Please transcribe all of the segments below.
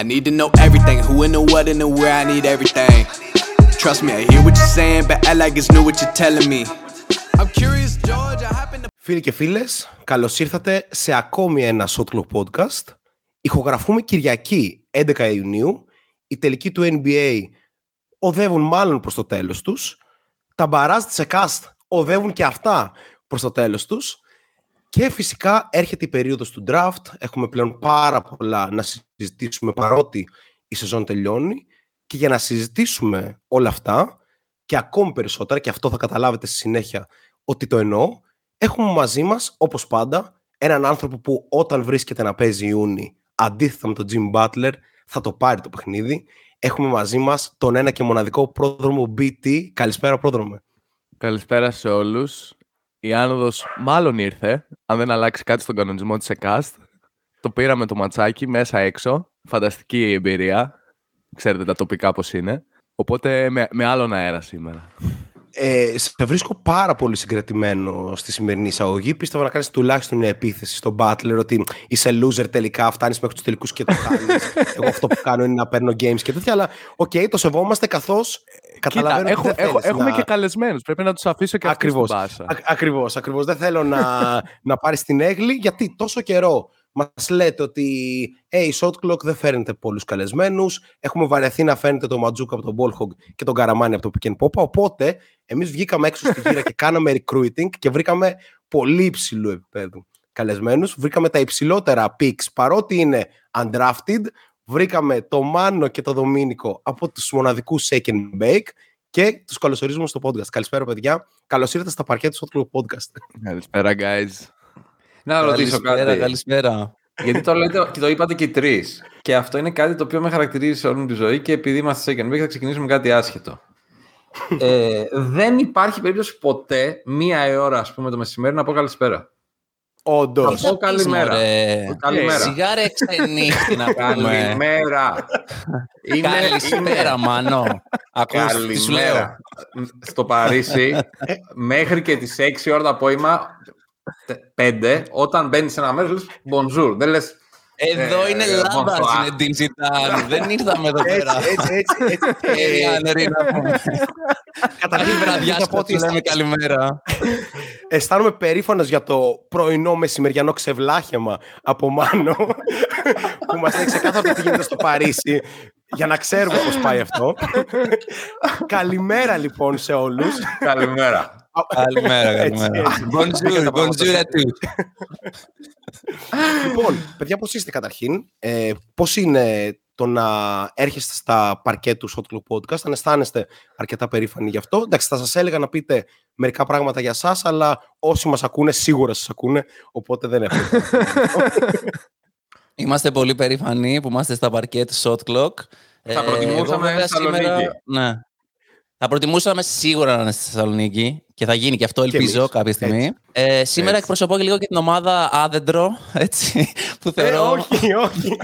I need to know everything, who and the what and the where, I need everything. Trust me, I hear what you're saying, but I like it's new what you're telling me. I'm curious, George, I happen to... Φίλοι και φίλες, καλώς ήρθατε σε ακόμη ένα Shotclock Podcast. Ηχογραφούμε Κυριακή 11 Ιουνίου. Οι τελικοί του NBA οδεύουν μάλλον προς το τέλος τους. Τα μπαράζ της ΕΚΑΣΤ οδεύουν και αυτά προς το τέλος τους. Και φυσικά έρχεται η περίοδος του draft. Έχουμε πλέον πάρα πολλά να συζητήσουμε παρότι η σεζόν τελειώνει. Και για να συζητήσουμε όλα αυτά και ακόμη περισσότερα, και αυτό θα καταλάβετε στη συνέχεια ότι το εννοώ, έχουμε μαζί μας, όπως πάντα, έναν άνθρωπο που όταν βρίσκεται να παίζει Ιούνι, αντίθετα με τον Jim Butler, θα το πάρει το παιχνίδι. Έχουμε μαζί μας τον ένα και μοναδικό πρόδρομο BT. Καλησπέρα, πρόδρομο. Καλησπέρα σε όλους. Η άνοδος μάλλον ήρθε, αν δεν αλλάξει κάτι στον κανονισμό της ΕΚΑΣΤ. Το πήραμε το ματσάκι μέσα έξω. Φανταστική εμπειρία. Ξέρετε τα τοπικά πώς είναι. Οπότε με, με άλλον αέρα σήμερα. Ε, σε βρίσκω πάρα πολύ συγκρατημένο στη σημερινή εισαγωγή. Πίστευα να κάνεις τουλάχιστον μια επίθεση στον Butler ότι είσαι loser τελικά, φτάνεις μέχρι τους τελικούς και το χάνεις. Εγώ αυτό που κάνω είναι να παίρνω games και τέτοια. Αλλά OK, okay, το σεβόμαστε καθώς καταλαβαίνω Κοίτα, ότι έχω, δεν έχω, θέλεις έχουμε να... και καλεσμένους. Πρέπει να τους αφήσω και αυτούς Ακριβώς. στην πάσα. Ακριβώς, ακριβώς. Δεν θέλω να, να πάρεις την έγκλη, γιατί τόσο καιρό μας λέτε ότι hey, η shot clock δεν φέρνετε πολλούς καλεσμένους. Έχουμε βαρεθεί να φαίνεται το Ματζούκα από τον Ballhog και τον Καραμάνι από το Pick and Pop. Οπότε εμείς βγήκαμε έξω στη γύρα και κάναμε recruiting και βρήκαμε πολύ υψηλού επίπεδου καλεσμένους. Βρήκαμε τα υψηλότερα picks παρότι είναι undrafted. Βρήκαμε το Μάνο και το Δομήνικο από τους μοναδικούς Shake and Bake και τους καλωσορίζουμε στο podcast. Καλησπέρα, παιδιά. Καλώς ήρθατε στα παρκέ του Shot Clock Podcast. Καλησπέρα, guys. Να ρωτήσω Καλησπέρα, κάτι. καλησπέρα. Γιατί το λέτε και το είπατε και οι τρεις. Και αυτό είναι κάτι το οποίο με χαρακτηρίζει σε όλη μου τη ζωή και επειδή είμαστε σε Second Week θα ξεκινήσουμε με κάτι άσχετο. ε, δεν υπάρχει περίπτωση ποτέ μία ώρα, ας πούμε, το μεσημέρι να πω καλησπέρα. Όντως. Θα πω καλημέρα. Μωρέ. Καλημέρα. Σιγά ρε ξενύχτη να πούμε. Καλημέρα. είναι, Καλησπέρα, Μάνο. Ακούς τις σου λέω. Καλημέρα. Στο Παρίσι, μέχρι και τις 6 ώρα το απόγευμα, 5, όταν μπαίνεις σε ένα μέρος, λες bonjour. Δεν λες Εδώ Ε, είναι ε, λάμπας bonsoir. στην Digital. Δεν ήρθαμε εδώ πέρα. Έτσι, έτσι, έτσι. Ε, έτσι. Άνερη, να πούμε. Καταρχήν, Κάθε θα βραδιά πω ότι σου λέμε καλημέρα. αισθάνομαι περήφανος για το πρωινό μεσημεριανό ξεβλάχεμα από Μάνο που μας λέει ξεκάθαρα τι γίνεται στο Παρίσι για να ξέρουμε πώς πάει αυτό. Καλημέρα λοιπόν σε όλους. καλημέρα. Καλημέρα, Έτσι, καλημέρα. έτσι. Bonjour, bonjour à tous. Λοιπόν, παιδιά, πώς είστε καταρχήν, ε, πώς είναι το να έρχεστε στα παρκέ του Shot Club Podcast, αν αισθάνεστε αρκετά περήφανοι γι' αυτό; Εντάξει, θα σας έλεγα να πείτε μερικά πράγματα για σας, αλλά όσοι μας ακούνε, σίγουρα σας ακούνε, οπότε δεν έχω. Είμαστε πολύ περήφανοι που είμαστε στα παρκέ του Shot Clock. Θα προτιμούσαμε εγώ βέβαια Θεσσαλονίκη. Ναι. Θα προτιμούσαμε σίγουρα να είμαστε στη Θεσσαλονίκη και θα γίνει και αυτό, Και ελπίζω, εμείς. κάποια στιγμή. Ε, σήμερα Έτσι. εκπροσωπώ και λίγο και την ομάδα Άδεντρο, έτσι, που Ε, θεωρώ... όχι, όχι.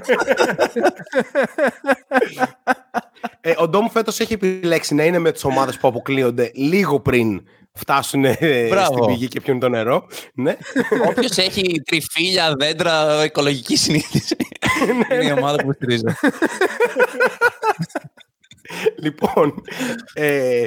ε, ο Ντόμ φέτος έχει επιλέξει να είναι με τις ομάδες που αποκλείονται λίγο πριν φτάσουν ε, Μπράβο. στην πηγή και πιούν το νερό. Ναι. Όποιος έχει τριφύλια, δέντρα, οικολογική συνείδηση. είναι η ομάδα που στηρίζω. Λοιπόν, ε,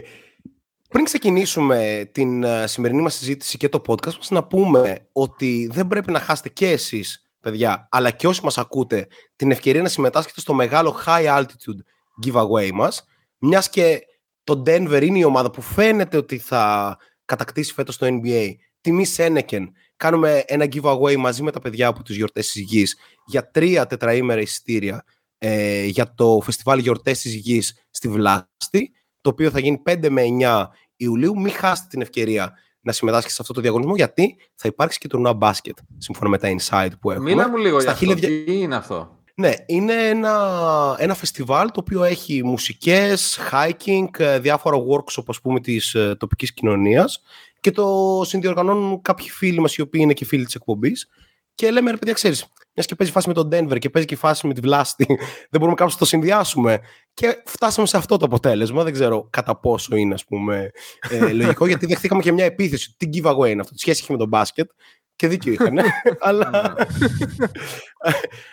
πριν ξεκινήσουμε την ε, σημερινή μας συζήτηση και το podcast μας, να πούμε ότι δεν πρέπει να χάσετε και εσείς, παιδιά, αλλά και όσοι μας ακούτε, την ευκαιρία να συμμετάσχετε στο μεγάλο high altitude giveaway μας, μιας και το Denver είναι η ομάδα που φαίνεται ότι θα κατακτήσει φέτος το NBA. Τιμή Σένεκεν. Κάνουμε ένα giveaway μαζί με τα παιδιά από τις γιορτές της γης για τρία τετραήμερα εισιτήρια ε, για το φεστιβάλ Γιορτές της Γης στη Βλάστη, το οποίο θα γίνει 5 με 9 Ιουλίου. Μην χάσετε την ευκαιρία να συμμετάσχετε σε αυτό το διαγωνισμό, γιατί θα υπάρξει και τουρνουά μπάσκετ, σύμφωνα με τα insight που έχουμε. Μίλα μου λίγο Στα για αυτό. χίλια- Τι είναι αυτό; Ναι, είναι ένα, ένα φεστιβάλ το οποίο έχει μουσικές, hiking, ε, διάφορα workshop ας πούμε της ε, τοπικής κοινωνίας και το συνδιοργανώνουν κάποιοι φίλοι μας οι οποίοι είναι και φίλοι της εκπομπής και λέμε ρε παιδιά ξέρεις, μιας και παίζει φάση με τον Denver και παίζει και φάση με τη Βλάστη δεν μπορούμε κάπως να το συνδυάσουμε και φτάσαμε σε αυτό το αποτέλεσμα, δεν ξέρω κατά πόσο είναι ας πούμε ε, λογικό γιατί δεχτήκαμε και μια επίθεση, τι giveaway είναι αυτό, τι σχέση έχει με τον μπάσκετ Και δίκιο είχαν. αλλά...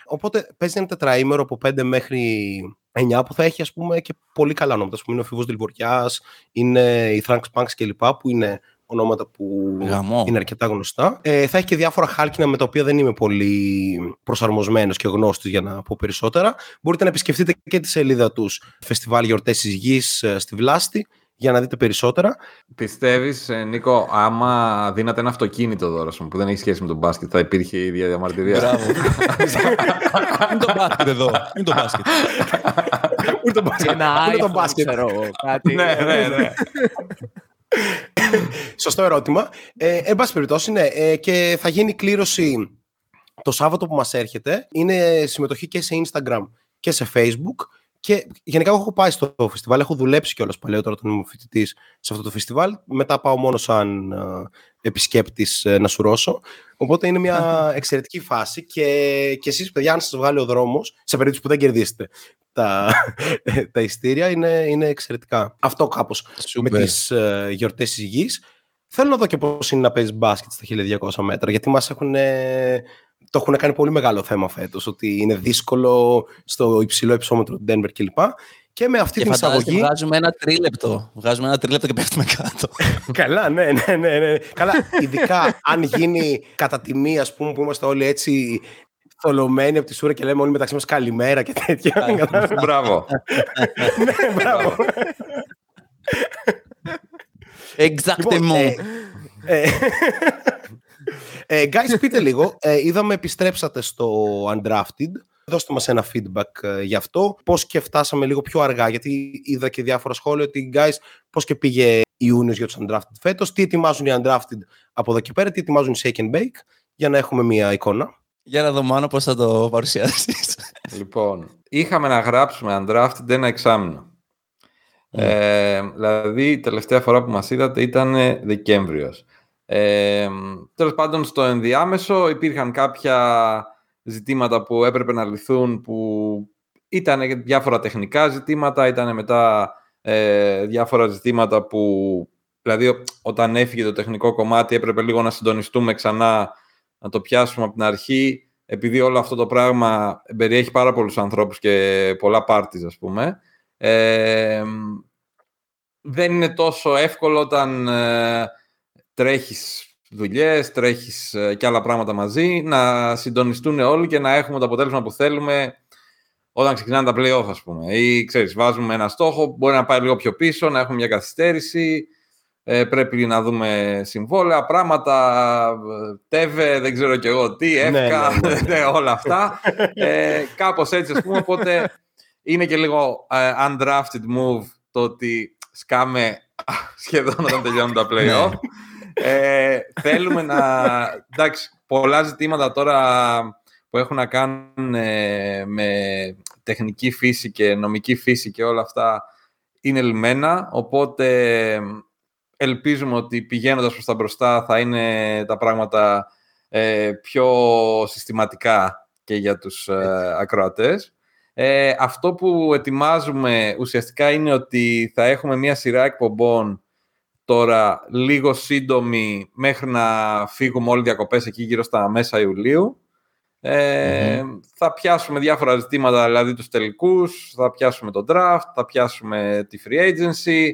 Οπότε παίζει ένα τετραήμερο από 5 μέχρι 9 που θα έχει ας πούμε και πολύ καλά ονόματα. Ας πούμε είναι ο Φίβος Δηλβοριάς, είναι η Frank Spanks κλπ. που είναι ονόματα που Γαμό. είναι αρκετά γνωστά. Ε, θα έχει και διάφορα χάλκινα με τα οποία δεν είμαι πολύ προσαρμοσμένος και γνώστης για να πω περισσότερα. Μπορείτε να επισκεφτείτε και τη σελίδα τους Φεστιβάλ Γιορτέ τη Γη στη Βλάστη για να δείτε περισσότερα. Πιστεύεις, Νίκο, άμα δίνατε ένα αυτοκίνητο δώρο σου που δεν έχει σχέση με τον μπάσκετ, θα υπήρχε η ίδια διαμαρτυρία; Μπράβο. Είναι το μπάσκετ εδώ. Είναι το μπάσκετ. Ούτε το μπάσκετ. Ένα ούτε το iPhone, μπάσκετ. ξέρω εγώ, κάτι. ναι, ναι, ναι. Σωστό ερώτημα. Ε, εν πάση περιπτώσει, ναι. Ε, και θα γίνει κλήρωση το Σάββατο που μας έρχεται. Είναι συμμετοχή και σε Instagram και σε Facebook. Και γενικά εγώ έχω πάει στο φεστιβάλ, έχω δουλέψει κιόλας παλαιότερα όταν ήμουν φοιτητής σε αυτό το φεστιβάλ. Μετά πάω μόνο σαν επισκέπτης να σου ρώσω. Οπότε είναι μια εξαιρετική φάση και, και εσείς, παιδιά, αν σας βγάλει ο δρόμος, σε περίπτωση που δεν κερδίσετε τα, τα ειστήρια, είναι, είναι εξαιρετικά. Αυτό κάπως με Σούπερ. τις uh, γιορτές της γης. Θέλω να δω και πώς είναι να παίζεις μπάσκετ στα 1200 μέτρα, γιατί μας έχουν. Ε, το έχουν κάνει πολύ μεγάλο θέμα φέτος, ότι είναι δύσκολο στο υψηλό υψόμετρο του Denver κλπ. Και με αυτή Και την φαντάζεστε, εισαγωγή. βγάζουμε ένα τρίλεπτο. Βγάζουμε ένα τρίλεπτο και πέφτουμε κάτω. Καλά, ναι, ναι, ναι, ναι. Καλά, ειδικά αν γίνει κατά τιμή, ας πούμε, που είμαστε όλοι έτσι θολωμένοι από τη σούρα και λέμε όλοι μεταξύ μας καλημέρα και τέτοια. Κατάλαβες; Μπράβο. ναι, μπράβο. Exactement. Λοιπόν, ε, ε, ε, guys, πείτε λίγο. Ε, είδαμε επιστρέψατε στο Undrafted. Δώστε μας ένα feedback ε, γι' αυτό. Πώς και φτάσαμε λίγο πιο αργά, γιατί είδα και διάφορα σχόλια ότι, guys, πώς και πήγε Ιούνιος για τους Undrafted φέτος, τι ετοιμάζουν οι Undrafted από εδώ και πέρα, τι ετοιμάζουν οι Shake and Bake, για να έχουμε μία εικόνα. Για να δω μόνο πώς θα το παρουσιάσεις. Λοιπόν, είχαμε να γράψουμε undrafted ένα εξάμεινο. Ε, δηλαδή, η τελευταία φορά που μας είδατε ήταν Δεκέμβριος. Ε, τέλος πάντων, στο ενδιάμεσο υπήρχαν κάποια ζητήματα που έπρεπε να λυθούν που ήταν διάφορα τεχνικά ζητήματα, ήταν μετά ε, διάφορα ζητήματα που δηλαδή ο- όταν έφυγε το τεχνικό κομμάτι έπρεπε λίγο να συντονιστούμε ξανά, να το πιάσουμε από την αρχή. Επειδή όλο αυτό το πράγμα περιέχει πάρα πολλούς ανθρώπους και πολλά πάρτιζ, ας πούμε, ε, δεν είναι τόσο εύκολο όταν ε, τρέχεις δουλειές, τρέχεις ε, και άλλα πράγματα μαζί, να συντονιστούν όλοι και να έχουμε το αποτέλεσμα που θέλουμε όταν ξεκινάνε τα play-off, ας πούμε. Ή, ξέρεις, βάζουμε ένα στόχο, μπορεί να πάει λίγο πιο πίσω, να έχουμε μια καθυστέρηση, ε, πρέπει να δούμε συμβόλαια, πράγματα, ε, τέβε, δεν ξέρω κι εγώ τι, Ναι, εύκα, ναι, ναι. ναι, όλα αυτά. Ε, κάπως έτσι, ας πούμε, οπότε είναι και λίγο ε, undrafted move το ότι σκάμε σχεδόν όταν τελειώνουν τα play-off. Ε, θέλουμε να... Εντάξει, πολλά ζητήματα τώρα που έχουν να κάνουν ε, με τεχνική φύση και νομική φύση και όλα αυτά είναι λιμένα, οπότε ελπίζουμε ότι πηγαίνοντας προς τα μπροστά θα είναι τα πράγματα ε, πιο συστηματικά και για τους ε, ακροατές. Ε, αυτό που ετοιμάζουμε ουσιαστικά είναι ότι θα έχουμε μία σειρά εκπομπών τώρα λίγο σύντομη μέχρι να φύγουμε όλοι διακοπές εκεί γύρω στα μέσα Ιουλίου. Ε, Θα πιάσουμε διάφορα ζητήματα, δηλαδή τους τελικούς, θα πιάσουμε το draft, θα πιάσουμε τη free agency,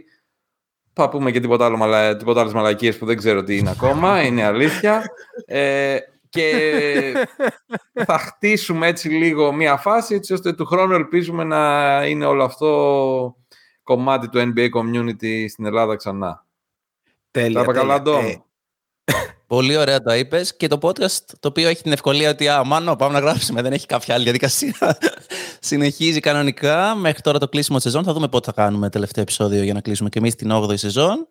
θα πούμε και τίποτα, άλλο, μαλα- τίποτα άλλες μαλακίες που δεν ξέρω τι είναι ακόμα, είναι αλήθεια. Ε, και θα χτίσουμε έτσι λίγο μία φάση, έτσι ώστε του χρόνου ελπίζουμε να είναι όλο αυτό κομμάτι του NBA community στην Ελλάδα ξανά. Τέλεια. Τα είπα καλά, τέλεια. Ντόμ. Ε, Πολύ ωραία το είπες και το podcast το οποίο έχει την ευκολία ότι α, μάνο, πάμε να γράψουμε, δεν έχει κάποια άλλη διαδικασία. Συνεχίζει κανονικά μέχρι τώρα το κλείσιμο της σεζόν. Θα δούμε πότε θα κάνουμε τελευταίο επεισόδιο για να κλείσουμε και εμείς την 8η σεζόν.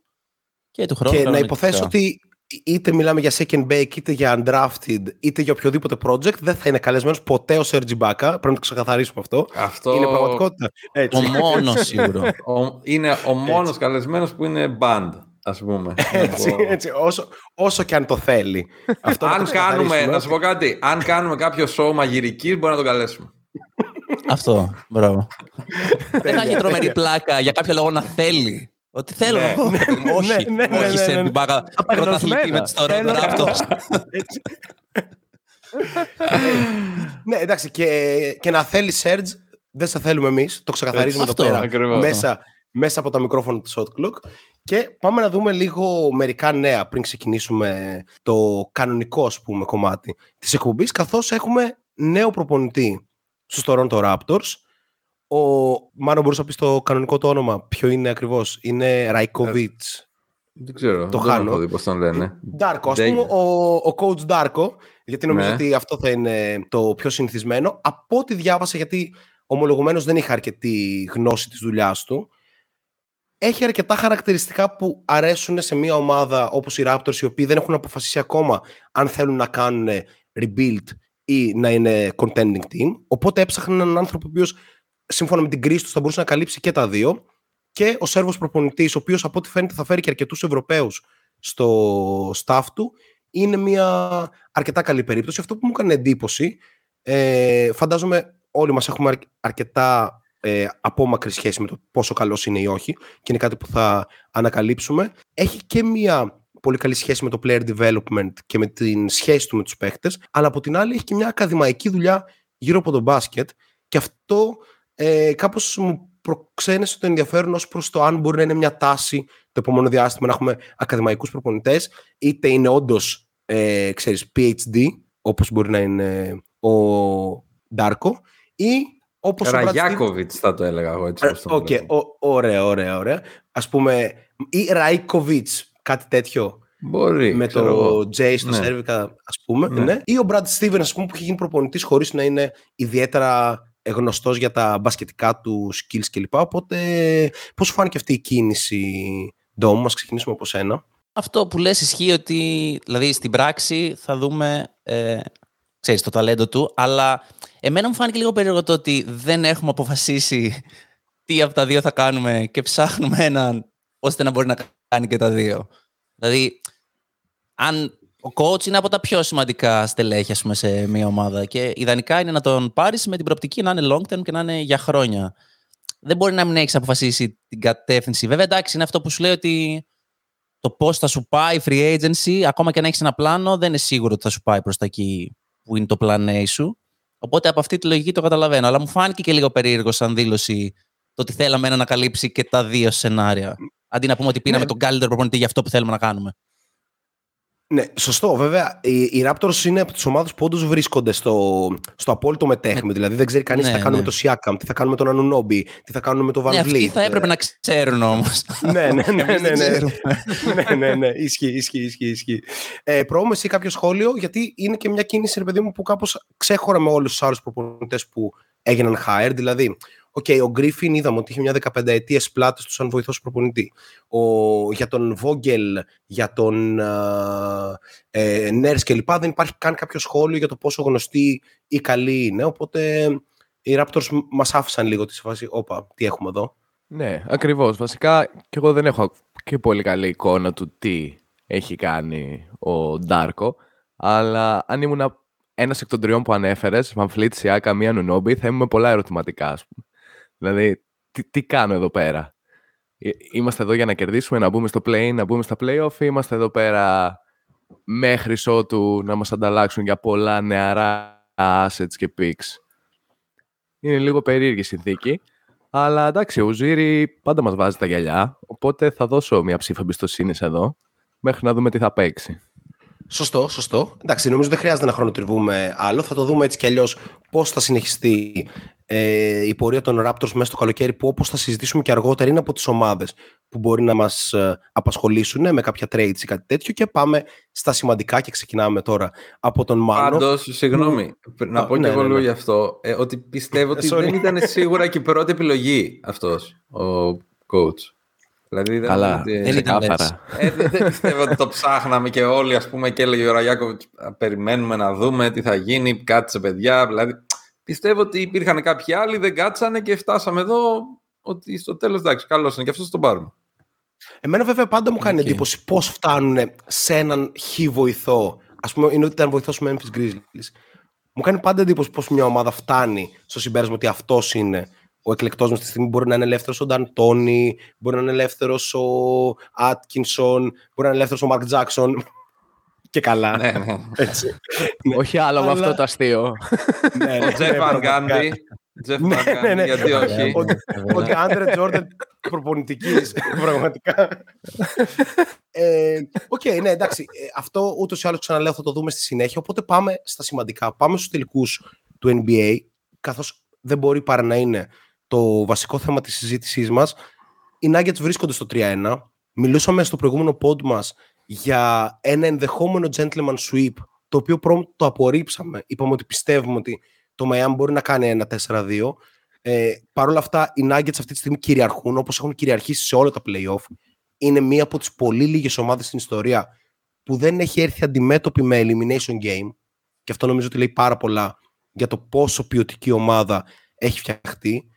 Και του χρόνου. και να κανονικά. υποθέσω ότι είτε μιλάμε για second bake, είτε για undrafted, είτε για οποιοδήποτε project, δεν θα είναι καλεσμένος ποτέ ο Sergi Baka. Πρέπει να το ξεκαθαρίσουμε αυτό. Αυτό Είναι πραγματικότητα. Έτσι. Ο μόνος σίγουρο. ο- είναι ο μόνος καλεσμένος που είναι band, ας πούμε. Έτσι, έτσι, όσο, όσο και αν το θέλει. Αυτό να το αν κάνουμε, ξεκαθαρίσουμε. να σου πω κάτι, αν κάνουμε κάποιο show μαγειρικής, μπορεί να το καλέσουμε. Αυτό. Μπράβο. δεν θα έχει Τέλεια, τρομερή τέλεια. πλάκα για κάποιο λόγο να θέλει Ότι θέλω Ναι, να πω. ναι, Όχι, ναι, ναι, ναι, όχι ναι, σε ναι. την μπάκα. Απεγνωσμένα. Πρωταθλητή με τους Θέλω- Toronto Raptors. Έτσι. ναι, εντάξει, και, και να θέλει Serge, δεν σε θέλουμε εμείς. Το ξεκαθαρίζουμε εδώ Αυτό, πέρα ακριβώς. μέσα, μέσα από τα μικρόφωνα του Shot Clock. Και πάμε να δούμε λίγο μερικά νέα πριν ξεκινήσουμε το κανονικό ας πούμε, κομμάτι της εκπομπής, καθώς έχουμε νέο προπονητή στους Toronto Raptors. Ο Μάνο μπορούσε να πεις το κανονικό το όνομα. Ποιο είναι ακριβώς; Είναι Ραϊκοβίτς. Δεν ξέρω. Το δεν χάνω. έχω δει πώς τον λένε. Ντάρκο, ας Δεν- πούμε ο, ο coach Ντάρκο, γιατί νομίζω Ναι. ότι αυτό θα είναι το πιο συνηθισμένο. Από ό,τι διάβασα, γιατί ομολογουμένως δεν είχα αρκετή γνώση της δουλειάς του, έχει αρκετά χαρακτηριστικά που αρέσουν σε μια ομάδα όπως οι Raptors, οι οποίοι δεν έχουν αποφασίσει ακόμα αν θέλουν να κάνουν rebuild ή να είναι contending team. Οπότε έψαχναν έναν άνθρωπο ο οποίος σύμφωνα με την κρίση τους θα μπορούσε να καλύψει και τα δύο. Και ο Σέρβος προπονητής, ο οποίος από ό,τι φαίνεται θα φέρει και αρκετούς Ευρωπαίους στο staff του, είναι μια αρκετά καλή περίπτωση. Αυτό που μου έκανε εντύπωση, ε, φαντάζομαι όλοι μας έχουμε αρ- αρκετά ε, απόμακρη σχέση με το πόσο καλός είναι ή όχι και είναι κάτι που θα ανακαλύψουμε. Έχει και μια πολύ καλή σχέση με το player development και με την σχέση του με τους παίχτες, αλλά από την άλλη έχει και μια ακαδημαϊκή δουλειά γύρω από το μπάσκετ και αυτό ε, κάπως μου προξένεσε το ενδιαφέρον ως προς το αν μπορεί να είναι μια τάση το επόμενο διάστημα να έχουμε ακαδημαϊκούς προπονητές είτε είναι όντως ε, ξέρεις, PhD όπως μπορεί να είναι ο Ντάρκο ή όπως ο Brad Stevens- Ραγιάκοβιτς θα το έλεγα εγώ έτσι. ε, όπως τον Οκ, βλέπω. ο- ωραία, ωραία, ωραία. Ας πούμε, ή Ράικοβιτς, κάτι τέτοιο, Μπορεί. με ξέρω το εγώ. Jay στο Ναι. Σέρβικα, ας πούμε. Ναι. Ναι. Ή ο Brad Stevens, ας πούμε, που έχει γίνει προπονητής χωρίς να είναι ιδιαίτερα γνωστός για τα μπασκετικά του skills κλπ. Οπότε, πώς σου φάνηκε αυτή η κίνηση, Ντόμ, μας ξεκινήσουμε από σένα. Αυτό που λες ισχύει ότι, δηλαδή στην πράξη θα δούμε, ε, ξέρεις, το ταλέντο του, αλλά εμένα μου φάνηκε λίγο περίεργο το ότι δεν έχουμε αποφασίσει τι από τα δύο θα κάνουμε και ψάχνουμε έναν ώστε να μπορεί να κάνει και τα δύο. Δηλαδή, αν ο coach είναι από τα πιο σημαντικά στελέχη ας πούμε, σε μια ομάδα και ιδανικά είναι να τον πάρεις με την προοπτική να είναι long term και να είναι για χρόνια. Δεν μπορεί να μην έχεις αποφασίσει την κατεύθυνση. Βέβαια, εντάξει, είναι αυτό που σου λέει ότι το πώς θα σου πάει η free agency, ακόμα και αν έχεις ένα πλάνο, δεν είναι σίγουρο ότι θα σου πάει προς τα εκεί που είναι το plan A σου. Οπότε από αυτή τη λογική το καταλαβαίνω. Αλλά μου φάνηκε και λίγο περίεργο σαν δήλωση το ότι θέλαμε ένα να καλύψει και τα δύο σενάρια. Αντί να πούμε ότι πήραμε Ναι. τον καλύτερο προπονητή για αυτό που θέλουμε να κάνουμε. Ναι, σωστό. Βέβαια, οι, οι Raptors είναι από τις ομάδες που όντως βρίσκονται στο, στο απόλυτο μεταίχμιο. Δηλαδή, δεν ξέρει κανείς Ναι, τι θα κάνουμε ναι. με το Siakam, τι θα κάνουμε με τον Anunobi, τι θα κάνουμε με τον Van Ναι, αυτοί Vliet. θα έπρεπε να ξέρουν όμως. ναι, ναι, ναι, ναι, ναι, ναι. ξέρουμε. ναι, ναι, ναι. Ισχύει, ισχύει, ισχύει. ισχύει. Ε, Προώμαι εσύ κάποιο σχόλιο, γιατί είναι και μια κίνηση, ρε παιδί μου, που κάπως ξέχωρα με όλους τους άλλους προπονητές που έγιναν hire. Δηλαδή, οκ, ο Γκρίφιν είδαμε ότι είχε μια 15ετία πλάτες του σαν βοηθός προπονητή. Ο, για τον Βόγγελ, για τον ε, Νέρς κλπ. Δεν υπάρχει καν κάποιο σχόλιο για το πόσο γνωστοί ή καλοί είναι. Οπότε οι Raptors μας άφησαν λίγο τη φάση. Όπα, τι έχουμε εδώ. Ναι, ακριβώς. Βασικά και εγώ δεν έχω και πολύ καλή εικόνα του τι έχει κάνει ο Ντάρκο. Αλλά αν ήμουν ένας εκ των τριών που ανέφερες, Βαμφλίτ, Σιάκα, μία Νουνόμπι, θα ήμουν με πολλά ερωτηματικά, ας πούμε. Δηλαδή, τι, τι κάνω εδώ πέρα; Ε, Είμαστε εδώ για να κερδίσουμε, να μπούμε στο play, να μπούμε στα playoff ή είμαστε εδώ πέρα μέχρι ότου να μας ανταλλάξουν για πολλά νεαρά assets και picks; Είναι λίγο περίεργη η συνθήκη. Αλλά εντάξει, ο Ζήρη πάντα μας βάζει τα γυαλιά, οπότε θα δώσω μια ψήφα εμπιστοσύνης εδώ, μέχρι να δούμε τι θα παίξει. Σωστό, σωστό. Εντάξει, νομίζω δεν χρειάζεται να χρονοτριβούμε άλλο. Θα το δούμε έτσι κι αλλιώς πώς θα συνεχιστεί ε, η πορεία των Raptors μέσα στο καλοκαίρι, που όπως θα συζητήσουμε και αργότερα είναι από τις ομάδες που μπορεί να μας απασχολήσουν ε, με κάποια trades ή κάτι τέτοιο. Και πάμε στα σημαντικά και ξεκινάμε τώρα από τον Μάνο. Πάντως, συγγνώμη, να Α, πω ναι, και εγώ ναι, λίγο ναι. γι' αυτό. ε, ότι πιστεύω ότι Sorry. δεν ήταν σίγουρα και η πρώτη επιλογή αυτός ο coach. Δηλαδή, δεν Καλά, ότι- δεν ήταν ξεκάθαρα. Ε, δεν, δεν πιστεύω ότι το ψάχναμε και όλοι, ας πούμε, και έλεγε ο Ραγιάκοβιτς, «Α, περιμένουμε να δούμε τι θα γίνει, κάτσε παιδιά. Δηλαδή, πιστεύω ότι υπήρχαν κάποιοι άλλοι, δεν κάτσανε και φτάσαμε εδώ ότι στο τέλος, εντάξει, καλώς είναι και αυτός τον πάρουμε. Εμένα βέβαια πάντα μου κάνει Οκ. εντύπωση πώς φτάνουν σε έναν χι βοηθό. Ας πούμε, είναι ότι ήταν βοηθός του Memphis Grizzlies. Μου κάνει πάντα εντύπωση πώς μια ομάδα φτάνει στο συμπέρασμα ότι αυτός είναι ο εκλεκτός μας τη στιγμή μπορεί να είναι ελεύθερος ο Νταντόνι, μπορεί να είναι ελεύθερος ο Άτκινσον, μπορεί να είναι ελεύθερος ο Μαρκ Τζάκσον. Και καλά. ναι, ναι. Έτσι. Όχι άλλο με Αλλά- αυτό το αστείο. Ναι, ναι, Ο Τζεφ ναι, Βαν πραγματικά. Γκάντι. Τζεφ Ναι, Βαν ναι, Γκάντι, ναι. γιατί όχι. Ότι- Ότι Άντρε Τζόρνταν προπονητικής, πραγματικά. Ε, Οκ, ναι, εντάξει. ε, Αυτό ούτως ή άλλως ξαναλέω θα το δούμε στη συνέχεια. Οπότε πάμε στα σημαντικά. Πάμε στους τελικούς του NBA, καθώς δεν μπορεί παρά να είναι το βασικό θέμα της συζήτησής μας. Οι Nuggets βρίσκονται στο 3-1. Μιλούσαμε στο προηγούμενο pod μας για ένα ενδεχόμενο gentleman sweep, το οποίο πρώτα το απορρίψαμε. Είπαμε ότι πιστεύουμε ότι το Miami μπορεί να κάνει ένα 4-2. Ε, Παρ' όλα αυτά, οι Nuggets αυτή τη στιγμή κυριαρχούν όπως έχουν κυριαρχήσει σε όλα τα playoff. Είναι μία από τις πολύ λίγες ομάδες στην ιστορία που δεν έχει έρθει αντιμέτωπη με elimination game. Και αυτό νομίζω ότι λέει πάρα πολλά για το πόσο ποιοτική ομάδα έχει φτιαχτεί.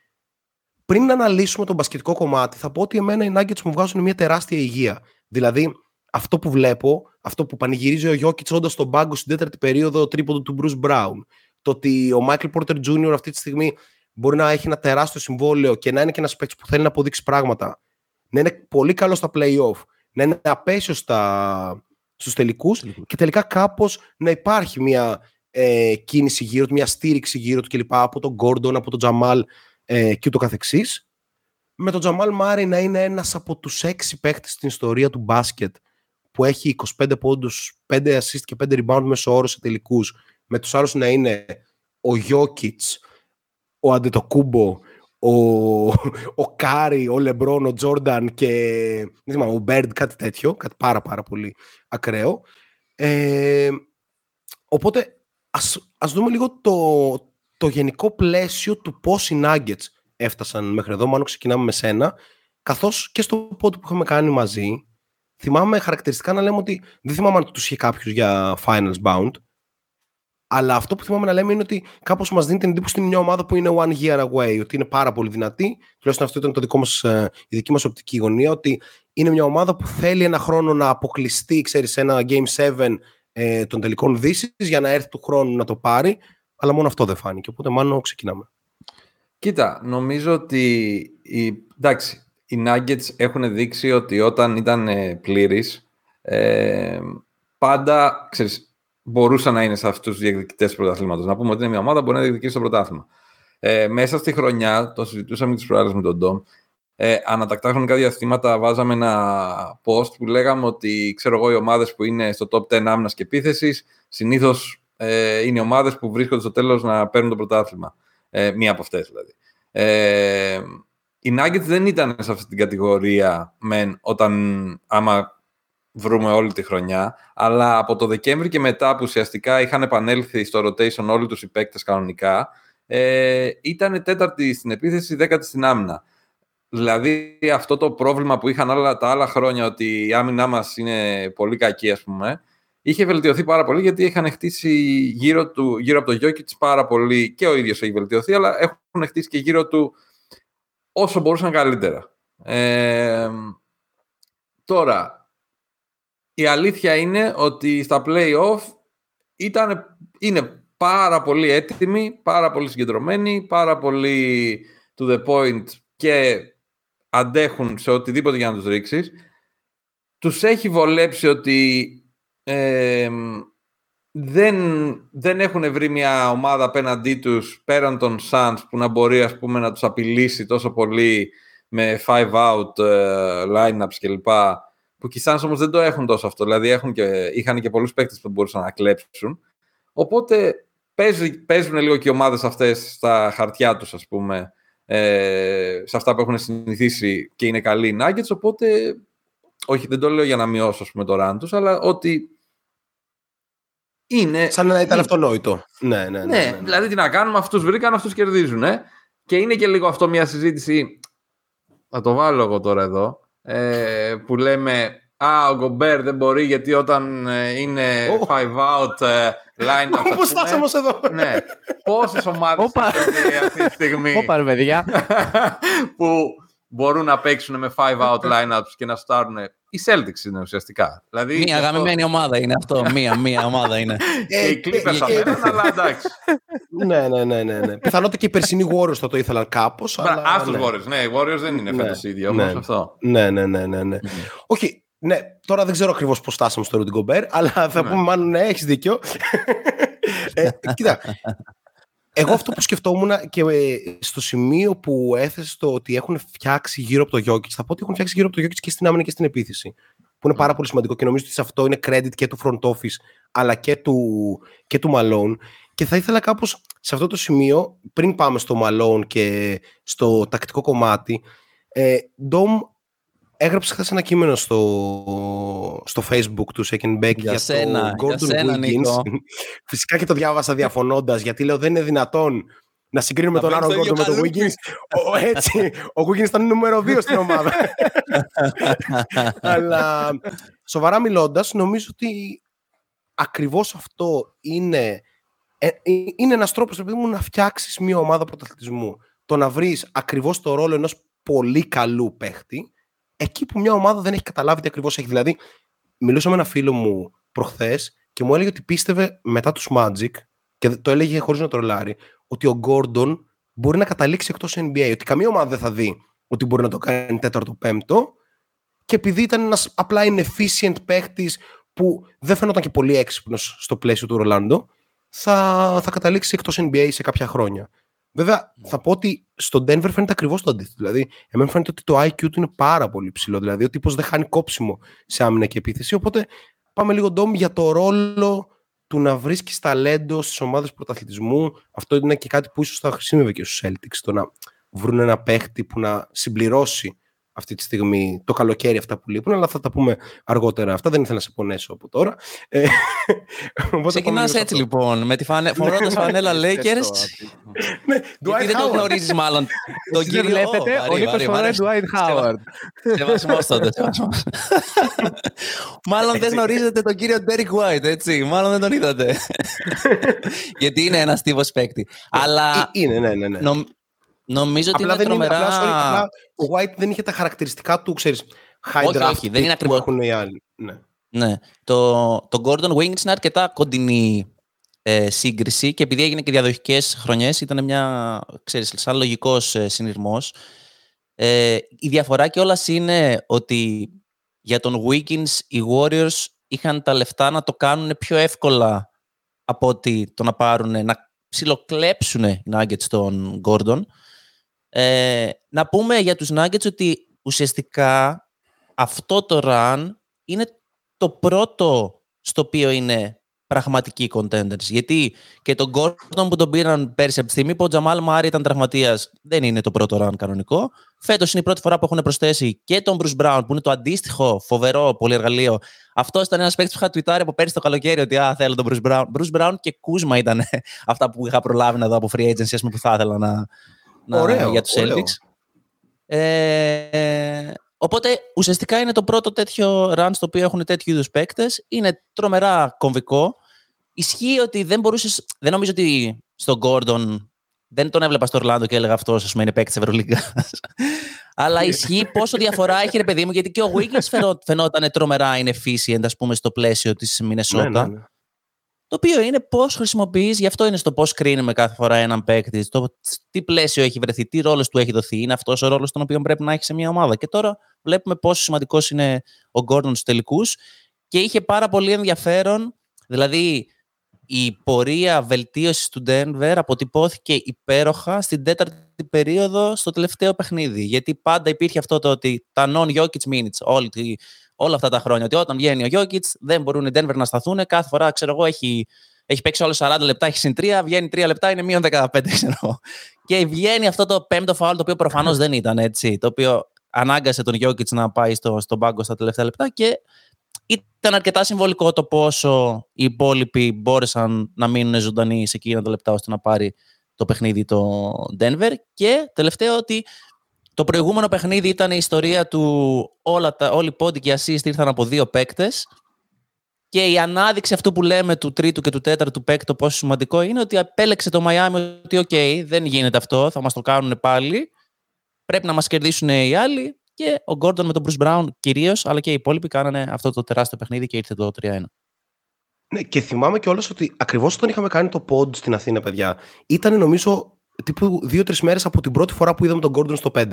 Πριν να αναλύσουμε το μπασκετικό κομμάτι, θα πω ότι εμένα οι Nuggets μου βγάζουν μια τεράστια υγεία. Δηλαδή, αυτό που βλέπω, αυτό που πανηγυρίζει ο Γιώκητς όντας στον πάγκο στην τέταρτη περίοδο τρίποντο του Bruce Brown, το ότι ο Michael Porter Jr. αυτή τη στιγμή μπορεί να έχει ένα τεράστιο συμβόλαιο και να είναι και ένας παίκτης που θέλει να αποδείξει πράγματα, να είναι πολύ καλό στα playoff, να είναι απέσιος στα, στους τελικούς και τελικά κάπως να υπάρχει μια ε, κίνηση γύρω του, μια στήριξη γύρω του κλπ. από τον Gordon, από τον Τζαμάλ ε, και ούτω καθεξής. Με τον Τζαμάλ Μάρεϊ να είναι ένας από τους έξι παίκτες στην ιστορία του μπάσκετ που έχει 25 πόντους, 5 assist και 5 rebound μέσο όρο σε τελικούς. Με τους άλλους να είναι ο Γιόκιτς, ο Αντετοκούμπο, ο, ο Κάρι, ο Λεμπρόν, ο Τζόρνταν και δεν θυμάμαι, ο Μπέρντ, κάτι τέτοιο, κάτι πάρα πάρα πολύ ακραίο. Ε, οπότε ας, ας δούμε λίγο το, το γενικό πλαίσιο του πώς οι Nuggets έφτασαν μέχρι εδώ. Μάλλον ξεκινάμε με σένα. Καθώς και στο πόντο που είχαμε κάνει μαζί, θυμάμαι χαρακτηριστικά να λέμε ότι δεν θυμάμαι αν τους είχε κάποιος για finals bound, αλλά αυτό που θυμάμαι να λέμε είναι ότι κάπως μας δίνει την εντύπωση ότι είναι μια ομάδα που είναι one year away, ότι είναι πάρα πολύ δυνατή. Τουλάχιστον αυτό ήταν το δικό μας, ε, η δική μας οπτική γωνία, ότι είναι μια ομάδα που θέλει ένα χρόνο να αποκλειστεί, ξέρεις, σε ένα Game 7 ε, των τελικών δύσης για να έρθει του χρόνου να το πάρει, αλλά μόνο αυτό δεν φάνηκε. Οπότε μάλλον ξεκινάμε. Κοίτα, νομίζω ότι οι, εντάξει, οι Nuggets έχουν δείξει ότι όταν ήταν ε, πλήρεις, ε, πάντα ξέρεις, μπορούσαν να είναι σε αυτούς τους διεκδικητές του πρωταθλήματος. Να πούμε ότι είναι μια ομάδα που μπορεί να διεκδικήσει το πρωτάθλημα. Ε, μέσα στη χρονιά, το συζητούσαμε τις προάλλες με τον Ντόμ, ε, ανατακτά χρονικά διαστήματα βάζαμε ένα post που λέγαμε ότι ξέρω εγώ οι ομάδες που είναι στο top 10 άμυνας και επίθεσης συνήθως ε, είναι ομάδες που βρίσκονται στο τέλος να παίρνουν το πρωτάθλημα. Ε, μία από αυτές δηλαδή. Ε, οι Nuggets δεν ήταν σε αυτή την κατηγορία μεν, όταν άμα βρούμε όλη τη χρονιά, αλλά από το Δεκέμβρη και μετά που ουσιαστικά είχαν επανέλθει στο rotation όλοι τους οι παίκτες κανονικά, ε, ήταν τέταρτη στην επίθεση, δέκατη στην άμυνα. Δηλαδή αυτό το πρόβλημα που είχαν όλα τα άλλα χρόνια ότι η άμυνά μας είναι πολύ κακή ας πούμε, είχε βελτιωθεί πάρα πολύ γιατί είχαν χτίσει γύρω, του, γύρω από το Γιώκητς πάρα πολύ και ο ίδιος έχει βελτιωθεί, αλλά έχουν χτίσει και γύρω του όσο μπορούσαν καλύτερα. Ε, τώρα, η αλήθεια είναι ότι στα play-off ήταν, είναι πάρα πολύ έτοιμοι, πάρα πολύ συγκεντρωμένοι, πάρα πολύ to the point και αντέχουν σε οτιδήποτε για να τους ρίξεις. Τους έχει βολέψει ότι ε, δεν, δεν έχουν βρει μια ομάδα απέναντί τους πέραν των Suns που να μπορεί ας πούμε, να τους απειλήσει τόσο πολύ με five out uh, lineups κλπ. Που και οι Suns όμως δεν το έχουν τόσο αυτό. Δηλαδή έχουν και, είχαν και πολλούς παίκτες που μπορούσαν να κλέψουν. Οπότε παίζουν, παίζουν λίγο και οι ομάδες αυτές στα χαρτιά τους ας πούμε ε, σε αυτά που έχουν συνηθίσει και είναι καλοί οι Nuggets. Οπότε όχι δεν το λέω για να μειώσω ας πούμε, το run τους αλλά ότι είναι... Σαν να ήταν είναι- αυτονόητο. Ναι, ναι, ναι. ναι, ναι, ναι. δηλαδή τι να κάνουμε, αυτούς βρήκαν, αυτούς κερδίζουν. Ε; Και είναι και λίγο αυτό μια συζήτηση, θα το βάλω εγώ τώρα εδώ, ε, που λέμε «Α, ο Γκομπέρ δεν μπορεί γιατί όταν ε, είναι Ω. five out ε, line up, ας Πώς πούμε». φτάσαμε ως εδώ. Ναι, πόσες ομάδες Όπα. έχει αυτή τη στιγμή Όπα, ρε παιδιά. που μπορούν να παίξουν με five out lineups και να στάρουν. Οι Celtics είναι ουσιαστικά. Δηλαδή, Μία αυτό- αγαπημένη ομάδα είναι αυτό. Μία, μία ομάδα είναι. Και οι Clippers και- απέναντι, αλλά εντάξει. ναι, ναι, ναι, ναι, ναι. Πιθανότητα και οι περσινοί Warriors θα το ήθελαν κάπως. Α του Warriors. Ναι, οι Warriors δεν είναι Ναι, φέτος οι ίδιοι ναι. όμως αυτό. Ναι, ναι, ναι, ναι. ναι. Όχι, ναι, τώρα δεν ξέρω ακριβώς πώς στάσαμε στο Rudy Gobert, αλλά θα Ναι. πούμε μάλλον ναι, έχεις δίκιο. ε, κοίτα, εγώ αυτό που σκεφτόμουν και ε, στο σημείο που έθεσε το ότι έχουν φτιάξει γύρω από το Jokic, θα πω ότι έχουν φτιάξει γύρω από το Jokic και στην άμυνα και στην επίθεση. Που είναι πάρα πολύ σημαντικό και νομίζω ότι σε αυτό είναι credit και του front office αλλά και του, και του Malone. Και θα ήθελα κάπως σε αυτό το σημείο, πριν πάμε στο Malone και στο τακτικό κομμάτι, ε, Dom έγραψε χθες ένα κείμενο στο, στο facebook του Second Back Για για, σένα, το για Gordon σένα, Wiggins. Νίκο. Φυσικά και το διάβασα διαφωνώντας, γιατί λέω δεν είναι δυνατόν να συγκρίνουμε Να τον Άρον μπαίνεις στο Gordon με τον ίδιο Wiggins. Ο, έτσι, ο Wiggins ήταν νούμερο 2 στην ομάδα. Αλλά σοβαρά μιλώντας, νομίζω ότι ακριβώς αυτό είναι, ε, ε, είναι ένας τρόπος παιδί μου, να φτιάξεις μια ομάδα πρωταθλητισμού. Το να βρεις ακριβώς το ρόλο ενός πολύ καλού παίχτη, εκεί που μια ομάδα δεν έχει καταλάβει τι ακριβώς έχει. Δηλαδή, μιλούσα με ένα φίλο μου προχθές και μου έλεγε ότι πίστευε μετά τους Magic και το έλεγε χωρίς να τρολάρει, ότι ο Gordon μπορεί να καταλήξει εκτός NBA, ότι καμία ομάδα δεν θα δει ότι μπορεί να το κάνει τέταρτο-πέμπτο και επειδή ήταν ένας απλά inefficient παίχτης που δεν φαίνονταν και πολύ έξυπνος στο πλαίσιο του Ρολάντο, θα, θα καταλήξει εκτός NBA σε κάποια χρόνια. Βέβαια, θα πω ότι στο Denver φαίνεται ακριβώς το αντίθετο. Δηλαδή, εμένα φαίνεται ότι το IQ του είναι πάρα πολύ ψηλό. Δηλαδή, ο τύπος δεν χάνει κόψιμο σε άμυνα και επίθεση. Οπότε, πάμε λίγο ντόμ για το ρόλο του να βρίσκεις ταλέντο στις ομάδες πρωταθλητισμού. Αυτό είναι και κάτι που ίσως θα χρησιμεύει και στους Celtics. Το να βρουν ένα παίχτη που να συμπληρώσει αυτή τη στιγμή το καλοκαίρι αυτά που λείπουν, αλλά θα τα πούμε αργότερα. Αυτά δεν ήθελα να σε πονέσω από τώρα. Ε, οπότε Ξεκινάς πάμε λίγο έτσι σε λοιπόν, με τη φανε... φορώντας φανέλα Lakers. αυτό. Ναι, Γιατί Dwight δεν το Howard. γνωρίζεις μάλλον. Τον Εσείς δεν κύριο. βλέπετε, Ω, ο Νίκος βαρύ, φοράει βαρύ, Dwight Howard. Σεβασμός τότε, σεβασμός. Μάλλον δεν γνωρίζετε τον κύριο Derek White, έτσι. Μάλλον δεν τον είδατε. Γιατί είναι ένας τύπος παίκτη. Αλλά Ε, Είναι, ναι, ναι. Ναι. νομ- νομίζω ότι Απλά είναι δεν είναι, τρομερά... απλά, sorry, απλά ο White δεν είχε τα χαρακτηριστικά του, ξέρεις, high Όχι, draft όχι, δεν είναι pick ακριβώς. που έχουν οι άλλοι. Ναι. Ναι. Το, το Gordon Wings είναι αρκετά κοντινή ε, σύγκριση και επειδή έγινε και διαδοχικές χρονιές ήταν μια, ξέρεις, σαν λογικός ε, συνειρμός. Ε, η διαφορά κιόλα είναι ότι για τον Wiggins οι Warriors είχαν τα λεφτά να το κάνουν πιο εύκολα από ότι το να πάρουν, να ψιλοκλέψουν οι Nuggets τον Gordon. Ε, να πούμε για τους Nuggets ότι ουσιαστικά αυτό το run είναι το πρώτο στο οποίο είναι πραγματικοί contenders. Γιατί και τον Gordon που τον πήραν πέρσι από τη στιγμή που ο Τζαμάλ Μάρι ήταν τραυματίας, δεν είναι το πρώτο run κανονικό. Φέτος είναι η πρώτη φορά που έχουν προσθέσει και τον Bruce Brown, που είναι το αντίστοιχο φοβερό πολυεργαλείο. Αυτό ήταν ένας παίκτης που είχα tweetάρει από πέρσι το καλοκαίρι ότι α, θέλω τον Bruce Brown. Bruce Brown και Κούσμα ήταν αυτά που είχα προλάβει να δω από free agency, ας πούμε, που θα ήθελα να, να Ωραίο, για τους ωραίο. Celtics. Ε, οπότε ουσιαστικά είναι το πρώτο τέτοιο run στο οποίο έχουν τέτοιου είδους παίκτες. Είναι τρομερά κομβικό. Ισχύει ότι δεν μπορούσε. Δεν νομίζω ότι στον Gordon δεν τον έβλεπα στο Ορλάντο και έλεγα αυτός, ας πούμε, είναι παίκτης Ευρωλίγκα. Αλλά ισχύει πόσο διαφορά έχει, ρε παιδί μου, γιατί και ο Wiggins φαινό- φαινόταν τρομερά inefficient, ας πούμε, στο πλαίσιο της Μινεσότα. Ναι, ναι, ναι. Το οποίο είναι πώς χρησιμοποιείς, γι' αυτό είναι στο πώς κρίνουμε κάθε φορά έναν παίκτη, το τι πλαίσιο έχει βρεθεί, τι ρόλο του έχει δοθεί. Είναι αυτός ο ρόλος τον οποίο πρέπει να έχει σε μια ομάδα. Και τώρα βλέπουμε πόσο σημαντικός είναι ο Γκόρντον στους τελικούς και είχε πάρα πολύ ενδιαφέρον. Δηλαδή, η πορεία βελτίωσης του Denver αποτυπώθηκε υπέροχα στην τέταρτη περίοδο στο τελευταίο παιχνίδι. Γιατί πάντα υπήρχε αυτό το ότι τα non-Jokic minutes, όλη, τη- όλα αυτά τα χρόνια, ότι όταν βγαίνει ο Jokic δεν μπορούν οι Denver να σταθούν. Κάθε φορά, ξέρω εγώ, έχει, έχει παίξει όλε 40 λεπτά, έχει συν 3, βγαίνει 3 λεπτά, είναι μείον 15, ξέρω εγώ. Και βγαίνει αυτό το πέμπτο φάουλ, το οποίο προφανώς δεν ήταν έτσι. Το οποίο ανάγκασε τον Jokic να πάει στο, στον πάγκο στα τελευταία λεπτά και ήταν αρκετά συμβολικό το πόσο οι υπόλοιποι μπόρεσαν να μείνουν ζωντανοί σε εκείνα τα λεπτά ώστε να πάρει το παιχνίδι το Denver. Και τελευταίο ότι το προηγούμενο παιχνίδι ήταν η ιστορία του όλα τα, όλοι οι πόντοι και οι assist ήρθαν από δύο παίκτες. Και η ανάδειξη αυτού που λέμε του τρίτου και του τέταρτου παίκτη πόσο σημαντικό είναι ότι επέλεξε το Miami ότι οκ, δεν γίνεται αυτό, θα μας το κάνουν πάλι. Πρέπει να μας κερδίσουν οι άλλοι και ο Γκόρντον με τον Bruce Brown κυρίως, αλλά και οι υπόλοιποι κάνανε αυτό το τεράστιο παιχνίδι και ήρθε το 3-1. Ναι, και θυμάμαι κιόλας ότι ακριβώς όταν είχαμε κάνει το pod στην Αθήνα, παιδιά, ήταν νομίζω τύπου δύο-τρεις μέρες από την πρώτη φορά που είδαμε τον Γκόρντον στο 5.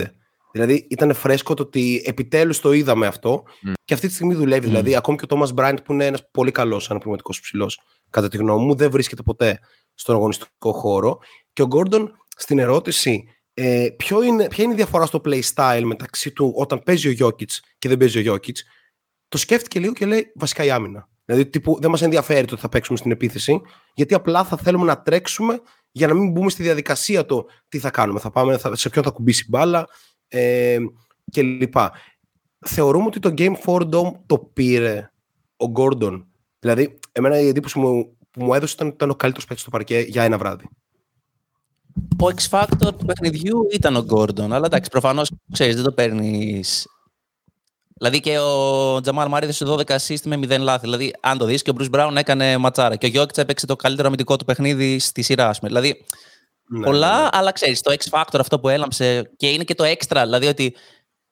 Δηλαδή ήταν φρέσκο το ότι επιτέλους το είδαμε αυτό και αυτή τη στιγμή δουλεύει. Δηλαδή, ακόμη και ο Τόμα Μπράιντ που είναι ένας πολύ καλός αναπληρωματικός ψηλός, κατά τη γνώμη μου, δεν βρίσκεται ποτέ στον αγωνιστικό χώρο. Και ο Γκόρντον στην ερώτηση ε, ποιο είναι, ποια είναι η διαφορά στο play style μεταξύ του όταν παίζει ο Γιώκητ και δεν παίζει ο Γιώκητ, το σκέφτηκε λίγο και λέει βασικά η άμυνα. Δηλαδή, τύπου, δεν μας ενδιαφέρει το ότι θα παίξουμε στην επίθεση, γιατί απλά θα θέλουμε να τρέξουμε για να μην μπούμε στη διαδικασία το τι θα κάνουμε. Θα πάμε, θα, σε ποιον θα κουμπίσει μπάλα ε, κλπ. Θεωρούμε ότι το Game 4 Dome το πήρε ο Gordon. Δηλαδή, εμένα η εντύπωση μου, που μου έδωσε ήταν, ήταν ο καλύτερος παίκτης στο παρκέ για ένα βράδυ. Ο X Factor του παιχνιδιού ήταν ο Gordon, αλλά εντάξει, προφανώς ξέρεις, δεν το παίρνεις. Δηλαδή και ο Τζαμάλ Μάρι έδωσε 12 assist με 0 λάθη. Δηλαδή, αν το δεις και ο Bruce Brown έκανε ματσάρα. Και ο Γιώκητ έπαιξε το καλύτερο αμυντικό του παιχνίδι στη σειρά, ας Δηλαδή, Ναι, πολλά, ναι. αλλά ξέρεις, το X Factor αυτό που έλαμψε και είναι και το extra. Δηλαδή ότι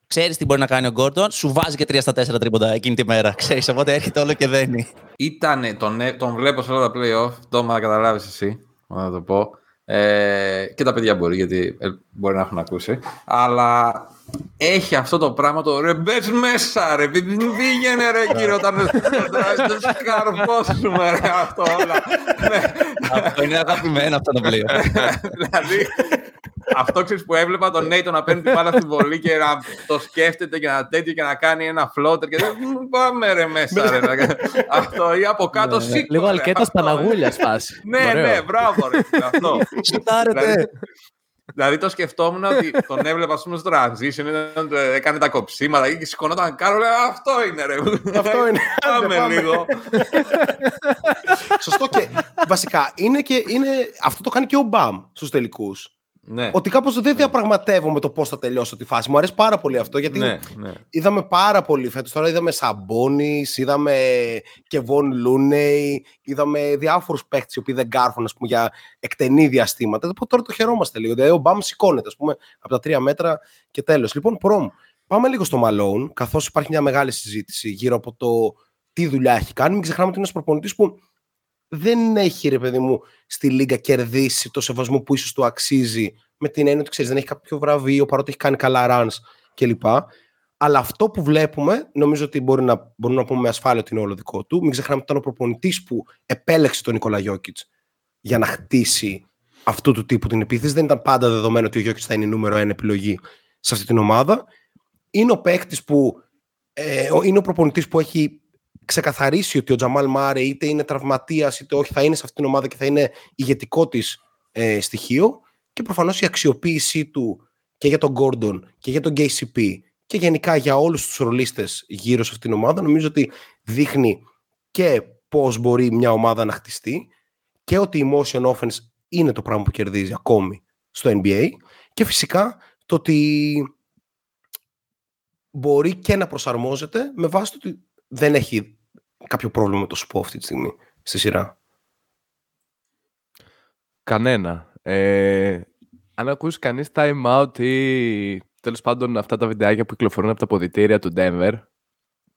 ξέρεις τι μπορεί να κάνει ο Gordon, σου βάζει και 3 στα 4 τρίποντα εκείνη τη μέρα. Ξέρεις, οπότε έρχεται όλο και δένει. Ήτανε, τον, ε- τον βλέπω σε όλα τα playoff, το να καταλάβεις εσύ, να το πω. Ε, και τα παιδιά μπορεί, γιατί ε, μπορεί να έχουν ακούσει. Αλλά έχει αυτό το πράγμα το ρε μπες μέσα ρε, μην πήγαινε ρε κύριε όταν το σκαρφώσουμε ρε αυτό όλα. Ναι. αυτό είναι αγαπημένο αυτό το πλοίο. δηλαδή, αυτό ξέρεις που έβλεπα τον Νέιτο να παίρνει την μπάλα στη βολή και να το σκέφτεται και να τέτοιο και να κάνει ένα floater και δεν «Μ, πάμε ρε μέσα ρε. να κάνει». αυτό ή από κάτω σήκω. Λίγο ρε, αλκέτας αυτό. Παναγούλιας φάση. Ναι, Ωραίο. ναι, μπράβο ρε. αυτό. Σουτάρετε. Δηλαδή, Δηλαδή το σκεφτόμουν ότι τον έβλεπα ας πούμε στο transition, ήταν- έκανε τα κοψίματα και σηκωνόταν κάτω, λέω αυτό είναι ρε. Αυτό είναι. Άντε, Πάμε πάμε. λίγο. Σωστό και βασικά είναι και, είναι, αυτό το κάνει και ο Μπαμ στους τελικούς. Ναι, Ότι κάπως δεν διαπραγματεύομαι το πώς θα τελειώσω τη φάση. Μου αρέσει πάρα πολύ αυτό γιατί ναι, ναι. είδαμε πάρα πολύ φέτος. Τώρα είδαμε Σαμπόνι, είδαμε και Βον Λούνεϊ, είδαμε διάφορους παίχτε οι οποίοι δεν κάρφουν ας πούμε, για εκτενή διαστήματα. Οπότε τώρα το χαιρόμαστε λίγο. Δηλαδή ο Μπαμ σηκώνεται ας πούμε, από τα τρία μέτρα και τέλος. Λοιπόν, προμ, πάμε λίγο στο Μαλόν, καθώς υπάρχει μια μεγάλη συζήτηση γύρω από το τι δουλειά έχει κάνει. Μην ξεχνάμε ότι είναι ένας προπονητής που δεν έχει, ρε παιδί μου, στη Λίγκα κερδίσει το σεβασμό που ίσως του αξίζει με την έννοια ότι ξέρεις, δεν έχει κάποιο βραβείο παρότι έχει κάνει καλά runs κλπ. Αλλά αυτό που βλέπουμε, νομίζω ότι μπορεί να, μπορούμε να πούμε με ασφάλεια ότι είναι όλο δικό του. Μην ξεχνάμε ότι ήταν ο προπονητής που επέλεξε τον Νικόλα Γιώκητς για να χτίσει αυτού του τύπου την επίθεση. Δεν ήταν πάντα δεδομένο ότι ο Γιώκητς θα είναι η νούμερο ένα επιλογή σε αυτή την ομάδα. Είναι ο παίκτης που. Ε, ο- είναι ο προπονητής που έχει ξεκαθαρίσει ότι ο Τζαμάλ Μάρε είτε είναι τραυματίας είτε όχι θα είναι σε αυτήν την ομάδα και θα είναι ηγετικό της ε, στοιχείο. Και προφανώς η αξιοποίησή του και για τον Gordon και για τον KCP και γενικά για όλους τους ρολίστες γύρω σε αυτήν την ομάδα νομίζω ότι δείχνει και πώς μπορεί μια ομάδα να χτιστεί και ότι η motion offense είναι το πράγμα που κερδίζει ακόμη στο NBA και φυσικά το ότι μπορεί και να προσαρμόζεται με βάση το ότι δεν έχει κάποιο πρόβλημα με το σπο αυτή τη στιγμή στη σειρά; Κανένα. Ε, αν ακούσει κανείς time out ή τέλος πάντων αυτά τα βιντεάκια που κυκλοφορούν από τα ποδητήρια του Denver,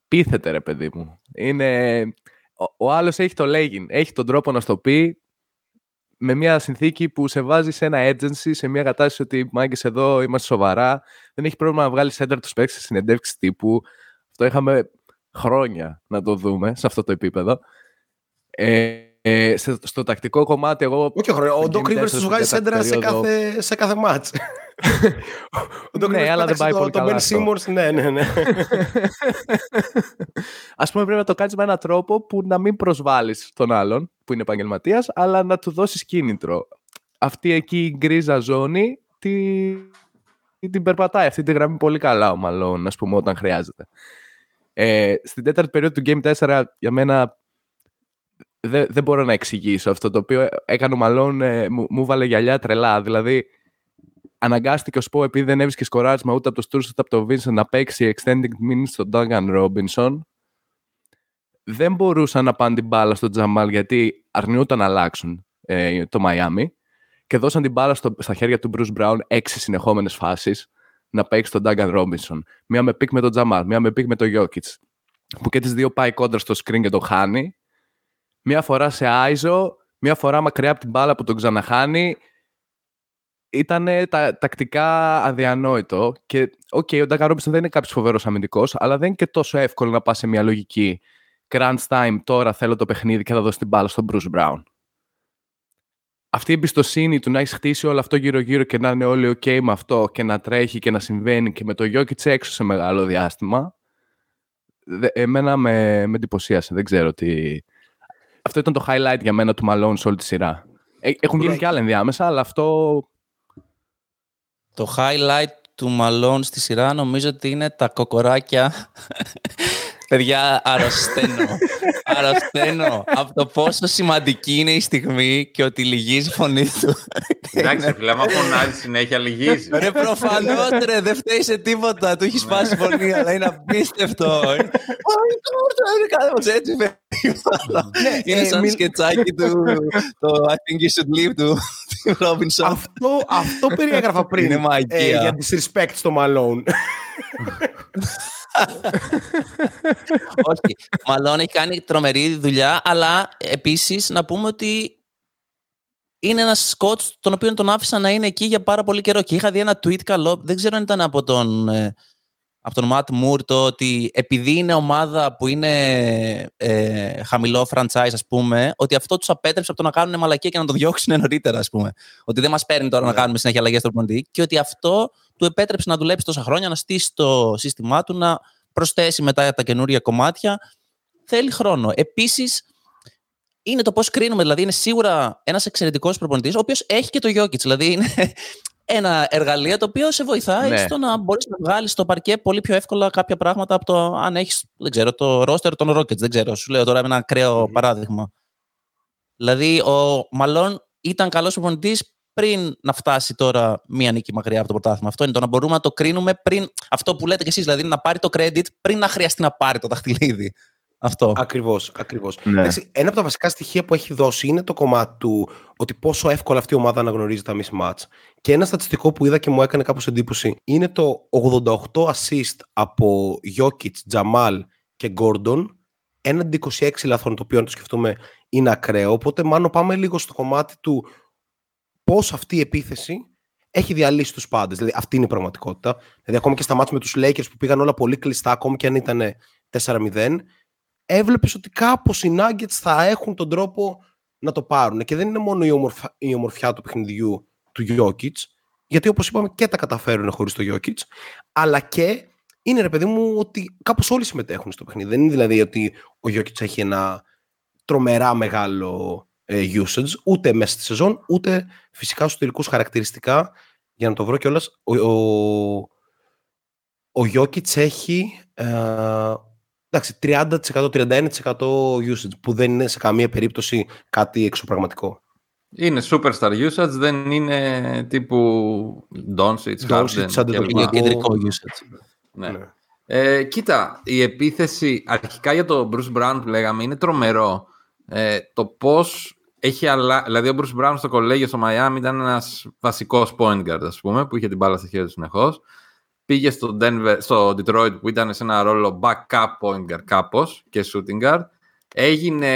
πείθεται ρε παιδί μου. Είναι... Ο, ο άλλος έχει το legging, έχει τον τρόπο να στο πει με μια συνθήκη που σε βάζει σε ένα agency, σε μια κατάσταση ότι μάγκες εδώ είμαστε σοβαρά, δεν έχει πρόβλημα να βγάλεις center τους παίξει σε συνεντεύξεις τύπου. Αυτό είχαμε χρόνια να το δούμε σε αυτό το επίπεδο. Ε, ε, σε- στο τακτικό κομμάτι, εγώ. Όχι χρόνο. Ο στο Doc Game Rivers 4 τους στην βγάζει τέταρτη σέντρα σε περίοδο, κάθε, σε κάθε μάτς. Ο Doc Ναι, Rivers αλλά δεν πέταξε πάει το- πολύ τον καλά Ben αυτό. Simmons, ναι, ναι, ναι. Ας πούμε πρέπει να το κάνεις με έναν τρόπο που να μην προσβάλλεις τον άλλον που είναι επαγγελματίας, αλλά να του δώσεις κίνητρο. Αυτή εκεί η γκρίζα ζώνη τη... την περπατάει αυτή τη γραμμή πολύ καλά ο Μαλόν, ας πούμε, όταν χρειάζεται. Ε, στην τέταρτη περίοδο του Game 4 για μένα δεν, δεν μπορώ να εξηγήσω αυτό το οποίο έκανε ο Μαλόν, ε, μου, μου βάλε γυαλιά τρελά. Δηλαδή, αναγκάστηκε ο Σπο επειδή δεν έβρισκε σκοράρισμα ούτε από το Στούρς ούτε από το Vincent να παίξει extending minutes στον Duncan Robinson. Δεν μπορούσαν να πάνε την μπάλα στον Τζαμάλ γιατί αρνιούταν να αλλάξουν ε, το Miami και δώσαν την μπάλα στο, στα χέρια του Bruce Brown έξι συνεχόμενες φάσεις. Να παίξει τον Ντάνκαν Ρόμπινσον. Μία με pick με τον Τζαμάλ, μία με pick με τον Γιόκιτς. Που και τις δύο πάει κόντρα στο screen και το χάνει. Μία φορά σε iso, μία φορά μακριά από την μπάλα που τον ξαναχάνει. Ήταν τα, τακτικά αδιανόητο. Και, OK, okay, ο Ντάνκαν Ρόμπινσον δεν είναι κάποιος φοβερός αμυντικός, αλλά δεν είναι και τόσο εύκολο να πας σε μια λογική. Crunch time, τώρα θέλω το παιχνίδι και θα δώσει την μπάλα στον Bruce Brown αυτή η εμπιστοσύνη του να έχεις χτίσει όλο αυτό γύρω-γύρω και να είναι όλοι OK με αυτό και να τρέχει και να συμβαίνει και με το Jokic έξω σε μεγάλο διάστημα, εμένα με, με εντυπωσίασε. Δεν ξέρω τι. Αυτό ήταν το highlight για μένα του Malone σε όλη τη σειρά. Ε, έχουν γίνει και άλλα ενδιάμεσα, αλλά αυτό. Το highlight του Malone στη σειρά νομίζω ότι είναι τα κοκοράκια Παιδιά, αρρωσταίνω. αρρωσταίνω από το πόσο σημαντική είναι η στιγμή και ότι λυγίζει η φωνή του. Εντάξει, φίλε, άμα φωνάζει συνέχεια, λυγίζει. Ρε, προφανώς ρε, δεν φταίει σε τίποτα. Του έχει σπάσει φωνή, αλλά είναι απίστευτο. Κάπω έτσι, Είναι ε, σαν σκετσάκι του. Το I think you should leave του Robinson. Αυτό περιέγραφα πριν. Είναι μαγεία. Για disrespect στο Malone. Όχι. Μάλλον έχει κάνει τρομερή δουλειά, αλλά επίσης να πούμε ότι είναι ένας σκότς τον οποίο τον άφησα να είναι εκεί για πάρα πολύ καιρό. Και είχα δει ένα tweet καλό, δεν ξέρω αν ήταν από τον, ε, από τον Matt Moore, το ότι επειδή είναι ομάδα που είναι ε, χαμηλό franchise, ας πούμε, ότι αυτό τους απέτρεψε από το να κάνουν μαλακία και να το διώξουν νωρίτερα, ας πούμε. Ότι δεν μας παίρνει τώρα να ναι. κάνουμε συνέχεια αλλαγές στο προπονητή και ότι αυτό του επέτρεψε να δουλέψει τόσα χρόνια, να στήσει το σύστημά του, να προσθέσει μετά τα καινούργια κομμάτια. Θέλει χρόνο. Επίσης, είναι το πώς κρίνουμε. Δηλαδή, είναι σίγουρα ένας εξαιρετικός προπονητής, ο οποίος έχει και το Jokic. Δηλαδή, είναι ένα εργαλείο το οποίο σε βοηθάει ναι. στο να μπορείς να βγάλεις στο παρκέ πολύ πιο εύκολα κάποια πράγματα από το αν έχεις, δεν ξέρω, το ρόστερ των Rockets. Δεν ξέρω, σου λέω τώρα ένα ακραίο παράδειγμα. Δηλαδή, ο Μαλόν ήταν καλός προπονητής πριν να φτάσει τώρα μία νίκη μακριά από το πρωτάθλημα. Αυτό είναι το να μπορούμε να το κρίνουμε πριν. Αυτό που λέτε κι εσείς, δηλαδή να πάρει το credit πριν να χρειαστεί να πάρει το δαχτυλίδι. Αυτό. Ακριβώς. Ακριβώς. Ναι. ένα από τα βασικά στοιχεία που έχει δώσει είναι το κομμάτι του ότι πόσο εύκολα αυτή η ομάδα αναγνωρίζει τα mismatch. Και ένα στατιστικό που είδα και μου έκανε κάπως εντύπωση είναι το 88 assist από Jokic, Jamal και Gordon έναντι 26 λαθών, το οποίο αν το σκεφτούμε είναι ακραίο. Οπότε, μάλλον πάμε λίγο στο κομμάτι του πώς αυτή η επίθεση έχει διαλύσει τους πάντες. Δηλαδή, αυτή είναι η πραγματικότητα. Δηλαδή, ακόμα και στα μάτια με τους Lakers που πήγαν όλα πολύ κλειστά, ακόμη και αν ήταν 4-0, έβλεπες ότι κάπως οι Nuggets θα έχουν τον τρόπο να το πάρουν. Και δεν είναι μόνο η, ομορφιά, η ομορφιά του παιχνιδιού του Jokic, γιατί όπως είπαμε και τα καταφέρουν χωρίς το Jokic, αλλά και είναι ρε παιδί μου ότι κάπως όλοι συμμετέχουν στο παιχνίδι. Δεν είναι δηλαδή ότι ο Jokic έχει ένα τρομερά μεγάλο ε, usage, ούτε μέσα στη σεζόν, ούτε φυσικά στους τελικούς χαρακτηριστικά. Για να το βρω κιόλας, ο, ο, ο Jokic έχει ε, εντάξει, 30%, 31% usage, που δεν είναι σε καμία περίπτωση κάτι εξωπραγματικό. Είναι superstar usage, δεν είναι τύπου Doncic, Harden σαν το κεντρικό usage. Ναι. ναι. Ε, κοίτα, η επίθεση αρχικά για το Bruce Brown που λέγαμε είναι τρομερό. Ε, το πώς έχει αλλα... Δηλαδή, ο Bruce Brown στο κολέγιο στο Miami ήταν ένας βασικός point guard, ας πούμε, που είχε την μπάλα στα χέρια του συνεχώς. Πήγε στο, Denver, στο Detroit που ήταν σε ένα ρόλο backup point guard κάπως και shooting guard. Έγινε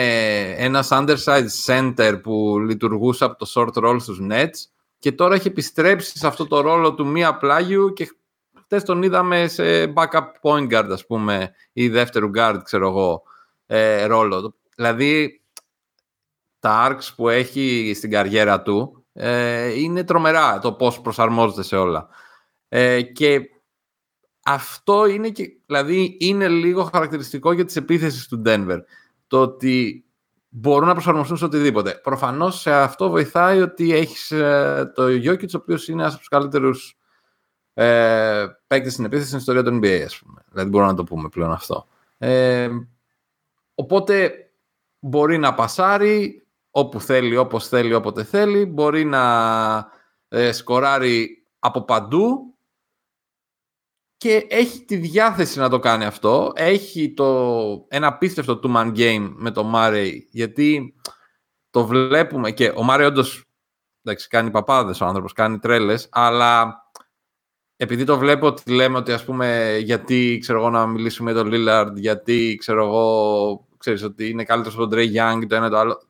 ένας undersized center που λειτουργούσε από το short roll στους Nets και τώρα έχει επιστρέψει σε αυτό το ρόλο του μία πλάγιου και χτες τον είδαμε σε backup point guard, ας πούμε, ή δεύτερου guard, ξέρω εγώ, ε, ρόλο. Δηλαδή, τα arcs που έχει στην καριέρα του ε, είναι τρομερά το πώς προσαρμόζεται σε όλα. Ε, και αυτό είναι, και, δηλαδή, είναι λίγο χαρακτηριστικό για τις επίθεσεις του Denver. Το ότι μπορούν να προσαρμοστούν σε οτιδήποτε. Προφανώς σε αυτό βοηθάει ότι έχεις ε, το Jokic, ο οποίος είναι ένας από τους καλύτερους ε, παίκτες στην επίθεση στην ιστορία του NBA, ας πούμε. Δηλαδή μπορούμε να το πούμε πλέον αυτό. Ε, οπότε μπορεί να πασάρει, όπου θέλει, όπως θέλει, όποτε θέλει. Μπορεί να ε, σκοράρει από παντού και έχει τη διάθεση να το κάνει αυτό. Έχει το, ένα απίστευτο two-man game με το Μάρεϊ, γιατί το βλέπουμε και ο Μάρεϊ όντως εντάξει, κάνει παπάδες ο άνθρωπος, κάνει τρέλες, αλλά επειδή το βλέπω ότι λέμε ότι ας πούμε γιατί ξέρω εγώ να μιλήσουμε για τον Lillard, γιατί ξέρω εγώ ξέρεις ότι είναι καλύτερος από τον Trey Young το ένα το άλλο.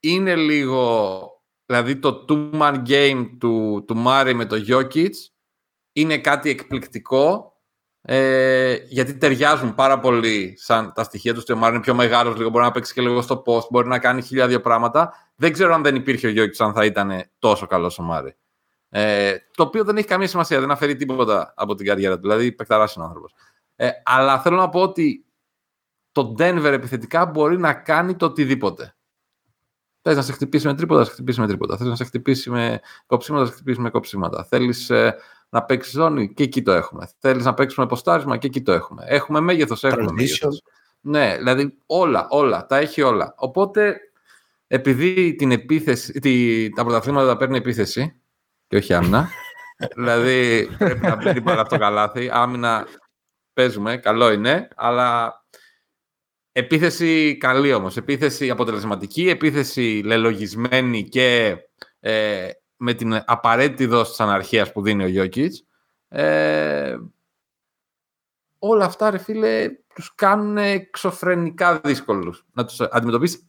Είναι λίγο, δηλαδή το two-man game του, του Murray με το Jokic είναι κάτι εκπληκτικό ε, γιατί ταιριάζουν πάρα πολύ σαν τα στοιχεία τους. Ο Murray είναι πιο μεγάλος, λίγο, μπορεί να παίξει και λίγο στο post, μπορεί να κάνει χίλια δύο πράγματα. Δεν ξέρω αν δεν υπήρχε ο Jokic αν θα ήταν τόσο καλός ο Murray. Ε, το οποίο δεν έχει καμία σημασία, δεν αφαιρεί τίποτα από την καριέρα του. Δηλαδή, παικταρά είναι ο άνθρωπος. Ε, αλλά θέλω να πω ότι το Denver επιθετικά μπορεί να κάνει το οτιδήποτε. Θες να σε χτυπήσει με τρίποτα, θα σε χτυπήσει με τρίποτα. Θες να σε χτυπήσει με κοψίματα, θα σε χτυπήσει με κοψίματα. Θέλεις ε, να παίξεις ζώνη και εκεί το έχουμε. Θέλεις να παίξουμε ποστάρισμα και εκεί το έχουμε. Έχουμε μέγεθος, έχουμε μέγεθος. Ναι, δηλαδή όλα, όλα, τα έχει όλα. Οπότε, επειδή την επίθεση, τη, τα πρωταθλήματα τα παίρνει επίθεση, και όχι άμυνα. δηλαδή πρέπει να μπει την αυτό καλάθι. Άμυνα παίζουμε, καλό είναι, αλλά επίθεση καλή όμως. Επίθεση αποτελεσματική, επίθεση λελογισμένη και ε, με την απαραίτητη δόση της αναρχίας που δίνει ο Γιώκητς. Ε, όλα αυτά, ρε φίλε, τους κάνουν εξωφρενικά δύσκολους να τους αντιμετωπίσεις.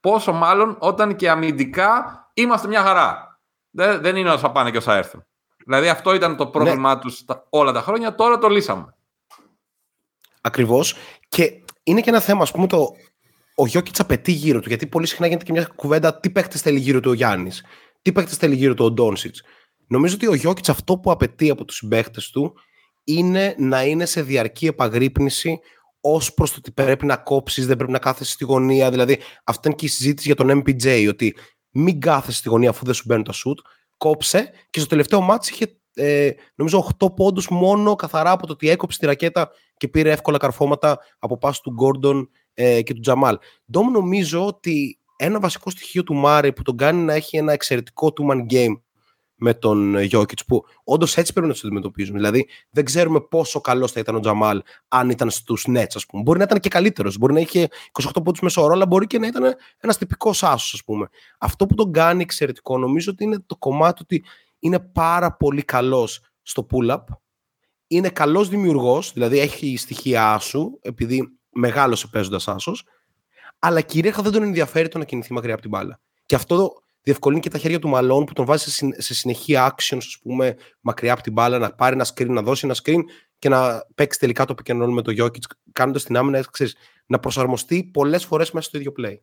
Πόσο μάλλον όταν και αμυντικά είμαστε μια χαρά. Δεν, δεν είναι όσα πάνε και όσα έρθουν. Δηλαδή αυτό ήταν το πρόβλημά ναι. τους όλα τα χρόνια, τώρα το λύσαμε. Ακριβώς. Και είναι και ένα θέμα, ας πούμε, το, ο Γιώκητς απαιτεί γύρω του, γιατί πολύ συχνά γίνεται και μια κουβέντα τι παίχτε θέλει γύρω του ο Γιάννης, τι παίχτε θέλει γύρω του ο Ντόνσιτς. Νομίζω ότι ο Γιώκητς αυτό που απαιτεί από τους συμπαίχτες του είναι να είναι σε διαρκή επαγρύπνηση ως προς το ότι πρέπει να κόψεις, δεν πρέπει να κάθεσαι στη γωνία. Δηλαδή, αυτή είναι και η συζήτηση για τον MPJ, ότι μην κάθεσαι στη γωνία αφού δεν σου μπαίνουν τα σουτ. Κόψε και στο τελευταίο μάτι είχε ε, νομίζω 8 πόντους μόνο καθαρά από το ότι έκοψε τη ρακέτα και πήρε εύκολα καρφώματα από πάση του Γκόρντον ε, και του Τζαμάλ. Ντόμ νομίζω ότι ένα βασικό στοιχείο του Μάρι που τον κάνει να έχει ένα εξαιρετικό two-man game με τον Γιώκητ, που όντως έτσι πρέπει να τους αντιμετωπίζουμε. Δηλαδή, δεν ξέρουμε πόσο καλός θα ήταν ο Τζαμάλ αν ήταν στους Nets, ας πούμε. Μπορεί να ήταν και καλύτερος. Μπορεί να είχε 28 πόντους μέσω όρο, αλλά μπορεί και να ήταν ένας τυπικός άσος, ας πούμε. Αυτό που τον κάνει εξαιρετικό νομίζω ότι είναι το κομμάτι ότι είναι πάρα πολύ καλός στο pull-up. Είναι καλός δημιουργός, δηλαδή έχει στοιχεία άσου, επειδή μεγάλωσε παίζοντας άσος. Αλλά κυρίαρχα δεν τον ενδιαφέρει το να κινηθεί μακριά από την μπάλα. Και αυτό διευκολύνει και τα χέρια του Μαλόν που τον βάζει σε συνεχή actions, ας πούμε, μακριά από την μπάλα, να πάρει ένα screen, να δώσει ένα screen και να παίξει τελικά το pick με το Jokic, κάνοντας την άμυνα, ξέρεις, να προσαρμοστεί πολλές φορές μέσα στο ίδιο play.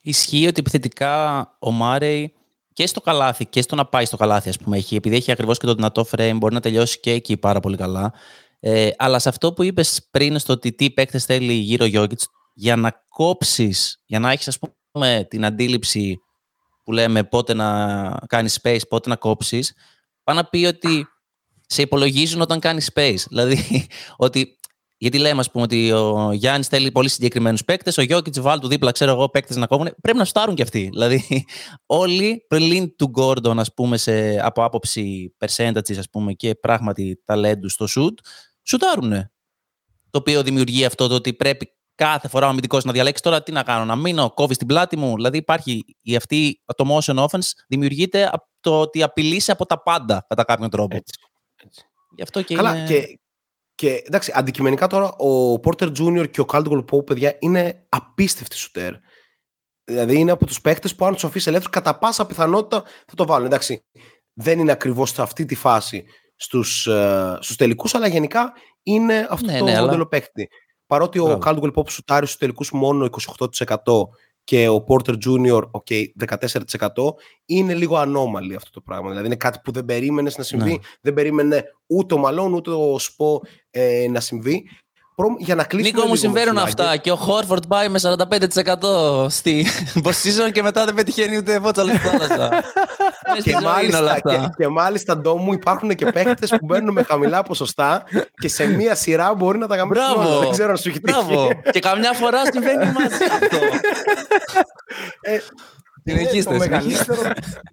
Ισχύει ότι επιθετικά ο Μάρεϊ και στο καλάθι και στο να πάει στο καλάθι, ας πούμε, έχει, επειδή έχει ακριβώς και το δυνατό frame, μπορεί να τελειώσει και εκεί πάρα πολύ καλά. Ε, αλλά σε αυτό που είπες πριν, στο ότι τι παίκτες θέλει γύρω Jokic, για να κόψεις, για να έχεις, ας πούμε, με την αντίληψη που λέμε πότε να κάνεις space, πότε να κόψεις, πάει να πει ότι σε υπολογίζουν όταν κάνεις space. Δηλαδή, ότι. Γιατί λέμε, ας πούμε, ότι ο Γιάννης θέλει πολύ συγκεκριμένους παίκτες, ο Γιώκητς βάλει του δίπλα, ξέρω εγώ, παίκτες να κόβουν. Πρέπει να στάρουν κι αυτοί. Δηλαδή, όλοι πριν του Γκόρντον, ας πούμε, σε, από άποψη percentage, ας πούμε, και πράγματι ταλέντου στο shoot, σουτάρουν. Το οποίο δημιουργεί αυτό το ότι πρέπει κάθε φορά ο αμυντικός να διαλέξει τώρα τι να κάνω, να μείνω, κόβεις την πλάτη μου. Δηλαδή υπάρχει η αυτή το motion offense δημιουργείται από το ότι απειλείσαι από τα πάντα κατά κάποιον τρόπο. Έτσι. έτσι. Γι' αυτό και Καλά, είναι... και, και εντάξει, αντικειμενικά τώρα ο Porter Junior και ο Caldwell Pope, παιδιά, είναι απίστευτοι σουτέρ. Δηλαδή είναι από τους παίχτε που αν τους αφήσεις ελεύθερους, κατά πάσα πιθανότητα θα το βάλουν. Εντάξει, δεν είναι ακριβώς σε αυτή τη φάση στους uh, στους τελικούς, αλλά γενικά είναι αυτό ναι, το ναι, μοντέλο αλλά... παίχτη. Παρότι ο Caldwell Pope σουτάρει στους τελικούς μόνο 28% και ο Porter Jr. Okay, 14% είναι λίγο ανώμαλη αυτό το πράγμα. Δηλαδή είναι κάτι που δεν περίμενες να συμβεί. Ναι. Δεν περίμενε ούτε ο Μαλόν ούτε ο Σπο ε, να συμβεί για να κλείσουμε. Νίκο, μου συμβαίνουν αυτά. Και ο Χόρφορντ πάει με 45% στη position και μετά δεν πετυχαίνει ούτε φώτσα θάλασσα. και, μάλιστα, και, και μάλιστα, Ντόμου, υπάρχουν και παίχτε που μπαίνουν με χαμηλά ποσοστά και σε μία σειρά μπορεί να τα γαμίσουν όλα. Δεν ξέρω αν σου έχει τύχει. και καμιά φορά συμβαίνει μαζί αυτό. Ε, το, μεγαλύτερο,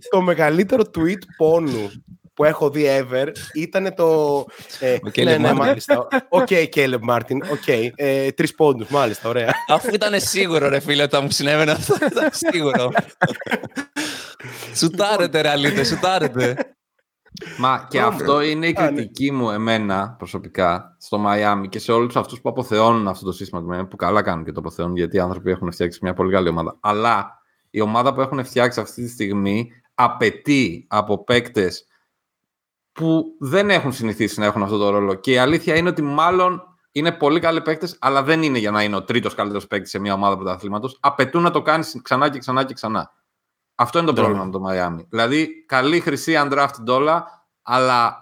το μεγαλύτερο tweet πόνου που έχω δει ever ήταν το. Ε, ναι, ναι, μάλιστα. Οκ, Κέιλεμπ Μάρτιν. Οκ. Ε, Τρεις πόντους, μάλιστα. Ωραία. Αφού ήταν σίγουρο, ρε φίλε, όταν μου συνέβαινε αυτό. Ήταν σίγουρο. Σουτάρετε, ρε αλήθεια, σουτάρετε. Μα και αυτό είναι η Α, ναι. κριτική μου εμένα προσωπικά στο Μαϊάμι και σε όλους αυτούς που αποθεώνουν αυτό το σύστημα του Μαϊάμι, που καλά κάνουν και το αποθεώνουν γιατί οι άνθρωποι έχουν φτιάξει μια πολύ καλή ομάδα. Αλλά η ομάδα που έχουν φτιάξει αυτή τη στιγμή απαιτεί από παίκτες που δεν έχουν συνηθίσει να έχουν αυτό το ρόλο. Και η αλήθεια είναι ότι μάλλον είναι πολύ καλοί παίκτες, αλλά δεν είναι για να είναι ο τρίτος καλύτερος παίκτης σε μια ομάδα πρωταθλήματος. Απαιτούν να το κάνεις ξανά και ξανά και ξανά. Αυτό είναι το Ναι. πρόβλημα με το Miami. Δηλαδή, καλή χρυσή undrafted όλα, αλλά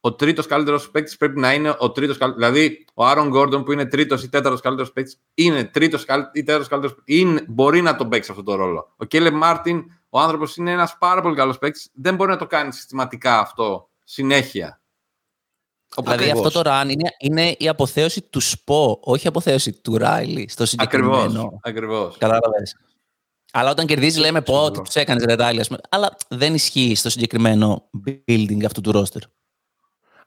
ο τρίτος καλύτερος παίκτης πρέπει να είναι ο τρίτος καλύτερο. Δηλαδή, ο Άρον Γκόρντον που είναι τρίτος ή τέταρτος καλύτερος παίκτης, είναι τρίτος ή τέταρτος καλύτερο Μπορεί να τον παίξει αυτό το ρόλο. Ο Κέλε Μάρτιν, ο άνθρωπος είναι ένας πάρα πολύ καλός παίκτης. Δεν μπορεί να το κάνει συστηματικά αυτό συνέχεια. Δηλαδή Ακριβώς. αυτό το run είναι, είναι η αποθέωση του ΣΠΟ, όχι η αποθέωση του Ράιλι στο συγκεκριμένο. Ακριβώς. Ακριβώς. Κατάλαβες. Αλλά όταν κερδίζει, λέμε πω Σίγουρα. τους έκανες ρε Ράιλι, ας πούμε. Αλλά δεν ισχύει στο συγκεκριμένο building αυτού του roster.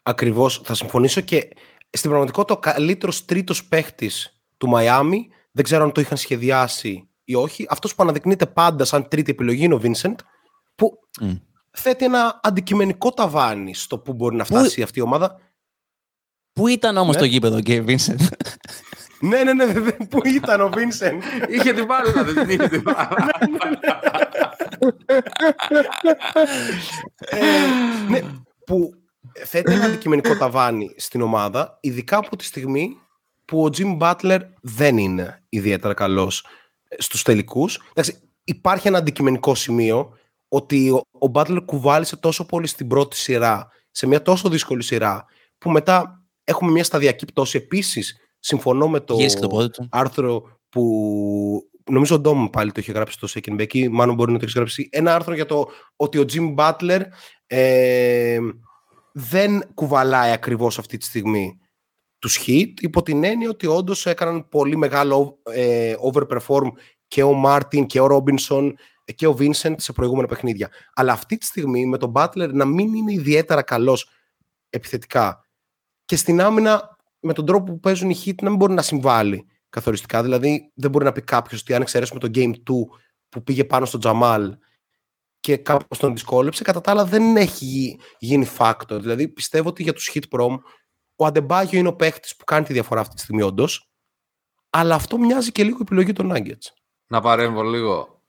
Ακριβώς. Θα συμφωνήσω και στην πραγματικότητα ο καλύτερος τρίτος παίχτης του Μαϊάμι, δεν ξέρω αν το είχαν σχεδιάσει ή όχι. Αυτός που αναδεικνύεται πάντα σαν τρίτη επιλογή είναι ο Βίνσεντ, που Μμ. θέτει ένα αντικειμενικό ταβάνι στο που μπορεί να φτάσει αυτή η ομάδα. Πού ήταν όμως Ναι. το γήπεδο, και Vincent; Ναι, ναι, ναι, ναι, πού ήταν ο Βίνσεντ; είχε την μπάλα, δεν την είχε την μπάλα. ε, ναι, που θέτει ένα αντικειμενικό ταβάνι στην ομάδα, ειδικά από τη στιγμή που ο Jim Butler δεν είναι ιδιαίτερα καλός ε, στους τελικούς. Εντάξει, υπάρχει ένα αντικειμενικό σημείο ότι ο, ο Butler κουβάλισε τόσο πολύ στην πρώτη σειρά, σε μια τόσο δύσκολη σειρά, που μετά έχουμε μια σταδιακή πτώση. Επίσης, συμφωνώ με το Γύρισε το πόδι του. άρθρο που νομίζω ο Ντόμ πάλι το είχε γράψει στο Second Back ή μάλλον μπορεί να το έχεις γράψει. Ένα άρθρο για το ότι ο Jim Butler ε, δεν κουβαλάει ακριβώς αυτή τη στιγμή τους Heat υπό την έννοια ότι όντως έκαναν πολύ μεγάλο ε, overperform και ο Μάρτιν και ο Ρόμπινσον και ο Vincent σε προηγούμενα παιχνίδια. Αλλά αυτή τη στιγμή με τον Butler να μην είναι ιδιαίτερα καλός επιθετικά και στην άμυνα με τον τρόπο που παίζουν οι Heat να μην μπορεί να συμβάλλει καθοριστικά. Δηλαδή δεν μπορεί να πει κάποιος ότι αν εξαιρέσουμε το Game 2 που πήγε πάνω στο Τζαμάλ και κάπως τον δυσκόλεψε, κατά τα άλλα δεν έχει γι- γίνει factor. Δηλαδή πιστεύω ότι για τους Hit Prom ο Αντεμπάγιο είναι ο παίχτης που κάνει τη διαφορά αυτή τη στιγμή όντως. Αλλά αυτό μοιάζει και λίγο επιλογή των Nuggets. να παρέμβω λίγο.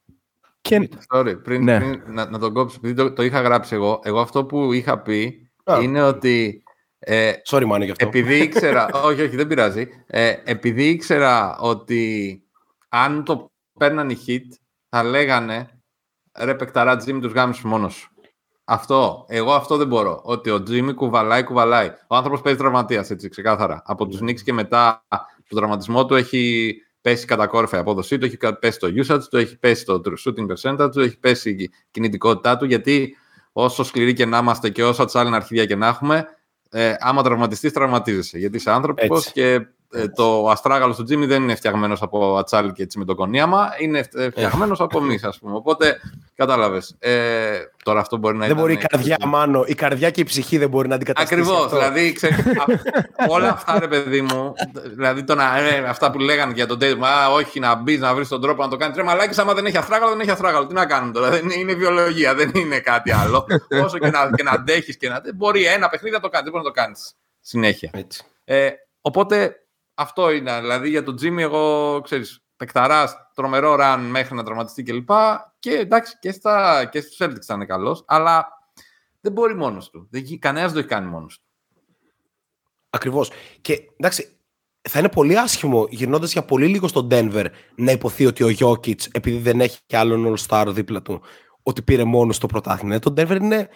Και... Sorry, πριν, Ναι. πριν να, να τον κόψω, επειδή το, το είχα γράψει εγώ. Εγώ αυτό που είχα πει Α. είναι ότι ε, Sorry, Μάνο, γι' αυτό. επειδή ήξερα. όχι, όχι, δεν πειράζει. Ε, επειδή ήξερα ότι αν το παίρναν οι hit, θα λέγανε ρε παικταρά Jimmy τους γάμισες μόνος σου. Αυτό. Εγώ αυτό δεν μπορώ. Ότι ο Jimmy κουβαλάει, κουβαλάει. Ο άνθρωπος παίζει τραυματίας, έτσι, ξεκάθαρα. Από τους Knicks και μετά το τραυματισμό του έχει πέσει κατακόρυφα η απόδοσή του, έχει πέσει το usage του, έχει πέσει το true shooting percentage του, έχει πέσει η κινητικότητά του, γιατί όσο σκληροί και να είμαστε και όσο τσάλινα αρχίδια και να έχουμε, ε, άμα τραυματιστείς, τραυματίζεσαι. Γιατί είσαι άνθρωπος Έτσι. και ε, το αστράγαλο του Τζίμι δεν είναι φτιαγμένος από ατσάλι και έτσι με το κονίαμα, είναι φτιαγμένος από εμείς, ας πούμε. Οπότε, κατάλαβες. Ε, τώρα αυτό μπορεί να δεν ήταν. μπορεί η καρδιά, Μάνο. Η καρδιά και η ψυχή δεν μπορεί να αντικαταστήσει. Ακριβώς. αυτό. Δηλαδή, ξέρεις, α- όλα αυτά, ρε παιδί μου, δηλαδή το να, ε, αυτά που λέγανε για τον Tatum, Α, όχι να μπεις, να βρεις τον τρόπο να το κάνεις. Τρε μαλάκι, άμα δεν έχει αστράγαλο, δεν έχει αστράγαλο. Τι να κάνουμε τώρα. Δεν είναι, είναι βιολογία, δεν είναι κάτι άλλο. Όσο και να, και να αντέχεις και να. Μπορεί ένα παιχνίδι να το κάνεις, δεν μπορεί να το κάνεις συνέχεια. Έτσι. Ε, οπότε αυτό είναι. Δηλαδή για τον Jimmy, εγώ ξέρεις, παικταράς, τρομερό ραν μέχρι να τραυματιστεί κλπ. Και εντάξει, και, στα, και στους Celtics θα είναι καλός, αλλά δεν μπορεί μόνος του. Κανένας δεν το έχει κάνει μόνος του. Ακριβώς. Και εντάξει, θα είναι πολύ άσχημο γυρνώντας για πολύ λίγο στον Denver να υποθεί ότι ο Jokic, επειδή δεν έχει κι άλλον All-Star δίπλα του, ότι πήρε μόνος στο πρωτάθλημα. Το Denver είναι.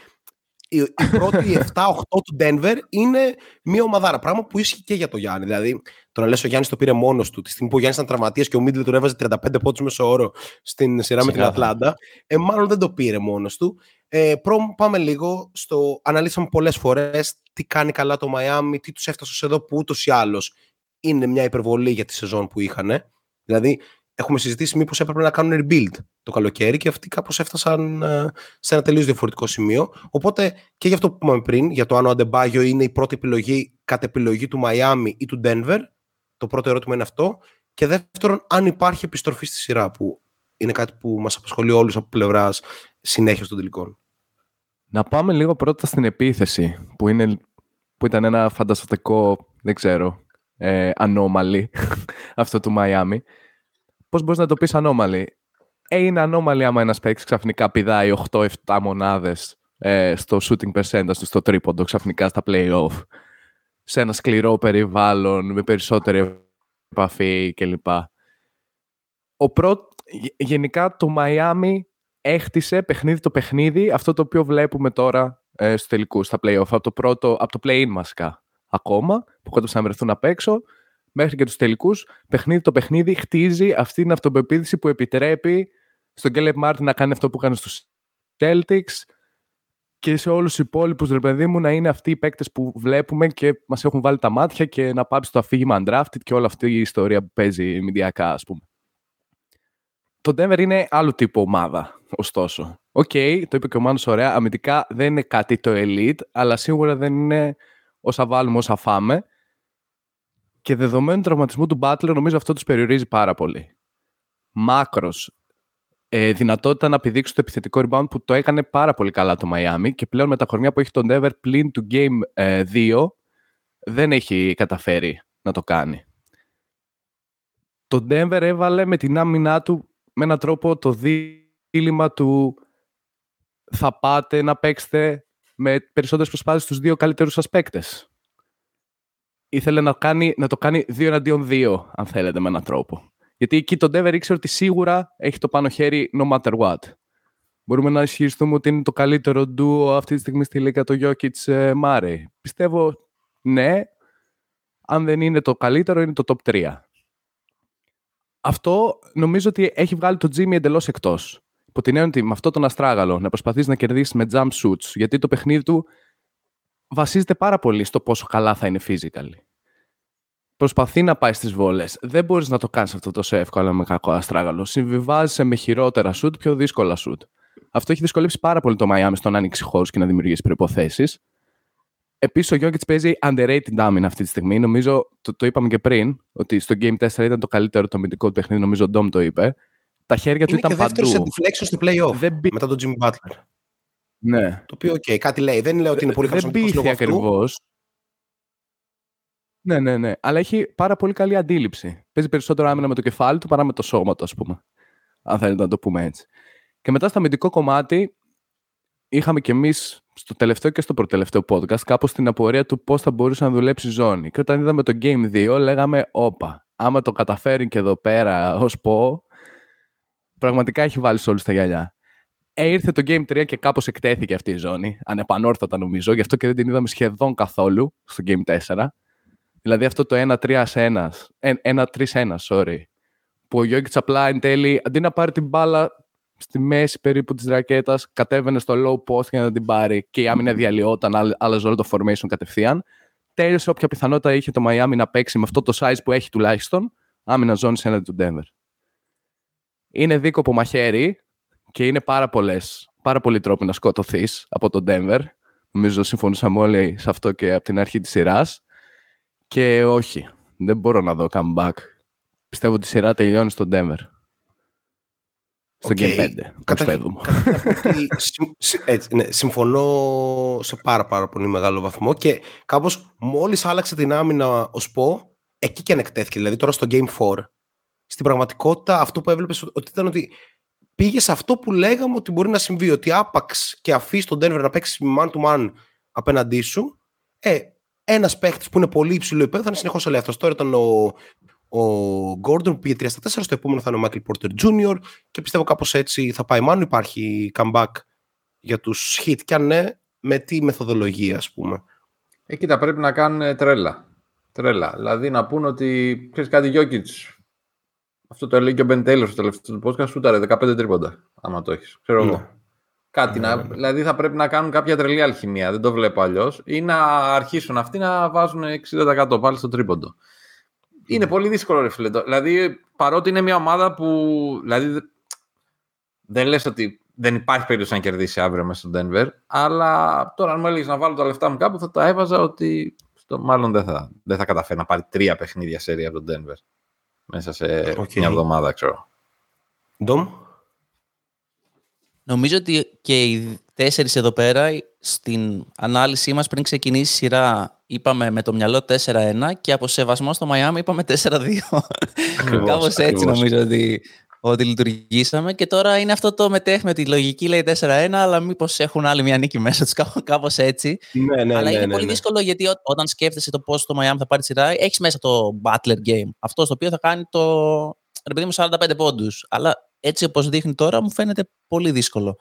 Η, η πρώτη 7-8 του Denver είναι μια ομαδάρα. Πράγμα που ίσχυε και για το Γιάννη. Δηλαδή, το να λες ο Γιάννης το πήρε μόνος του. Τη στιγμή που ο Γιάννης ήταν τραυματίας και ο Μίντλετον έβαζε 35 πόντους μέσο όρο στην σειρά με την Ξεκάθαρα. Ατλάντα, ε, μάλλον δεν το πήρε μόνος του. Ε, προ, πάμε λίγο στο. Αναλύσαμε πολλές φορές τι κάνει καλά το Μαϊάμι, τι τους έφτασε ως εδώ που ούτως ή άλλως είναι μια υπερβολή για τη σεζόν που είχαν. Δηλαδή, έχουμε συζητήσει μήπως έπρεπε να κάνουν rebuild το καλοκαίρι και αυτοί κάπως έφτασαν ε, σε ένα τελείως διαφορετικό σημείο. Οπότε και για αυτό που είπαμε πριν, για το αν ο Αντεμπάγιο είναι η πρώτη επιλογή κατ' επιλογή του Μαϊάμι ή του Denver. Το πρώτο ερώτημα είναι αυτό. Και δεύτερον, αν υπάρχει επιστροφή στη σειρά, που είναι κάτι που μας απασχολεί όλους από πλευράς συνέχεια των τελικών. Να πάμε λίγο πρώτα στην επίθεση, που, είναι, που ήταν ένα φανταστικό, δεν ξέρω, ε, ανώμαλη, αυτό του Μαϊάμι. Πώς μπορείς να το πεις ανώμαλη; Ε, είναι ανώμαλη άμα ένας παίκτης ξαφνικά πηδάει 8-7 μονάδες ε, στο shooting percentage του, στο τρίποντο, ξαφνικά στα play-off. Σε ένα σκληρό περιβάλλον, με περισσότερη επαφή κλπ. Ο πρώτο, γενικά το Μαϊάμι έχτισε παιχνίδι το παιχνίδι αυτό το οποίο βλέπουμε τώρα ε, στο τελικούς, στα play-off, από το, πρώτο, από το play-in μασικά ακόμα, που κόντουσαν να βρεθούν απ' έξω, μέχρι και τους τελικούς, παιχνίδι το παιχνίδι χτίζει αυτή την αυτοπεποίθηση που επιτρέπει στον Κέιλεμπ Μάρτιν να κάνει αυτό που κάνει στους Celtics και σε όλους τους υπόλοιπους, ρε παιδί μου, να είναι αυτοί οι παίκτες που βλέπουμε και μας έχουν βγάλει τα μάτια και να πάψει το αφήγημα undrafted και όλη αυτή η ιστορία που παίζει μηντιακά, ας πούμε. Το Denver είναι άλλου τύπου ομάδα, ωστόσο. Οκ, okay, το είπε και ο Μάνος ωραία, αμυντικά δεν είναι κάτι το elite, αλλά σίγουρα δεν είναι όσα βάλουμε, όσα φάμε. Και δεδομένου τραυματισμού του Butler, νομίζω αυτό τους περιορίζει πάρα πολύ. Μάκρος, ε, δυνατότητα να πηδήξει το επιθετικό rebound που το έκανε πάρα πολύ καλά το Miami και πλέον με τα κορμιά που έχει τον Denver πλην του Game 2 ε, δεν έχει καταφέρει να το κάνει. Το Denver έβαλε με την άμυνά του με έναν τρόπο το δίλημα του θα πάτε να παίξετε με περισσότερες προσπάθειες στους δύο καλύτερους σας παίκτες. Ήθελε να, κάνει, να το κάνει δύο εναντίον δύο, αν θέλετε, με έναν τρόπο. Γιατί εκεί το Denver ήξερε ότι σίγουρα έχει το πάνω χέρι no matter what. Μπορούμε να ισχυριστούμε ότι είναι το καλύτερο ντουο αυτή τη στιγμή στη Λίγα το Jokic Murray. Πιστεύω ναι. Αν δεν είναι το καλύτερο, είναι το top 3. Αυτό νομίζω ότι έχει βγάλει το Jimmy εντελώς εκτός. Υπό την έννοια ότι με αυτό τον αστράγαλο να προσπαθείς να κερδίσεις με jump shoots, γιατί το παιχνίδι του βασίζεται πάρα πολύ στο πόσο καλά θα είναι physical προσπαθεί να πάει στις βόλες. Δεν μπορείς να το κάνεις αυτό τόσο εύκολα με κακό αστράγαλο. Συμβιβάζεσαι με χειρότερα σουτ, πιο δύσκολα σουτ. Αυτό έχει δυσκολεύσει πάρα πολύ το Miami στο να ανοίξει χώρους και να δημιουργήσει προποθέσει. Επίσης, ο Γιώργη παίζει underrated άμυνα αυτή τη στιγμή. Νομίζω, το, το είπαμε και πριν, ότι στο Game 4 ήταν το καλύτερο το αμυντικό του παιχνίδι. Νομίζω ο Ντόμ το είπε. Τα χέρια του ήταν παντού. Είναι και σε στο playoff δεν... μετά τον Jimmy Butler. Ναι. Το οποίο, οκ, okay, κάτι λέει. Δεν λέω ότι είναι πολύ καλό. Δεν πήγε ακριβώς. Ναι, ναι, ναι. Αλλά έχει πάρα πολύ καλή αντίληψη. Παίζει περισσότερο άμυνα με το κεφάλι του παρά με το σώμα του, ας πούμε. Αν θέλετε να το πούμε έτσι. Και μετά στο αμυντικό κομμάτι, είχαμε κι εμείς στο τελευταίο και στο προτελευταίο podcast κάπως την απορία του πώς θα μπορούσε να δουλέψει η ζώνη. Και όταν είδαμε το Game 2, λέγαμε, Όπα, άμα το καταφέρει και εδώ πέρα ω πω, πραγματικά έχει βάλει όλους τα γυαλιά. Ε, ήρθε το Game 3 και κάπως εκτέθηκε αυτή η ζώνη, ανεπανόρθωτα νομίζω, γι' αυτό και δεν την είδαμε σχεδόν καθόλου στο Game 4. Δηλαδή αυτό το 1-3 1, 1-3-1, sorry. Που ο Γιώργης απλά εν τέλει, αντί να πάρει την μπάλα στη μέση περίπου της ρακέτας, κατέβαινε στο low post για να την πάρει και η άμυνα διαλυόταν, άλλαζε όλο το formation κατευθείαν. Τέλειωσε όποια πιθανότητα είχε το Miami να παίξει με αυτό το size που έχει τουλάχιστον, άμυνα ζώνη έναντι του Denver. Είναι δίκοπο μαχαίρι και είναι πάρα, πολλές, πάρα πολλοί τρόποι να σκοτωθείς από τον Denver. Νομίζω συμφωνούσαμε όλοι σε αυτό και από την αρχή της σειράς. Και όχι, δεν μπορώ να δω comeback. Πιστεύω ότι η σειρά τελειώνει στο Denver. Στο okay. Game 5, Κατα... έτσι, ναι, συμφωνώ σε πάρα πάρα πολύ μεγάλο βαθμό και κάπως μόλις άλλαξε την άμυνα ο Σπο, εκεί και ανεκτέθηκε. Δηλαδή τώρα στο Game 4, στην πραγματικότητα αυτό που έβλεπες ότι ήταν ότι πήγες σε αυτό που λέγαμε ότι μπορεί να συμβεί, ότι άπαξ και αφήσεις τον Denver να παίξει man to man απέναντί σου, ε, ένας παίχτης που είναι πολύ υψηλό επίπεδο θα είναι συνεχώς ελεύθερο. Τώρα ήταν ο, ο Gordon που πήγε 3 στα 4, στο επόμενο θα είναι ο Michael Porter Jr. και πιστεύω κάπως έτσι θα πάει. Μάλλον υπάρχει comeback για τους hit και αν ναι, με τι μεθοδολογία, ας πούμε; Εκεί θα πρέπει να κάνουν τρέλα. Τρέλα. Δηλαδή να πούνε ότι ξέρεις κάτι, Γιώκητ. Αυτό το έλεγε και ο Μπεν Τέιλορ στο τελευταίο του podcast, σούταρε 15 τρίποντα. Άμα το έχεις. Ξέρω εγώ. Ναι. Κάτι να, ναι, ναι. δηλαδή θα πρέπει να κάνουν κάποια τρελή αλχημία, δεν το βλέπω αλλιώς. Ή να αρχίσουν αυτοί να βάζουν 60% πάλι στο τρίποντο. Είναι πολύ δύσκολο, ρε φίλε. Δηλαδή, παρότι είναι μια ομάδα που. Δηλαδή, δεν λες ότι δεν υπάρχει περίπτωση να κερδίσει αύριο μέσα στο Denver. Αλλά τώρα, αν μου έλεγες να βάλω τα λεφτά μου κάπου, θα τα έβαζα ότι στο, μάλλον δεν θα, δεν θα καταφέρει να πάρει τρία παιχνίδια σέρια από τον Denver. Μέσα σε okay. μια εβδομάδα, ξέρω. Ντόμ. Νομίζω ότι και οι τέσσερις εδώ πέρα, στην ανάλυσή μας πριν ξεκινήσει η σειρά, είπαμε με το μυαλό 4-1 και από σεβασμό στο Μαϊάμι είπαμε 4-2. Κάπως έτσι νομίζω ότι, ότι λειτουργήσαμε και τώρα είναι αυτό το μετέχμε ότι η λογική λέει 4-1 αλλά μήπως έχουν άλλη μια νίκη μέσα τους κάπως έτσι. Ναι, ναι, αλλά ναι, είναι ναι, πολύ ναι. δύσκολο γιατί ό- όταν σκέφτεσαι το πώς το Μαϊάμι θα πάρει τη σειρά, έχεις μέσα το Butler Game. Αυτό στο οποίο θα κάνει το ρε παιδί μου 45 πόντους. Αλλά έτσι όπως δείχνει τώρα μου φαίνεται πολύ δύσκολο.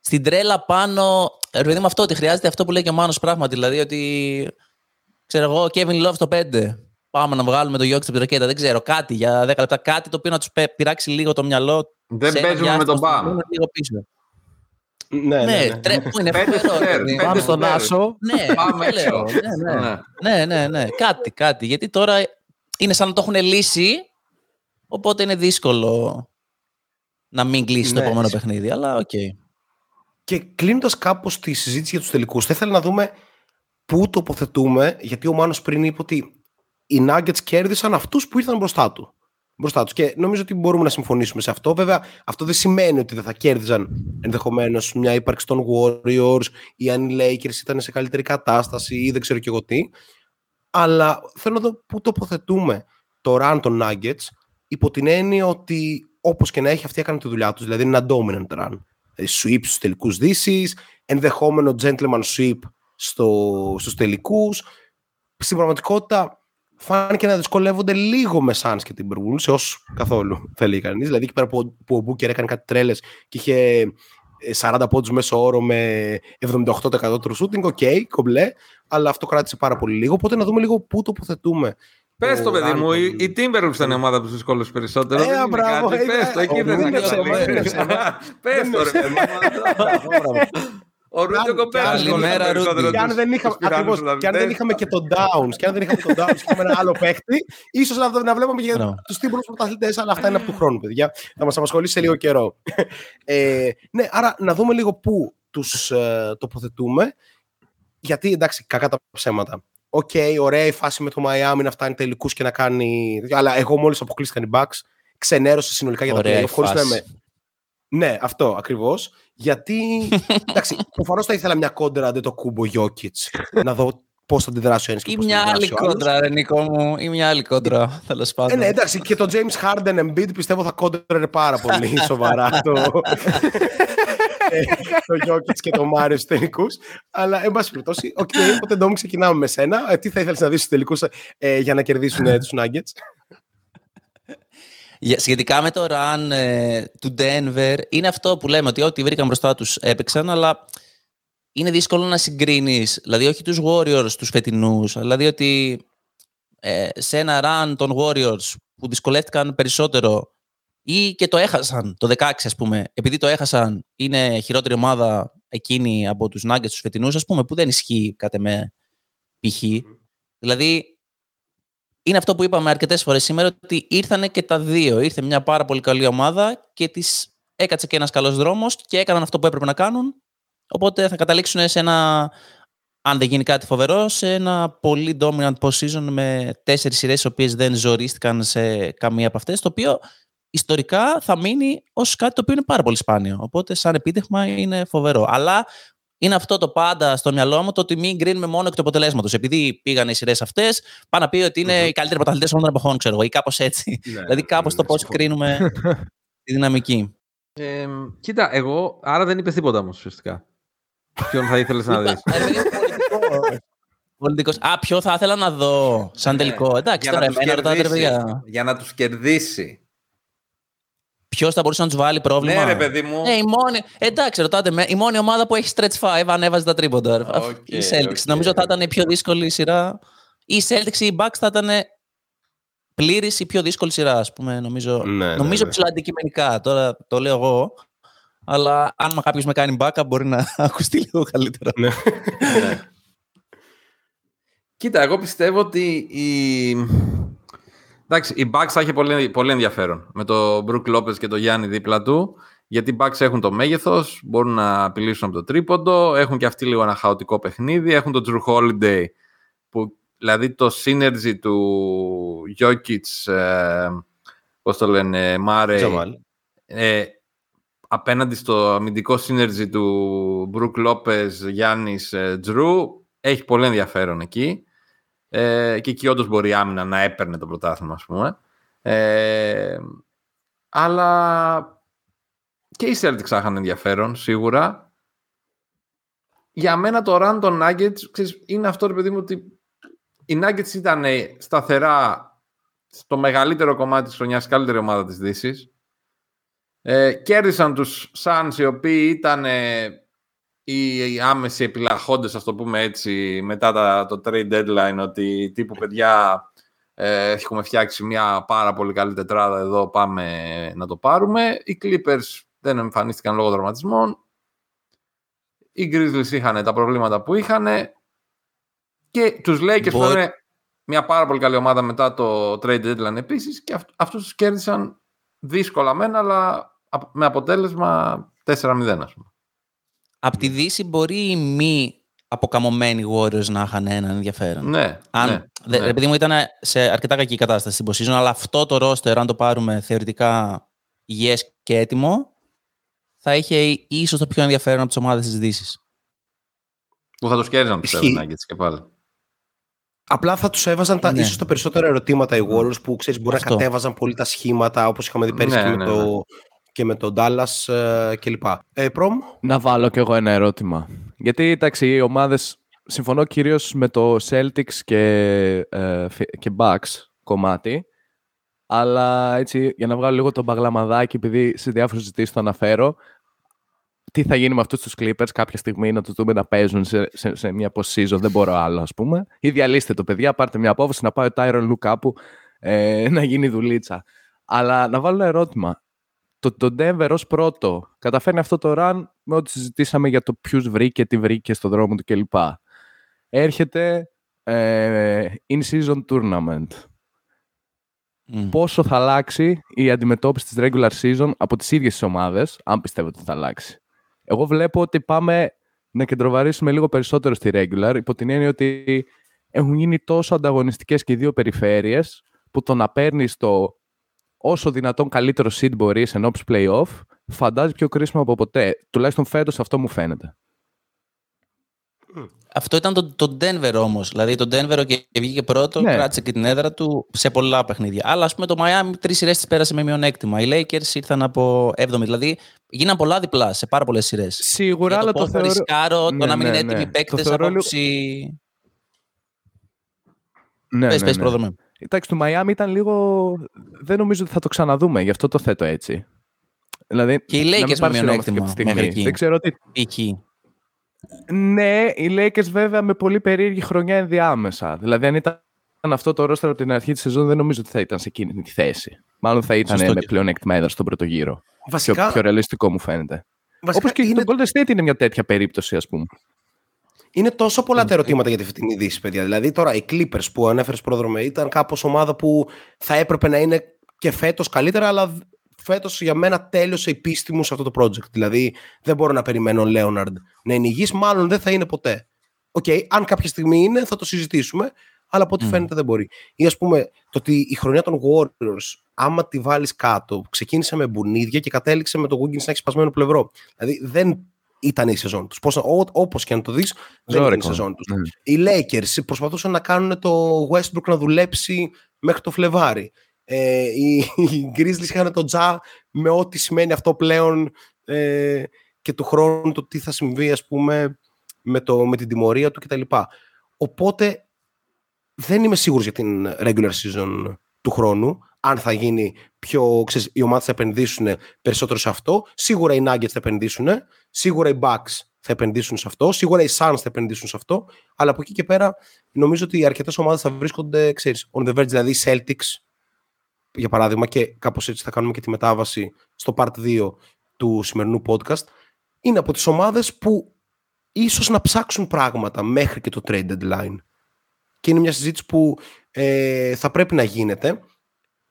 Στην τρέλα πάνω, ρε παιδί μου αυτό ότι χρειάζεται αυτό που λέει και ο Μάνος πράγματι. Δηλαδή ότι, ξέρω εγώ, Kevin Love στο 5. Πάμε να βγάλουμε το Γιώκη στην ρακέτα. Δεν ξέρω, κάτι για 10 λεπτά. Κάτι το οποίο να τους πειράξει λίγο το μυαλό. Δεν σε ένα παίζουμε με τον διάστημα Μπαμ. στο μέλλον, Λίγο πίσω. Ναι, ναι, Ναι, ναι. τρε- που είναι Πέντε φοβερό, σουτέρ, ρε παιδί μου. πέντε Πάμε στον σουτέρ. Άσο. Ναι, Πάμε το λέω. έξω. Ναι, ναι. Ναι. Ναι, ναι, ναι. Κάτι, κάτι. Γιατί τώρα είναι σαν να το έχουν λύσει, οπότε είναι δύσκολο να μην κλείσει το Ναι, επόμενο σ- παιχνίδι. Αλλά οκ. Και κλείνοντας κάπως τη συζήτηση για τους τελικούς, θα ήθελα να δούμε πού τοποθετούμε, γιατί ο Μάνος πριν είπε ότι οι Nuggets κέρδισαν αυτούς που ήρθαν μπροστά του. Μπροστά τους. Και νομίζω ότι μπορούμε να συμφωνήσουμε σε αυτό. Βέβαια, αυτό δεν σημαίνει ότι δεν θα κέρδιζαν ενδεχομένως μια ύπαρξη των Warriors ή αν οι Lakers ήταν σε καλύτερη κατάσταση ή δεν ξέρω και εγώ τι. Αλλά θέλω να δω πού τοποθετούμε το run των Nuggets υπό την έννοια ότι όπως και να έχει, αυτοί έκαναν τη δουλειά τους. Δηλαδή είναι ένα dominant run. Δηλαδή, sweep στους τελικούς δύσεις, ενδεχόμενο gentleman sweep στο, στους τελικούς. Στην πραγματικότητα φάνηκε να δυσκολεύονται λίγο με Suns και Timberwolves, ως καθόλου θέλει κανείς. Δηλαδή εκεί πέρα που, που ο Booker έκανε κάτι τρέλες και είχε ε, 40 πόντους μέσω όρο με 78% true shooting, οκ, κομπλέ, αλλά αυτό κράτησε πάρα πολύ λίγο. Οπότε να δούμε λίγο πού τοποθετούμε. Πες το το, παιδί run μου, των- η, η Timberwolves ήταν η ομάδα που του δυσκόλεψε περισσότερο. Ε, δεν είναι μπράβο, κάτι. ε, Πες το, ε, εκεί ο δεν θα Ρούντι καταλήξει. ψέμα, Πες το, ρε παιδί μου. Ο Ρούντι ο κοπέλας Καλημέρα, σκόλασε περισσότερο Ρούντι. Και αν τους- δεν είχαμε, τους πυράνους ακριβώς, του και αν δεν Δαβιτές. είχαμε και τον Downs, και αν δεν είχαμε τον Downs και είχαμε ένα άλλο παίκτη, ίσως να, να βλέπαμε και Μπράβο. τους τύπου πρωταθλητές, αλλά αυτά είναι από του χρόνου, παιδιά. Θα μας απασχολήσει σε λίγο καιρό. ε, ναι, άρα να δούμε λίγο πού τους ε, τοποθετούμε. Γιατί εντάξει, κακά τα ψέματα. Οκ, ωραία η φάση με το Miami να φτάνει τελικούς και να κάνει. Αλλά εγώ μόλις αποκλείστηκαν οι Bucks, ξενέρωσα συνολικά για τα Ωραία η playoff, χωρίς να φάση. είμαι ναι, αυτό ακριβώς. Γιατί. εντάξει, προφανώς θα ήθελα μια κόντρα Αντετοκούνμπο Jokic. να δω πώς θα αντιδράσει ο ένα και Ή πώς θα μια άλλη αντιδράσει ο άλλος. κόντρα, ρε Νίκο μου. Ή μια άλλη κόντρα, τέλος Ε, πάντων. ναι, εντάξει, και το James Harden Embiid πιστεύω θα κόντρε πάρα πολύ σοβαρά το, ε, το Jokic και το Murray στους τελικούς. Αλλά, εν πάση περιπτώσει, οκ, οπότε Ντόμι ξεκινάμε με σένα. Ε, τι θα ήθελες να δεις στους τελικούς ε, για να κερδίσουν ε, τους Nuggets; Για- Σχετικά με το run ε, του Denver, είναι αυτό που λέμε ότι ό,τι βρήκαν μπροστά τους έπαιξαν, αλλά είναι δύσκολο να συγκρίνεις, δηλαδή όχι τους Warriors τους φετινούς, δηλαδή ότι ε, σε ένα run των Warriors που δυσκολεύτηκαν περισσότερο ή και το έχασαν το 16 ας πούμε, επειδή το έχασαν είναι χειρότερη ομάδα εκείνη από τους Nuggets τους φετινούς ας πούμε, που δεν ισχύει κάτι με π.χ. Δηλαδή είναι αυτό που είπαμε αρκετές φορές σήμερα, ότι ήρθαν και τα δύο. Ήρθε μια πάρα πολύ καλή ομάδα και τη έκατσε και ένας καλός δρόμος και έκαναν αυτό που έπρεπε να κάνουν. Οπότε θα καταλήξουν σε ένα, αν δεν γίνει κάτι φοβερό, σε ένα πολύ dominant position με τέσσερις σειρές, οι οποίες δεν ζορίστηκαν σε καμία από αυτές. Το οποίο ιστορικά θα μείνει ως κάτι το οποίο είναι πάρα πολύ σπάνιο. Οπότε, σαν επίτευγμα, είναι φοβερό. Αλλά είναι αυτό το πάντα στο μυαλό μου το ότι μην κρίνουμε μόνο εκ του αποτελέσματος. Επειδή πήγαν οι σειρές αυτές, πάνε να πει ότι είναι οι καλύτεροι πρωταθλητές όλων των εποχών, ξέρω εγώ, ή κάπως έτσι. δηλαδή, κάπως το πώς κρίνουμε τη δυναμική. Ε, κοίτα, εγώ, άρα δεν είπες τίποτα όμως ουσιαστικά. Ποιον θα ήθελες να δεις; Ε, παιδί, πολιτικός. Πολιτικός. Α, ποιο θα ήθελα να δω σαν τελικό. Εντάξει, τώρα εμένα ρωτάτε, ρε παιδιά. Για να τους κερδίσει. Ποιος θα μπορούσε να τους βάλει πρόβλημα; Ναι, ρε παιδί μου. Ε, η μόνη, εντάξει, ρωτάτε με. Η μόνη ομάδα που έχει stretch 5 ανέβαζε τα τρίποντα. Οκ, η Celtics. οκ. Νομίζω θα ήταν η πιο δύσκολη σειρά. Ή η Celtics ή η Bucks θα ήταν πλήρης η πιο δύσκολη σειρά, ας πούμε. Νομίζω, Ναι, ναι, νομίζω ναι. ψιλοαντικειμενικά. Τώρα το λέω εγώ. Αλλά αν κάποιος με κάνει backup μπορεί να ακουστεί λίγο καλύτερα. Ναι. Ναι. Κοίτα, εγώ πιστεύω ότι η... Εντάξει, η Bucks θα έχει πολύ, πολύ ενδιαφέρον με το Brook Lopez και το Γιάννη δίπλα του. Γιατί οι Bucks έχουν το μέγεθος, μπορούν να απειλήσουν από το τρίποντο, έχουν και αυτοί λίγο ένα χαοτικό παιχνίδι, έχουν το Drew Holiday, που δηλαδή το synergy του Jokic, ε, πώς το λένε, Murray, Τζαμάλ. ε, απέναντι στο αμυντικό synergy του Μπρουκ Λόπες, Γιάννης, ε, Τζρου. Έχει πολύ ενδιαφέρον εκεί. Ε, και εκεί όντως μπορεί η άμυνα να έπαιρνε το πρωτάθλημα, ας πούμε. Ε, αλλά και οι Celtics είχαν ενδιαφέρον, σίγουρα. Για μένα το run των Nuggets ξέρεις, είναι αυτό, ρε παιδί μου, ότι οι Nuggets ήταν σταθερά στο μεγαλύτερο κομμάτι της χρονιάς, καλύτερη ομάδα της Δύσης. Ε, κέρδισαν τους Suns, οι οποίοι ήταν οι άμεσοι επιλαχόντες, ας το πούμε έτσι, μετά τα, το trade deadline, ότι τύπου παιδιά ε, έχουμε φτιάξει μια πάρα πολύ καλή τετράδα εδώ, πάμε να το πάρουμε. Οι Clippers δεν εμφανίστηκαν λόγω δραματισμών. Οι Grizzlies είχαν τα προβλήματα που είχαν. Και τους Lakers που είναι μια πάρα πολύ καλή ομάδα μετά το trade deadline επίσης και αυτ, αυτούς τους κέρδισαν δύσκολα μένα, αλλά με αποτέλεσμα 4-0 ας πούμε. Από τη Δύση μπορεί οι μη αποκαμωμένοι Warriors να είχαν έναν ενδιαφέρον. Ναι, αν, ναι, δε, ναι. Επειδή μου ήταν σε αρκετά κακή κατάσταση στην position, αλλά αυτό το roster, αν το πάρουμε θεωρητικά υγιές και έτοιμο, θα είχε ίσως το πιο ενδιαφέρον από τις ομάδες της Δύσης. Που θα τους κέρδισαν τους Ισχύει. Nuggets και πάλι. Απλά θα τους έβαζαν τα, Ναι. ίσως τα περισσότερα ερωτήματα οι Warriors που ξέρεις, μπορεί Αυτό. να κατέβαζαν πολύ τα σχήματα όπως είχαμε δει πέρυσι Ναι, και, ναι, με ναι. το, και με τον Dallas ε, κλπ. Ε, Προμ, Να βάλω κι εγώ ένα ερώτημα. Γιατί, εντάξει, οι ομάδες, συμφωνώ κυρίως με το Celtics και, ε, φι- και Bucks κομμάτι, αλλά έτσι, για να βγάλω λίγο το μπαγλαμαδάκι, επειδή σε διάφορες συζητήσεις το αναφέρω, τι θα γίνει με αυτούς τους Clippers κάποια στιγμή, να τους δούμε να παίζουν σε, σε, σε μια post-season, δεν μπορώ άλλο, ας πούμε. Ή διαλύστε το, παιδιά, πάρτε μια απόφαση να πάει ο Tyron Lue κάπου ε, να γίνει δουλίτσα. Αλλά να βάλω ένα ερώτημα το, το Denver ως πρώτο καταφέρνει αυτό το run με ό,τι συζητήσαμε για το ποιους βρήκε, τι βρήκε στο δρόμο του κλπ. Έρχεται ε, in-season tournament. Μμ. Πόσο θα αλλάξει η αντιμετώπιση της regular season από τις ίδιες τις ομάδες, αν πιστεύω ότι θα αλλάξει. Εγώ βλέπω ότι πάμε να κεντροβαρίσουμε λίγο περισσότερο στη regular, υπό την έννοια ότι έχουν γίνει τόσο ανταγωνιστικές και οι δύο περιφέρειες, που το να παίρνεις το όσο δυνατόν καλύτερο seed μπορείς σε ενόψει playoff, φαντάζει πιο κρίσιμο από ποτέ. Τουλάχιστον φέτος αυτό μου φαίνεται. Αυτό ήταν το, το Denver όμως. Δηλαδή το Denver και και βγήκε πρώτο, Ναι. κράτησε και την έδρα του σε πολλά παιχνίδια. Αλλά ας πούμε το Miami τρεις σειρές τη πέρασε με μειονέκτημα. Οι Lakers ήρθαν από 7η. Δηλαδή γίναν πολλά διπλά σε πάρα πολλές σειρές. Σίγουρα, Για αλλά το το πώς θα θεωρώ... ρισκάρω, το Ναι, να μην ναι, είναι ναι. έτοιμοι Το παίκτες θεωρώ από λίγο- άποψη. Ναι, Πες, ναι, πες, ναι. Πρόδρομε. Εντάξει, του Miami ήταν λίγο... Δεν νομίζω ότι θα το ξαναδούμε, γι' αυτό το θέτω έτσι. Δηλαδή, Και οι να μην Lakers με παρασυρώμαστε μειονέκτημα αυτή τη στιγμή. μέχρι εκεί. Δεν ξέρω ότι... Π.χ. Ναι, οι Lakers βέβαια με πολύ περίεργη χρονιά ενδιάμεσα. Δηλαδή, αν ήταν αυτό το roster από την αρχή της σεζόν, δεν νομίζω ότι θα ήταν σε εκείνη τη θέση. Μάλλον θα ήταν Σωστό με και- πλεονέκτημα έδρα στον πρώτο γύρο. Πιο, βασικά, πιο ρεαλιστικό μου φαίνεται. βασικά Όπως και είναι, το Golden State είναι μια τέτοια περίπτωση, ας πούμε. Είναι τόσο πολλά τα ερωτήματα για τη φετινή Δύση, παιδιά. Δηλαδή τώρα οι Clippers που ανέφερες Πρόδρομε ήταν κάπως ομάδα που θα έπρεπε να είναι και φέτος καλύτερα, αλλά φέτος για μένα τέλειωσε η πίστη μου σε αυτό το project. Δηλαδή δεν μπορώ να περιμένω ο Λέοναρντ να είναι υγιής, μάλλον δεν θα είναι ποτέ. Οκ, αν κάποια στιγμή είναι θα το συζητήσουμε, αλλά από ό,τι Μμ. φαίνεται δεν μπορεί. Ή ας πούμε το ότι η χρονιά των Warriors, άμα τη βάλεις κάτω, ξεκίνησε με μπουνίδια και κατέληξε με το Wiggins να έχει σπασμένο πλευρό. Δηλαδή δεν ήταν η σεζόν τους. Πώς, ό, όπως και αν το δεις, δεν ήταν η Ζώρικο. σεζόν τους. Ναι. Οι Lakers προσπαθούσαν να κάνουν το Westbrook να δουλέψει μέχρι το Φλεβάρι. Ε, οι, οι Grizzlies είχαν το Τζα με ό,τι σημαίνει αυτό πλέον ε, και του χρόνου το τι θα συμβεί ας πούμε με, το, με την τιμωρία του κτλ. Οπότε δεν είμαι σίγουρος για την regular season του χρόνου αν θα γίνει πιο, ξέρεις, οι ομάδες θα επενδύσουν περισσότερο σε αυτό. Σίγουρα οι Nuggets θα επενδύσουν, σίγουρα οι Bucks θα επενδύσουν σε αυτό, σίγουρα οι Suns θα επενδύσουν σε αυτό, αλλά από εκεί και πέρα νομίζω ότι αρκετές ομάδες θα βρίσκονται, ξέρεις, on the verge, δηλαδή οι Celtics, για παράδειγμα, και κάπως έτσι θα κάνουμε και τη μετάβαση στο part 2 του σημερινού podcast, είναι από τις ομάδες που ίσως να ψάξουν πράγματα μέχρι και το trade deadline. Και είναι μια συζήτηση που ε, θα πρέπει να γίνεται.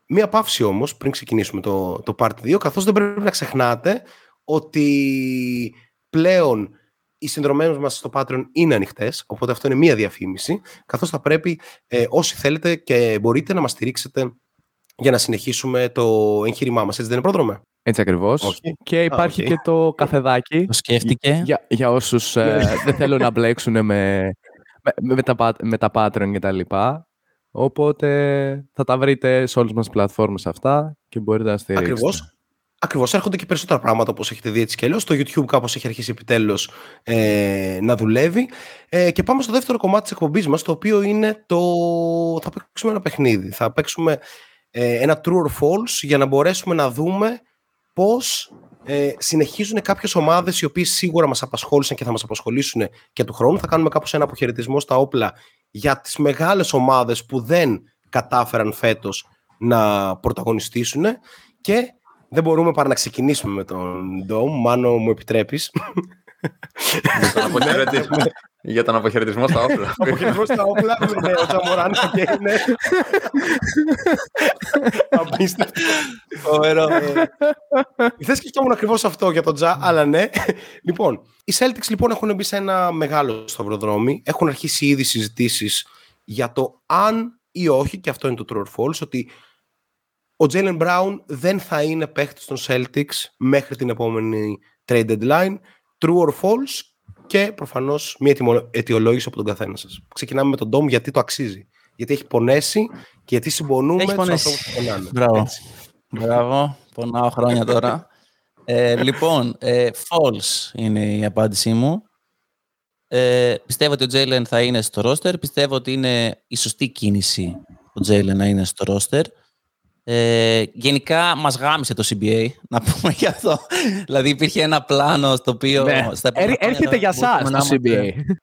Μία παύση όμως, πριν ξεκινήσουμε το, το part 2, καθώς δεν πρέπει να ξεχνάτε ότι πλέον οι συνδρομές μας στο Patreon είναι ανοιχτές, οπότε αυτό είναι μία διαφήμιση, καθώς θα πρέπει ε, όσοι θέλετε και μπορείτε να μας στηρίξετε για να συνεχίσουμε το εγχείρημά μας. Έτσι δεν είναι Πρόδρομε; Έτσι ακριβώς. Όχι. Και υπάρχει οκ. και το καφεδάκι. Το σκέφτηκε. για, για όσους ε, δεν θέλουν να μπλέξουν με, με, με, τα, pat- με τα Patreon και τα λοιπά. Οπότε θα τα βρείτε σε όλες μας τις πλατφόρμες αυτά και μπορείτε να στηρίξετε. Ακριβώς. Ακριβώς, έρχονται και περισσότερα πράγματα όπως έχετε δει έτσι και αλλιώς. Το YouTube κάπως έχει αρχίσει επιτέλους ε, να δουλεύει. Ε, και πάμε στο δεύτερο κομμάτι της εκπομπής μας, το οποίο είναι το... Θα παίξουμε ένα παιχνίδι. Θα παίξουμε ε, ένα true or false για να μπορέσουμε να δούμε πώς ε, συνεχίζουν κάποιες ομάδες οι οποίες σίγουρα μας απασχόλησαν και θα μας απασχολήσουν και του χρόνου. Θα κάνουμε κάπως ένα αποχαιρετισμό στα όπλα για τις μεγάλες ομάδες που δεν κατάφεραν φέτος να πρωταγωνιστήσουν και δεν μπορούμε παρά να ξεκινήσουμε με τον Ντόμ. Μάνο, μου επιτρέπεις. Για τον αποχαιρετισμό- Για τον αποχαιρετισμό στα όπλα. Αποχαιρετισμό στα όπλα. ναι, ο Τζαμοράν και είναι. Απίστευτο. Φοβερό. Δεν σκεφτόμουν ακριβώς αυτό για τον Τζα, αλλά ναι. Λοιπόν, οι Celtics λοιπόν έχουν μπει σε ένα μεγάλο σταυροδρόμι. Έχουν αρχίσει ήδη συζητήσεις για το αν ή όχι, και αυτό είναι το true or false, ότι ο Jalen Brown δεν θα είναι παίχτης των Celtics μέχρι την επόμενη trade deadline. True or false και προφανώς μία αιτημο- αιτιολόγηση από τον καθένα σας. Ξεκινάμε με τον Dom γιατί το αξίζει. Γιατί έχει πονέσει και γιατί συμπονούμε Έχει τους πονέσει. ανθρώπους που πονάνε. Μπράβο. Έτσι. Μπράβο. Πονάω χρόνια τώρα. Ε, λοιπόν, ε, false είναι η απάντησή μου. Ε, πιστεύω ότι ο Τζέιλεν θα είναι στο ρόστερ. Πιστεύω ότι είναι η σωστή κίνηση ο Τζέιλεν να είναι στο ρόστερ. Ε, γενικά μας γάμισε το CBA, να πούμε γι' αυτό. δηλαδή υπήρχε ένα πλάνο στο οποίο... Ναι. στα επόμενα Έρ- έρχεται χρόνια για θα σας μπορούσαμε το να CBA. είμαστε-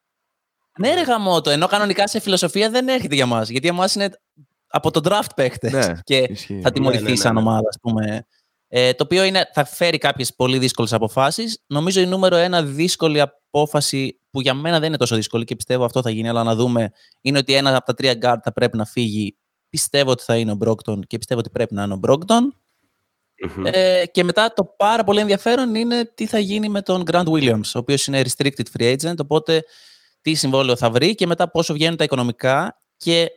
Ναι ρε γαμώτο, ενώ κανονικά σε φιλοσοφία δεν έρχεται για μας. Γιατί για μας είναι από το draft παίχτες. Ναι, και ισχύει. θα τιμωρηθεί Ναι, ναι, ναι, σαν ναι. ομάδα, ας πούμε. Ε, το οποίο είναι, θα φέρει κάποιες πολύ δύσκολες αποφάσεις. Νομίζω η νούμερο ένα δύσκολη απόφαση, που για μένα δεν είναι τόσο δύσκολη και πιστεύω αυτό θα γίνει, αλλά να δούμε, είναι ότι ένα από τα τρία guard θα πρέπει να φύγει. Πιστεύω ότι θα είναι ο Μπρόκτον και πιστεύω ότι πρέπει να είναι ο Μπρόκτον. Μμμ. Ε, και μετά το πάρα πολύ ενδιαφέρον είναι τι θα γίνει με τον Grant Williams, ο οποίος είναι restricted free agent, οπότε τι συμβόλαιο θα βρει και μετά πόσο βγαίνουν τα οικονομικά και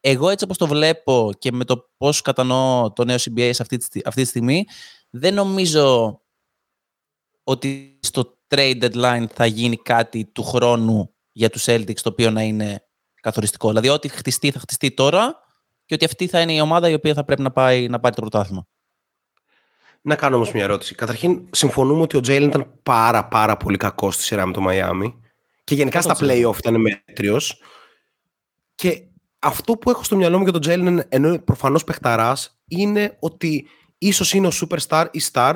εγώ έτσι όπως το βλέπω και με το πώς κατανοώ το νέο CBA σε αυτή τη, στι- αυτή τη στιγμή, δεν νομίζω ότι στο trade deadline θα γίνει κάτι του χρόνου για τους Celtics το οποίο να είναι καθοριστικό. Δηλαδή ό,τι χτιστεί θα χτιστεί τώρα και ότι αυτή θα είναι η ομάδα η οποία θα πρέπει να, πάει, να πάρει το πρωτάθλημα. Να κάνω όμως μια ερώτηση. Καταρχήν, συμφωνούμε ότι ο Τζέιλεν ήταν πάρα πάρα πολύ κακός στη σειρά με το Μαϊάμι. Και γενικά στα 100%. playoff ήταν μέτριος. Και αυτό που έχω στο μυαλό μου για τον Τζέιλεν, ενώ είναι προφανώς παιχταράς, είναι ότι ίσως είναι ο superstar ή star.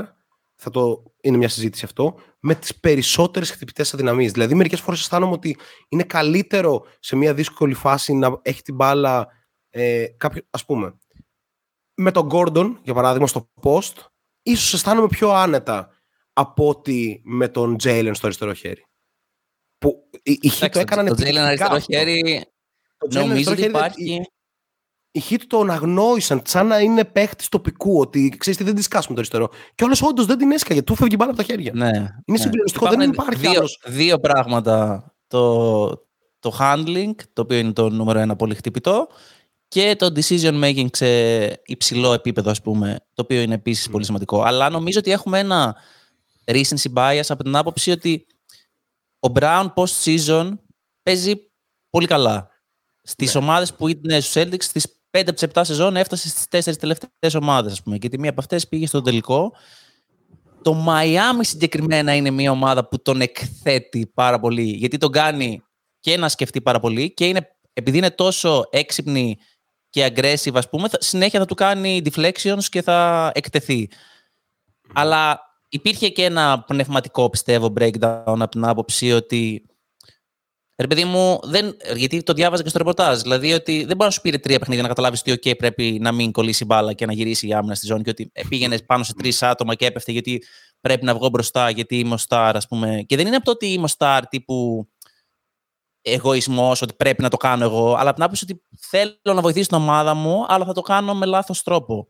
Θα το είναι μια συζήτηση αυτό. Με τις περισσότερες χτυπητές αδυναμίες. Δηλαδή, μερικές φορές αισθάνομαι ότι είναι καλύτερο σε μια δύσκολη φάση να έχει την μπάλα ε, κάποιο, ας πούμε, με τον Gordon, για παράδειγμα, στο post, ίσως αισθάνομαι πιο άνετα από ότι με τον Jalen στο αριστερό χέρι. Που οι, οι Heat το Εντάξει, έκαναν το Jalen επιτυχικά αριστερό αυτό. χέρι Το Jalen νομίζω αριστερό ότι χέρι, υπάρχει... Οι, οι Heat το αναγνώρισαν σαν να είναι παίχτης τοπικού, ότι ξέρεις τι δεν τη σκάσουμε το αριστερό. Και όλος όντως δεν την έσκαγε, του φεύγει η μπάλα από τα χέρια. Ναι, Είναι ναι. συγκλονιστικό, δεν Υπάρχουν υπάρχει δύο, άλλος. δύο πράγματα. Το, το handling, το οποίο είναι το νούμερο ένα πολύ χτυπητό, και το decision making σε υψηλό επίπεδο, ας πούμε, το οποίο είναι επίσης πολύ σημαντικό. Αλλά νομίζω ότι έχουμε ένα recency bias από την άποψη ότι ο Brown post-season παίζει πολύ καλά. Στις ομάδες που ήταν στους Celtics, στις 5 από τις 7 σεζόν έφτασε στις 4 τελευταίες ομάδες, ας πούμε. Και τη μία από αυτές πήγε στο τελικό. Το Miami συγκεκριμένα είναι μια ομάδα που τον εκθέτει πάρα πολύ, γιατί τον κάνει και να σκεφτεί πάρα πολύ και είναι, επειδή είναι τόσο έξυπνη και aggressive, ας πούμε, θα- συνέχεια θα του κάνει deflections και θα εκτεθεί. Αλλά υπήρχε και ένα πνευματικό, πιστεύω, breakdown από την άποψη ότι Ρε παιδί μου, δεν, γιατί το διάβαζα και στο ρεπορτάζ. Δηλαδή ότι δεν μπορεί να σου πήρε τρία παιχνίδια να καταλάβεις ότι okay, πρέπει να μην κολλήσει η μπάλα και να γυρίσει η άμυνα στη ζώνη και ότι ε, πήγαινε πάνω σε τρεις άτομα και έπεφτε γιατί πρέπει να βγω μπροστά γιατί είμαι ο star, ας πούμε. Και δεν είναι από το ότι είμαι ο star τύπου εγωισμός, ότι πρέπει να το κάνω εγώ, αλλά από την άποψη ότι θέλω να βοηθήσω την ομάδα μου, αλλά θα το κάνω με λάθος τρόπο.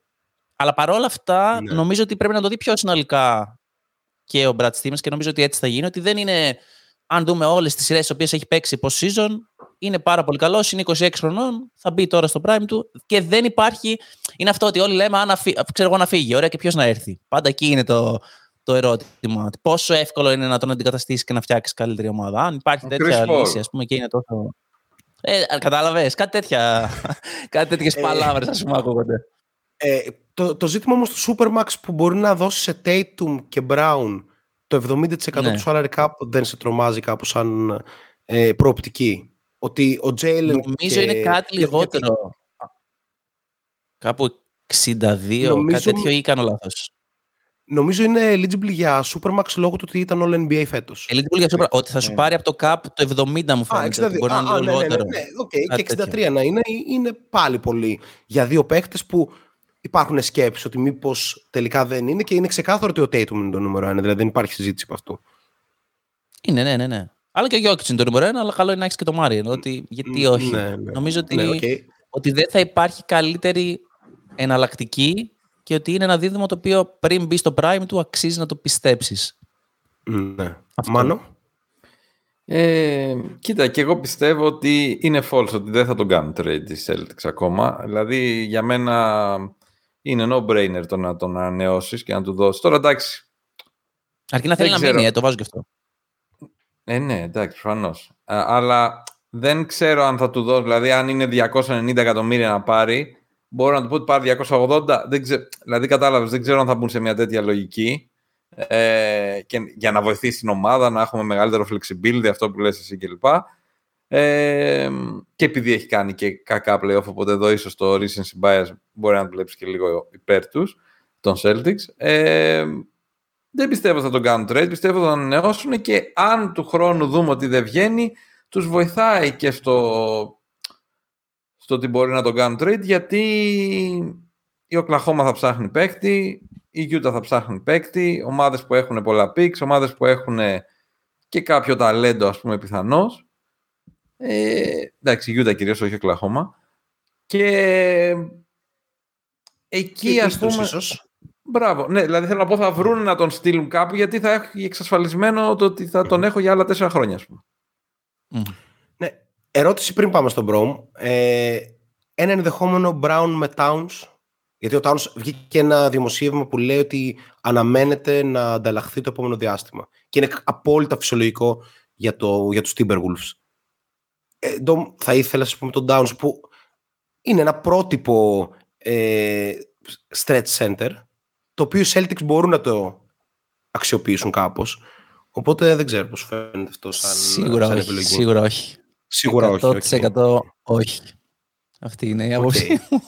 Αλλά παρόλα αυτά, Ναι. νομίζω ότι πρέπει να το δει πιο συνολικά και ο Brad Stevens και νομίζω ότι έτσι θα γίνει. Ότι δεν είναι, αν δούμε όλες τις σειρές τις οποίες έχει παίξει post season, είναι πάρα πολύ καλός, είναι 26 χρονών, θα μπει τώρα στο prime του και δεν υπάρχει. Είναι αυτό ότι όλοι λέμε, αν αφή... ξέρω εγώ να φύγει, ωραία, και ποιος να έρθει. Πάντα εκεί είναι το, το ερώτημα. Πόσο εύκολο είναι να τον αντικαταστήσεις και να φτιάξεις καλύτερη ομάδα. Αν υπάρχει Ο τέτοια Chris Paul. λύση, ας πούμε, και είναι τόσο. Ε, Κατάλαβες, κάτι τέτοια. κάτι τέτοιες Ε, παλάβρες, ας πούμε, ακούγονται. Ε, το, το ζήτημα όμως του Supermax που μπορεί να δώσει σε Tatum και Brown το 70% Ναι. του salary cap δεν σε τρομάζει κάπως σαν ε, προοπτική; Ότι ο Jalen Νομίζω και- είναι κάτι για- λιγότερο. Κάπου 62, Νομίζω- κάτι τέτοιο ή κάνω λάθος. Νομίζω είναι eligible για Supermax λόγω του ότι ήταν all NBA φέτος. Eligible για Super, ότι θα σου Ναι. πάρει από το cap το 70 μου Α, φαίνεται. 62. ότι Μπορεί να είναι Α, λίγο ναι, ναι, λιγότερο. ναι, ναι, οκ, Κάτι και 63 τέτοιο. να είναι, είναι πάλι πολύ για δύο παίχτες που υπάρχουν σκέψεις ότι μήπως τελικά δεν είναι και είναι ξεκάθαρο ότι ο Tatum είναι το νούμερο ένα, δηλαδή δεν υπάρχει συζήτηση από αυτό. Είναι, ναι, ναι, ναι. Αλλά και ο Γιόκιτς είναι το νούμερο ένα, αλλά καλό είναι να έχεις και το Μάριον. Ότι, γιατί όχι. Ναι, ναι. Νομίζω ότι, Ναι, οκ. ότι δεν θα υπάρχει καλύτερη εναλλακτική και ότι είναι ένα δίδυμο το οποίο πριν μπει στο prime του αξίζει να το πιστέψεις. Ναι. Αυτό. Μάνο; Ε, κοίτα, και εγώ πιστεύω ότι είναι false ότι δεν θα τον κάνουν trade οι Celtics ακόμα. Δηλαδή, για μένα είναι no-brainer το να τον ανανεώσεις και να του δώσεις. Τώρα εντάξει. Αρκεί να θέλει Δεν να ξέρω. μείνει, ε, το βάζω και αυτό. Ε, ναι, εντάξει, προφανώς. Αλλά δεν ξέρω αν θα του δώσει. Δηλαδή, αν είναι 290 εκατομμύρια να πάρει, μπορώ να του πω ότι πάρει 280. Δεν ξε... Δηλαδή, κατάλαβες, δεν ξέρω αν θα μπουν σε μια τέτοια λογική. Ε, και για να βοηθήσει την ομάδα να έχουμε μεγαλύτερο flexibility, αυτό που λες εσύ κλπ. Ε, και επειδή έχει κάνει και κακά playoff, οπότε εδώ ίσως το recency bias μπορεί να δουλέψει και λίγο υπέρ τους, των Celtics. Ε, δεν πιστεύω θα τον κάνουν trade, πιστεύω θα τον ανανεώσουν και αν του χρόνου δούμε ότι δεν βγαίνει, τους βοηθάει και στο, στο ότι μπορεί να τον κάνουν trade, γιατί η Οκλαχώμα θα ψάχνει παίκτη, η Utah θα ψάχνει παίκτη, ομάδες που έχουν πολλά picks, ομάδες που έχουν και κάποιο ταλέντο, ας πούμε, πιθανώς. Ε, εντάξει, η Utah κυρίως, όχι η Οκλαχώμα. Και εκεί, Και ας Pistons πούμε... ίσως. Μπράβο. Ναι, δηλαδή θέλω να πω θα βρουν να τον στείλουν κάπου γιατί θα έχει εξασφαλισμένο το ότι θα τον έχω για άλλα τέσσερα χρόνια, ας πούμε. Ναι. Ερώτηση πριν πάμε στον Μπρόμ. Ε, ένα ενδεχόμενο Brown με Towns. Γιατί ο Towns βγήκε ένα δημοσίευμα που λέει ότι αναμένεται να ανταλλαχθεί το επόμενο διάστημα. Και είναι απόλυτα φυσιολογικό για, το, για τους Timberwolves. Ε, Ντόμ, θα ήθελα ας πούμε τον Towns που είναι ένα πρότυπο ε, stretch center το οποίο οι Celtics μπορούν να το αξιοποιήσουν κάπως. Οπότε δεν ξέρω πώς φαίνεται αυτό σαν, Σίγουρα σαν όχι. επιλογή. Σίγουρα όχι. Σίγουρα όχι. ΟΚ. 100% όχι. Αυτή είναι η άποψη. Οκ.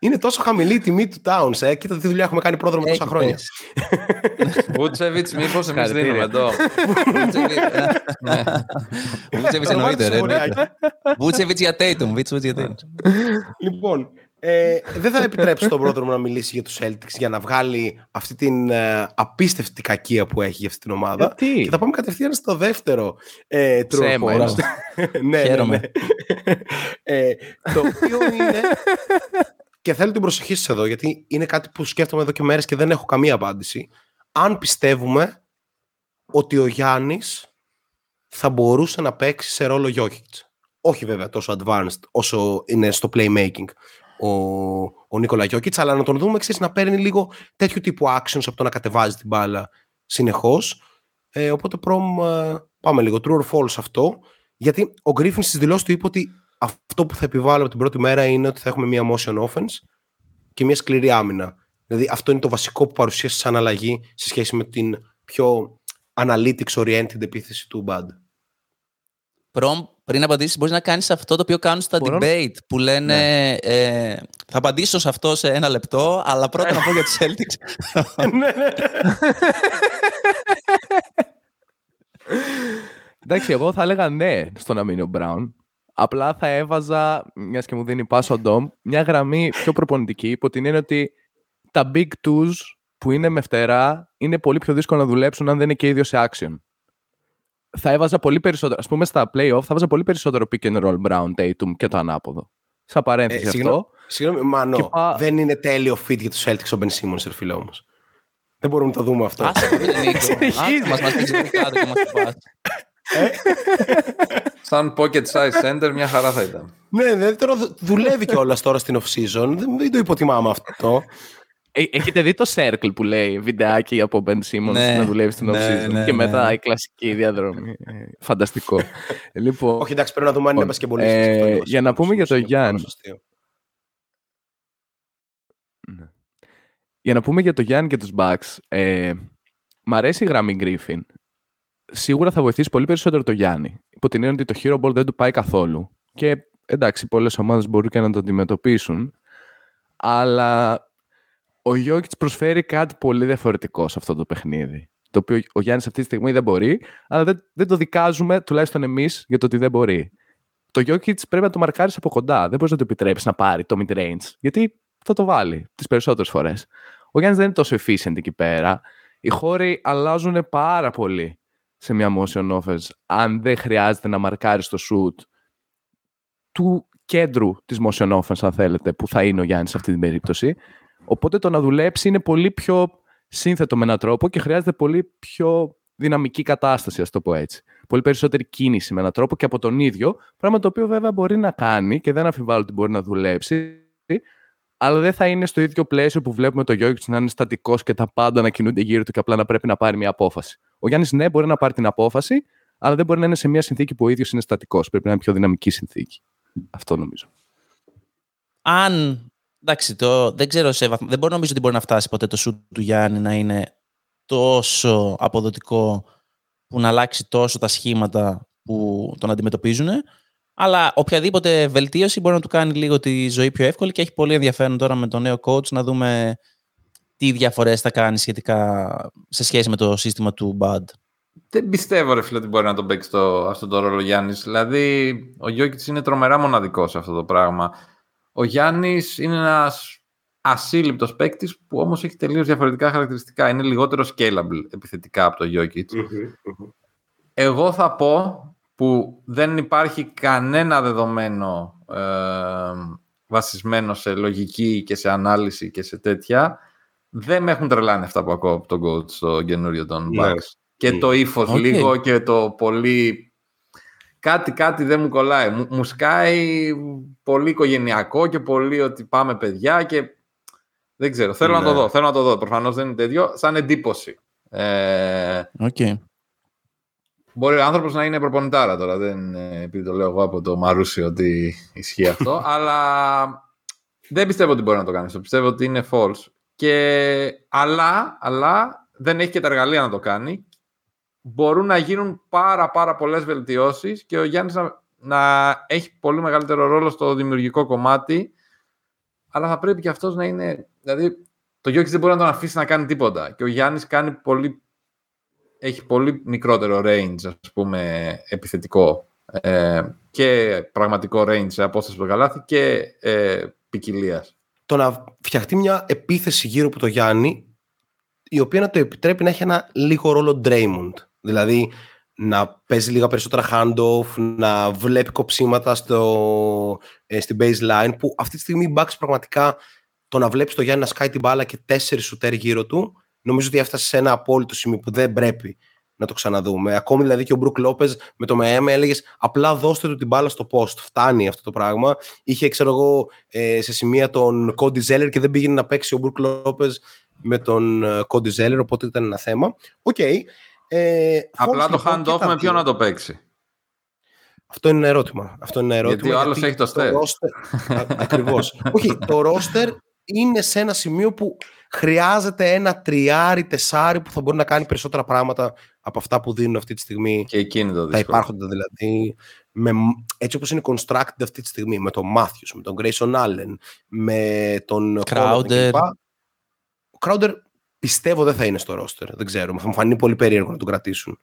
Είναι τόσο χαμηλή η τιμή του Towns. Ε. Κοίτα τι δουλειά έχουμε κάνει πρόδρομο τόσα Έχει χρόνια. πέσει. Βούτσεβιτς, μήπως εμείς Συγχαρητήρια. δίνουμε εδώ. Βούτσεβιτς Το εννοείται. βάζεις ρε, ωραιάκι. εννοείται. Βούτσεβιτς για Tatum. Βούτσεβιτς για Tatum. Λοιπόν, ε, δεν θα επιτρέψω τον πρόδρομο να μιλήσει για τους Celtics για να βγάλει αυτή την ε, απίστευτη κακία που έχει για αυτή την ομάδα. Γιατί; Και θα πάμε κατευθείαν στο δεύτερο ε, true or Ψέμα, false. ναι, ναι, ναι. Χαίρομαι. Ε, το οποίο είναι... και θέλω την προσοχή σας εδώ, γιατί είναι κάτι που σκέφτομαι εδώ και μέρες και δεν έχω καμία απάντηση. Αν πιστεύουμε ότι ο Γιάννης θα μπορούσε να παίξει σε ρόλο Jokic. Όχι βέβαια τόσο advanced όσο είναι στο playmaking ο, ο Νίκολα Γιώκητς, αλλά να τον δούμε ξέρεις, να παίρνει λίγο τέτοιου τύπου actions από το να κατεβάζει την μπάλα συνεχώς. Ε, οπότε προμ, ε, πάμε λίγο true or false αυτό, γιατί ο Griffin στις δηλώσεις του είπε ότι αυτό που θα επιβάλλω από την πρώτη μέρα είναι ότι θα έχουμε μια motion offense και μια σκληρή άμυνα. Δηλαδή αυτό είναι το βασικό που παρουσίασε σαν αλλαγή σε σχέση με την πιο analytics oriented επίθεση του Bud. Προμ, πριν απαντήσεις, μπορείς να κάνεις αυτό το οποίο κάνουν στα Μπορώ να- debate που λένε. Ε, θα απαντήσω σε αυτό σε ένα λεπτό, αλλά πρώτα να πω για τους Celtics. Εντάξει, εγώ θα έλεγα ναι στο να μείνει ο Μπράουν. Απλά θα έβαζα, μιας και μου δίνει πάσο ο Ντόμ, μια γραμμή πιο προπονητική υπό την έννοια ότι τα big twos που είναι με φτερά είναι πολύ πιο δύσκολο να δουλέψουν αν δεν είναι και ίδιο σε action. Θα έβαζα πολύ περισσότερο, ας πούμε στα playoff, θα έβαζα πολύ περισσότερο pick and roll Brown Tatum και το ανάποδο. Σαν παρένθεση Ε, αυτό. συγγνώμη, Συγγνώμη, Μανώ, Και πά- δεν είναι τέλειο fit για τους Celtics ο Ben Simmons, ρε φίλε όμως. Δεν μπορούμε να το δούμε αυτό. Άσε το Νίκο. Άσε μας, μας πεις κάτω και μας το πας. Σαν pocket size center, μια χαρά θα ήταν. ναι, ναι, τώρα δουλεύει κιόλας τώρα στην off-season. Δεν, δεν το υποτιμάμε αυτό. Ε, έχετε δει το Circle που λέει βιντεάκι από Ben Simmons Ναι, να δουλεύει στην ναι, off-season; ναι, και μετά ναι. η κλασική διαδρομή. Ε, Φανταστικό. λοιπόν, Όχι, εντάξει, πρέπει να δούμε αν είναι Λοιπόν, μπασκεμπολίστας. ε, Αυτό είναι για να βασικό, πούμε για το είναι Γιάννη. πολύ αστείο. Ναι. Για να πούμε για το Γιάννη και τους Bucks, ε, μ' αρέσει η γραμμή Griffin. Σίγουρα θα βοηθήσει πολύ περισσότερο το Γιάννη. Υπό την έννοια ότι το Hero Ball δεν του πάει καθόλου. Και εντάξει, πολλές ομάδες μπορούν και να το αντιμετωπίσουν. Αλλά ο Jokic προσφέρει κάτι πολύ διαφορετικό σε αυτό το παιχνίδι. Το οποίο ο Γιάννης αυτή τη στιγμή δεν μπορεί, αλλά δεν, δεν το δικάζουμε, τουλάχιστον εμείς, για το ότι δεν μπορεί. Το Jokic πρέπει να το μαρκάρεις από κοντά. Δεν μπορείς να του επιτρέψεις να πάρει το mid-range. Γιατί θα το βάλει τις περισσότερες φορές. Ο Γιάννης δεν είναι τόσο efficient εκεί πέρα. Οι χώροι αλλάζουν πάρα πολύ σε μια motion offense αν δεν χρειάζεται να μαρκάρεις το shoot του κέντρου της motion offense, αν θέλετε, που θα είναι ο Γιάννης σε αυτή την περίπτωση. Οπότε το να δουλέψει είναι πολύ πιο σύνθετο με έναν τρόπο και χρειάζεται πολύ πιο δυναμική κατάσταση, ας το πω έτσι. Πολύ περισσότερη κίνηση με έναν τρόπο και από τον ίδιο, πράγμα το οποίο βέβαια μπορεί να κάνει και δεν αμφιβάλλω ότι μπορεί να δουλέψει, αλλά δεν θα είναι στο ίδιο πλαίσιο που βλέπουμε το Γιώργη να είναι στατικός και τα πάντα να κινούνται γύρω του και απλά να πρέπει να πάρει μια απόφαση. Ο Γιάννης, ναι, μπορεί να πάρει την απόφαση, αλλά δεν μπορεί να είναι σε μια συνθήκη που ο ίδιος είναι στατικός. Πρέπει να είναι πιο δυναμική συνθήκη. Αυτό νομίζω. Αν. Εντάξει, το, δεν ξέρω σε βαθμό. Δεν μπορώ νομίζω ότι μπορεί να φτάσει ποτέ το σουτ του Γιάννη να είναι τόσο αποδοτικό που να αλλάξει τόσο τα σχήματα που τον αντιμετωπίζουν. Αλλά οποιαδήποτε βελτίωση μπορεί να του κάνει λίγο τη ζωή πιο εύκολη και έχει πολύ ενδιαφέρον τώρα με τον νέο coach να δούμε τι διαφορές θα κάνει σχετικά σε σχέση με το σύστημα του Bud. Δεν πιστεύω, ρε φίλε, ότι μπορεί να τον παίξει το, αυτό το ρόλο ο Γιάννης. Δηλαδή, ο Γιώκητς είναι τρομερά μοναδικός σε αυτό το πράγμα. Ο Γιάννης είναι ένας ασύλληπτος παίκτης που όμως έχει τελείως διαφορετικά χαρακτηριστικά. Είναι λιγότερο scalable επιθετικά από το Γιώκητς. Εγώ θα πω που δεν υπάρχει κανένα δεδομένο ε, βασισμένο σε λογική και σε ανάλυση και σε τέτοια. Δεν με έχουν τρελάνει αυτά που ακούω από τον coach στο καινούριο των Ναι. Bucks. Και Μμ. το ύφος Οκ. λίγο και το πολύ... Κάτι, κάτι δεν μου κολλάει. Μου, μου σκάει πολύ οικογενειακό και πολύ ότι πάμε παιδιά και δεν ξέρω. Θέλω να Ναι. το δω. Θέλω να το δω. Προφανώς δεν είναι τέτοιο. Σαν εντύπωση. Ε, Okay. Μπορεί ο άνθρωπος να είναι προπονητάρα τώρα. Δεν, ε, επειδή το λέω εγώ από το Μαρούσι ότι ισχύει αυτό. αλλά δεν πιστεύω ότι μπορεί να το κάνεις. αυτό. Πιστεύω ότι είναι false. Και, αλλά, αλλά δεν έχει και τα εργαλεία να το κάνει. Μπορούν να γίνουν πάρα πάρα πολλές βελτιώσεις και ο Γιάννης να, να έχει πολύ μεγαλύτερο ρόλο στο δημιουργικό κομμάτι αλλά θα πρέπει και αυτός να είναι δηλαδή το Γιώκης δεν μπορεί να τον αφήσει να κάνει τίποτα και ο Γιάννης κάνει πολύ έχει πολύ μικρότερο range, ας πούμε, επιθετικό ε, και πραγματικό range σε απόσταση του καλάθι και ε, ποικιλίας. Το να φτιαχτεί μια επίθεση γύρω από το Γιάννη, η οποία να το επιτρέπει να έχει ένα λίγο ρόλο Draymond. Δηλαδή, να παίζει λίγα περισσότερα handoff, να βλέπει κοψίματα στο, ε, στην baseline, που αυτή τη στιγμή οι Bucks πραγματικά το να βλέπεις το Γιάννη να σκάει την μπάλα και τέσσερις σουτέρ γύρω του, νομίζω ότι έφτασε σε ένα απόλυτο σημείο που δεν πρέπει να το ξαναδούμε. Ακόμη δηλαδή και ο Μπρουκ Λόπες με το Μέμφις έλεγες απλά δώστε του την μπάλα στο post. Φτάνει αυτό το πράγμα. Είχε, ξέρω εγώ, ε, σε σημεία τον Κόντι Ζέλερ και δεν πήγαινε να παίξει ο Μπρουκ Λόπες με τον Κόντι Ζέλερ, οπότε ήταν ένα θέμα. Οκ. Ε, Απλά Fox, το λοιπόν, και hand-off τα με ποιον δύο. να το παίξει. Αυτό είναι ένα ερώτημα. Αυτό είναι ένα ερώτημα. Γιατί ο άλλος έχει το στέρ. Ακριβώς. Όχι, το ρόστερ είναι σε ένα σημείο που χρειάζεται ένα τριάρι, τεσάρι που θα μπορεί να κάνει περισσότερα πράγματα από αυτά που δίνουν αυτή τη στιγμή Και εκείνη το τα δύσκολο. υπάρχοντα δηλαδή. Με, έτσι όπως είναι constructed αυτή τη στιγμή με τον Μάθιους, με τον Grayson Allen, με τον Crowder. Connaughton κλπ. Ο Crowder πιστεύω δεν θα είναι στο roster. Δεν ξέρω. Θα μου φανεί πολύ περίεργο να τον κρατήσουν.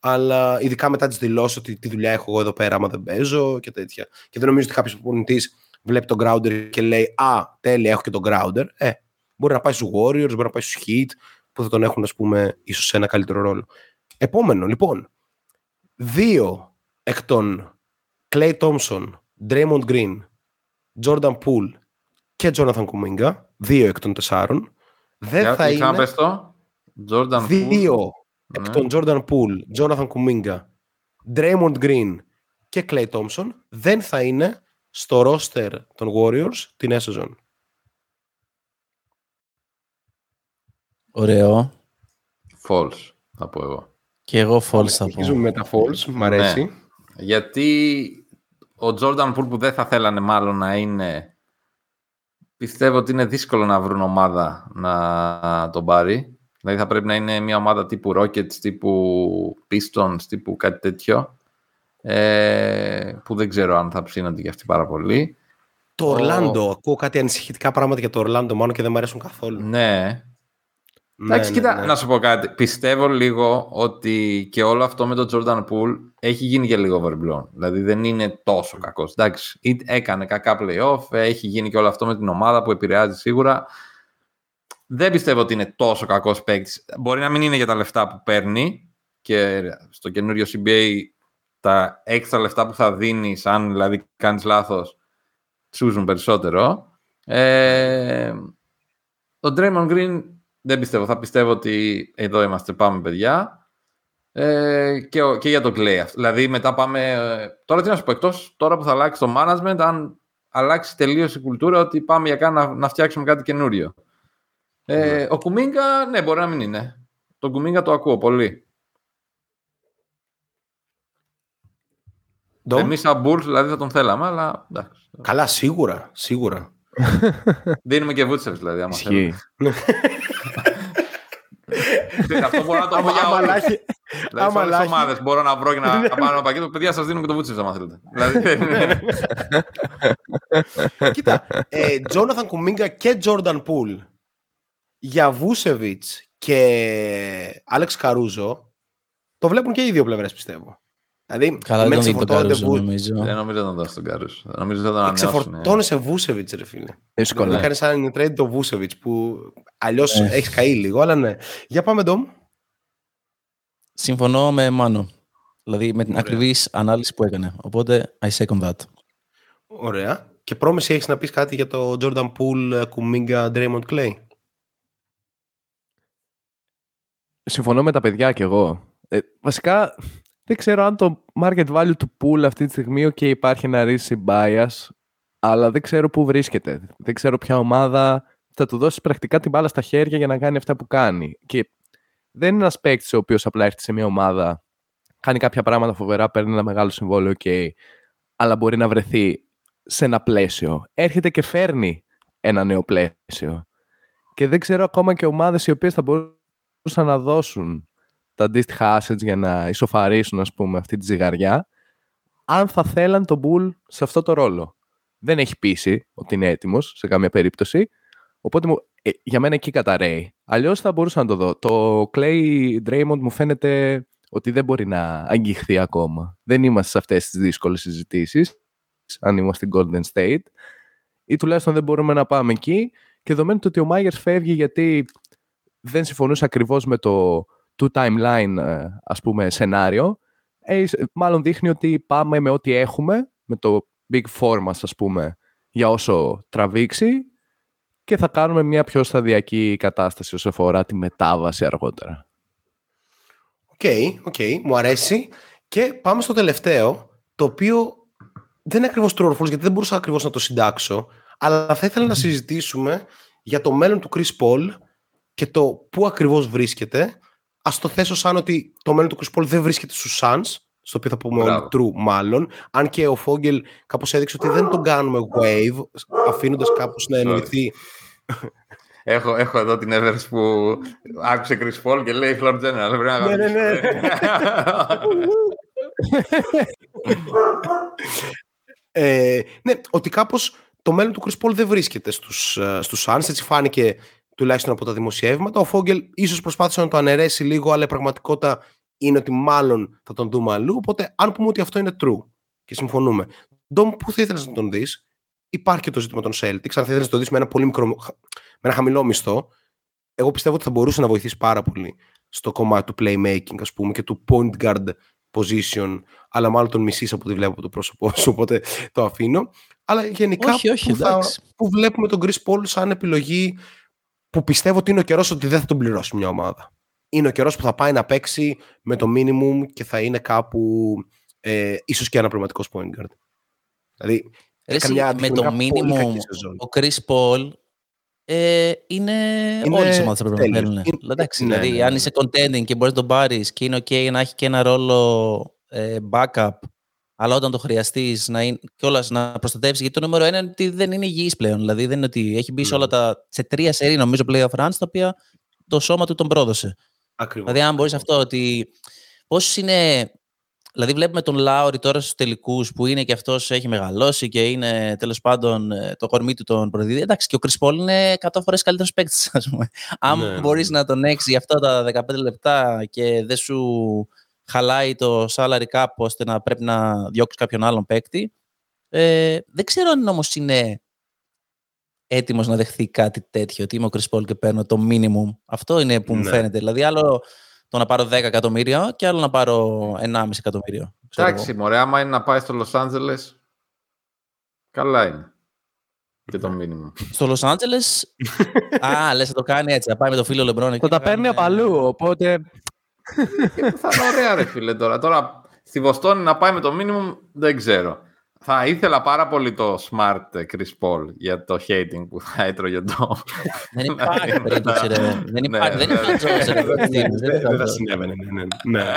Αλλά ειδικά μετά τις δηλώσεις ότι τι δουλειά έχω εγώ εδώ πέρα, άμα δεν παίζω και τέτοια. Και δεν νομίζω ότι κάποιος προπονητής βλέπει τον Grounder και λέει Α, τέλεια, έχω και τον Grounder. Ε, μπορεί να πάει στους Warriors, μπορεί να πάει στους Heat, που θα τον έχουν, ας πούμε, ίσως σε ένα καλύτερο ρόλο. Επόμενο, λοιπόν. Δύο εκ των Clay Thompson, Draymond Green, Jordan Poole και Jonathan Kuminga, δύο εκ των τεσσάρων, δεν Για- θα για είναι ξαναπες το. Jordan δύο Poole. εκ Ναι. των Jordan Poole, Jonathan Kuminga, Draymond Green και Clay Thompson δεν θα είναι στο roster των Warriors την νέα σεζόν. Ωραίο. False, θα πω εγώ. Και εγώ false θα πω. Συνεχίζουμε με τα false, μ' αρέσει. Ναι. Γιατί ο Jordan Poole που δεν θα θέλανε μάλλον να είναι πιστεύω ότι είναι δύσκολο να βρουν ομάδα να τον πάρει. Δηλαδή θα πρέπει να είναι μια ομάδα τύπου Rockets, τύπου Pistons, τύπου κάτι τέτοιο. Ε, που δεν ξέρω αν θα ψήνονται για αυτή πάρα πολύ. Το Ορλάντο, ακούω κάτι ανησυχητικά πράγματα για το Ορλάντο μάλλον και δεν μου αρέσουν καθόλου. Ναι. Ναι, Εντάξει, ναι, κοίτα, ναι. να σου πω κάτι. Πιστεύω λίγο ότι και όλο αυτό με τον Jordan Poole έχει γίνει και λίγο overblown. Δηλαδή δεν είναι τόσο κακός. Εντάξει, ή- έκανε κακά playoff, έχει γίνει και όλο αυτό με την ομάδα που επηρεάζει σίγουρα. Δεν πιστεύω ότι είναι τόσο κακός παίκτης. Μπορεί να μην είναι για τα λεφτά που παίρνει και στο καινούριο CBA τα έξτρα λεφτά που θα δίνει, αν δηλαδή κάνεις λάθος, τσούζουν περισσότερο. Ε, τον Draymond Green δεν πιστεύω. Θα πιστεύω ότι εδώ είμαστε, πάμε παιδιά. Ε, και, ο- και για τον Clay. αυτό. Δηλαδή μετά πάμε... ε, Τώρα τι να σου πω, εκτός τώρα που θα αλλάξει το management, αν αλλάξει τελείως η κουλτούρα ότι πάμε για κάνα, να, να φτιάξουμε κάτι καινούριο. Ε, Ο Κουμίγκα, ναι, μπορεί να μην είναι. Τον Κουμίγκα το ακούω πολύ. Ντομ. Εμείς σαν Bulls δηλαδή θα τον θέλαμε, αλλά εντάξει. Καλά, σίγουρα, σίγουρα. Δίνουμε και Βούτσεφ δηλαδή, άμα θέλουμε. Ισχύει. Ξέρεις, Αυτό μπορώ να το πω για Άμα όλους. λάχει- Δηλαδή, σε άμα όλες τις λάχει- ομάδες μπορώ να βρω και να να πάρω ένα πακέτο. Παιδιά, σας δίνουμε και το Βούτσεφ, άμα θέλετε. Δηλαδή, δεν είναι- Κοίτα, ε, Τζόναθαν Κουμίγκα και Τζόρνταν Πούλ για Βούσεβιτς και Άλεξ Καρούζο το βλέπουν και οι δύο πλευρές πιστεύω. Δηλαδή, Καλά, οι δεν μεν τον δει τον ξεφορτώνονται Καρούζο, Βου- νομίζω. Δεν νομίζω να τον δώσω τον Καρούς. Νομίζω θα τον ανανεώσουν. ξεφορτώνεσαι Βούσεβιτς ρε φίλε. Δύσκολα. Να κάνει σαν trade το Βούσεβιτς που αλλιώς Ε. έχεις καεί λίγο, αλλά ναι. Για πάμε Ντόμ. Συμφωνώ με Μάνο. Δηλαδή με την Ωραία. ακριβής ανάλυση που έκανε. Οπότε, I second that. Ωραία. Και πρόμεση έχεις να πεις κάτι για το Jordan Poole, Κουμίγκα, Draymond Clay; Συμφωνώ με τα παιδιά κι εγώ. Ε, βασικά, δεν ξέρω αν το market value του pool αυτή τη στιγμή okay, υπάρχει ένα recency bias, αλλά δεν ξέρω πού βρίσκεται. Δεν ξέρω ποια ομάδα θα του δώσει πρακτικά την μπάλα στα χέρια για να κάνει αυτά που κάνει. Και δεν είναι ένας παίκτης ο οποίος απλά έρθει σε μια ομάδα, κάνει κάποια πράγματα φοβερά, παίρνει ένα μεγάλο συμβόλαιο, OK, αλλά μπορεί να βρεθεί σε ένα πλαίσιο. Έρχεται και φέρνει ένα νέο πλαίσιο. Και δεν ξέρω ακόμα και ομάδες οι οποίες θα μπορούσαν να δώσουν τα αντίστοιχα assets για να ισοφαρίσουν ας πούμε αυτή τη ζυγαριά αν θα θέλαν τον Bull σε αυτό το ρόλο. Δεν έχει πείσει ότι είναι έτοιμος σε καμία περίπτωση οπότε μου, ε, για μένα εκεί καταραίει. Αλλιώς θα μπορούσα να το δω. Το Clay Draymond μου φαίνεται ότι δεν μπορεί να αγγιχθεί ακόμα. Δεν είμαστε σε αυτές τις δύσκολες συζητήσεις αν είμαστε στην Golden State ή τουλάχιστον δεν μπορούμε να πάμε εκεί και δεδομένου του ότι ο Μάγερς φεύγει γιατί δεν συμφωνούσε ακριβώς με το two timeline ε, ας πούμε σενάριο ε, μάλλον δείχνει ότι πάμε με ό,τι έχουμε με το big four μας ας πούμε για όσο τραβήξει και θα κάνουμε μια πιο σταδιακή κατάσταση όσο αφορά τη μετάβαση αργότερα. OK, OK, μου αρέσει. Και πάμε στο τελευταίο, το οποίο δεν είναι ακριβώς true or false, γιατί δεν μπορούσα ακριβώς να το συντάξω, αλλά θα ήθελα να συζητήσουμε για το μέλλον του Chris Paul και το πού ακριβώς βρίσκεται. Ας το θέσω σαν ότι το μέλλον του Chris Paul δεν βρίσκεται στους Suns, στο οποίο θα πούμε όλοι Μπράβο. true μάλλον, αν και ο Fogel κάπως έδειξε ότι δεν τον κάνουμε wave, αφήνοντας κάπως να Sorry. εννοηθεί Έχω, έχω εδώ την Evers που άκουσε Chris Paul και λέει Floor General. Πρέπει να Ναι, ναι, ναι. Ε, ναι, ότι κάπως το μέλλον του Chris Paul δεν βρίσκεται στους, ε, στους Suns, έτσι φάνηκε τουλάχιστον από τα δημοσιεύματα. Ο Φόγγελ ίσως προσπάθησε να το αναιρέσει λίγο, αλλά η πραγματικότητα είναι ότι μάλλον θα τον δούμε αλλού, οπότε αν πούμε ότι αυτό είναι true και συμφωνούμε. Ντόμ, πού θα ήθελες να τον δεις, υπάρχει και το ζήτημα των Celtics, αν θα ήθελες να το δεις με ένα, πολύ μικρό, με ένα χαμηλό μισθό, εγώ πιστεύω ότι θα μπορούσε να βοηθήσει πάρα πολύ στο κομμάτι του playmaking, ας πούμε, και του point guard position, αλλά μάλλον τον μισής από ό,τι βλέπω από το πρόσωπό σου, οπότε το αφήνω. Αλλά γενικά Όχι, όχι, που, θα, εντάξει. που βλέπουμε τον Chris Paul σαν επιλογή που πιστεύω ότι είναι ο καιρός ότι δεν θα τον πληρώσει μια ομάδα. Είναι ο καιρός που θα πάει να παίξει με το minimum και θα είναι κάπου ε, ίσως και ένα πραγματικό point guard. Δηλαδή, Ρε, εσύ, καμιά με το αντικειμενικά πολύ minimum κακή σεζόν. ο Chris Paul ε, είναι, Είναι όλες οι ομάδες θα πρέπει να τέλειος. θέλουν. Είναι- Εντάξει, ναι, δηλαδή, ναι, αν ναι. είσαι contending και μπορείς να τον πάρεις και είναι ok να έχει και ένα ρόλο ε, backup, αλλά όταν το χρειαστείς να είναι, κιόλας να προστατεύσεις, γιατί το νούμερο ένα είναι ότι δεν είναι υγιής πλέον. Δηλαδή δεν είναι ότι έχει μπει σε, όλα τα, σε τρία σερί νομίζω playoff runs, τα οποία το σώμα του τον πρόδωσε. Ακριβώς. Δηλαδή, αν μπορείς αυτό ότι. Πώς είναι. Δηλαδή, βλέπουμε τον Λάουρι τώρα στους τελικούς που είναι και αυτός έχει μεγαλώσει και είναι τέλος πάντων ε, το κορμί του τον προδίδει. Εντάξει, και ο Κρυσπόλ είναι 100 φορές καλύτερος παίκτης, ας πούμε. Αν Ναι, ναι, μπορείς ναι. να τον έχεις για αυτά τα 15 λεπτά και δεν σου χαλάει το salary cap ώστε να πρέπει να διώξεις κάποιον άλλον παίκτη. Ε, δεν ξέρω αν όμως είναι έτοιμος να δεχθεί κάτι τέτοιο, ότι είμαι ο Chris Paul και παίρνω το minimum. Αυτό είναι που μου Ναι. φαίνεται. Δηλαδή, άλλο το να πάρω 10 εκατομμύρια και άλλο να πάρω 1,5 εκατομμύριο. ξέρω Εντάξει, εγώ. μωρέ, άμα είναι να πάει στο Λος Άντζελες, καλά είναι. Και το μήνυμα. Στο Los Angeles. Α, λες, θα το κάνει έτσι. Θα πάει με το φίλο Λεμπρόν εκεί. Θα τα να παίρνει κάνουν, από αλλού, οπότε Και θα είναι ωραία, ρε φίλε τώρα. Τώρα στη Βοστόνη να πάει με το minimum δεν ξέρω. Θα ήθελα πάρα πολύ το smart ε, Chris Paul για το hating που θα έτρωγε το. Δεν υπάρχει περίπτωση, ρε. Δεν υπάρχει. Ναι, Δεν υπάρχει ναι. περίπτωση, ρε. Δεν Δεν είναι δεν θα αυτό. συνέβαινε. ναι, ναι, ναι.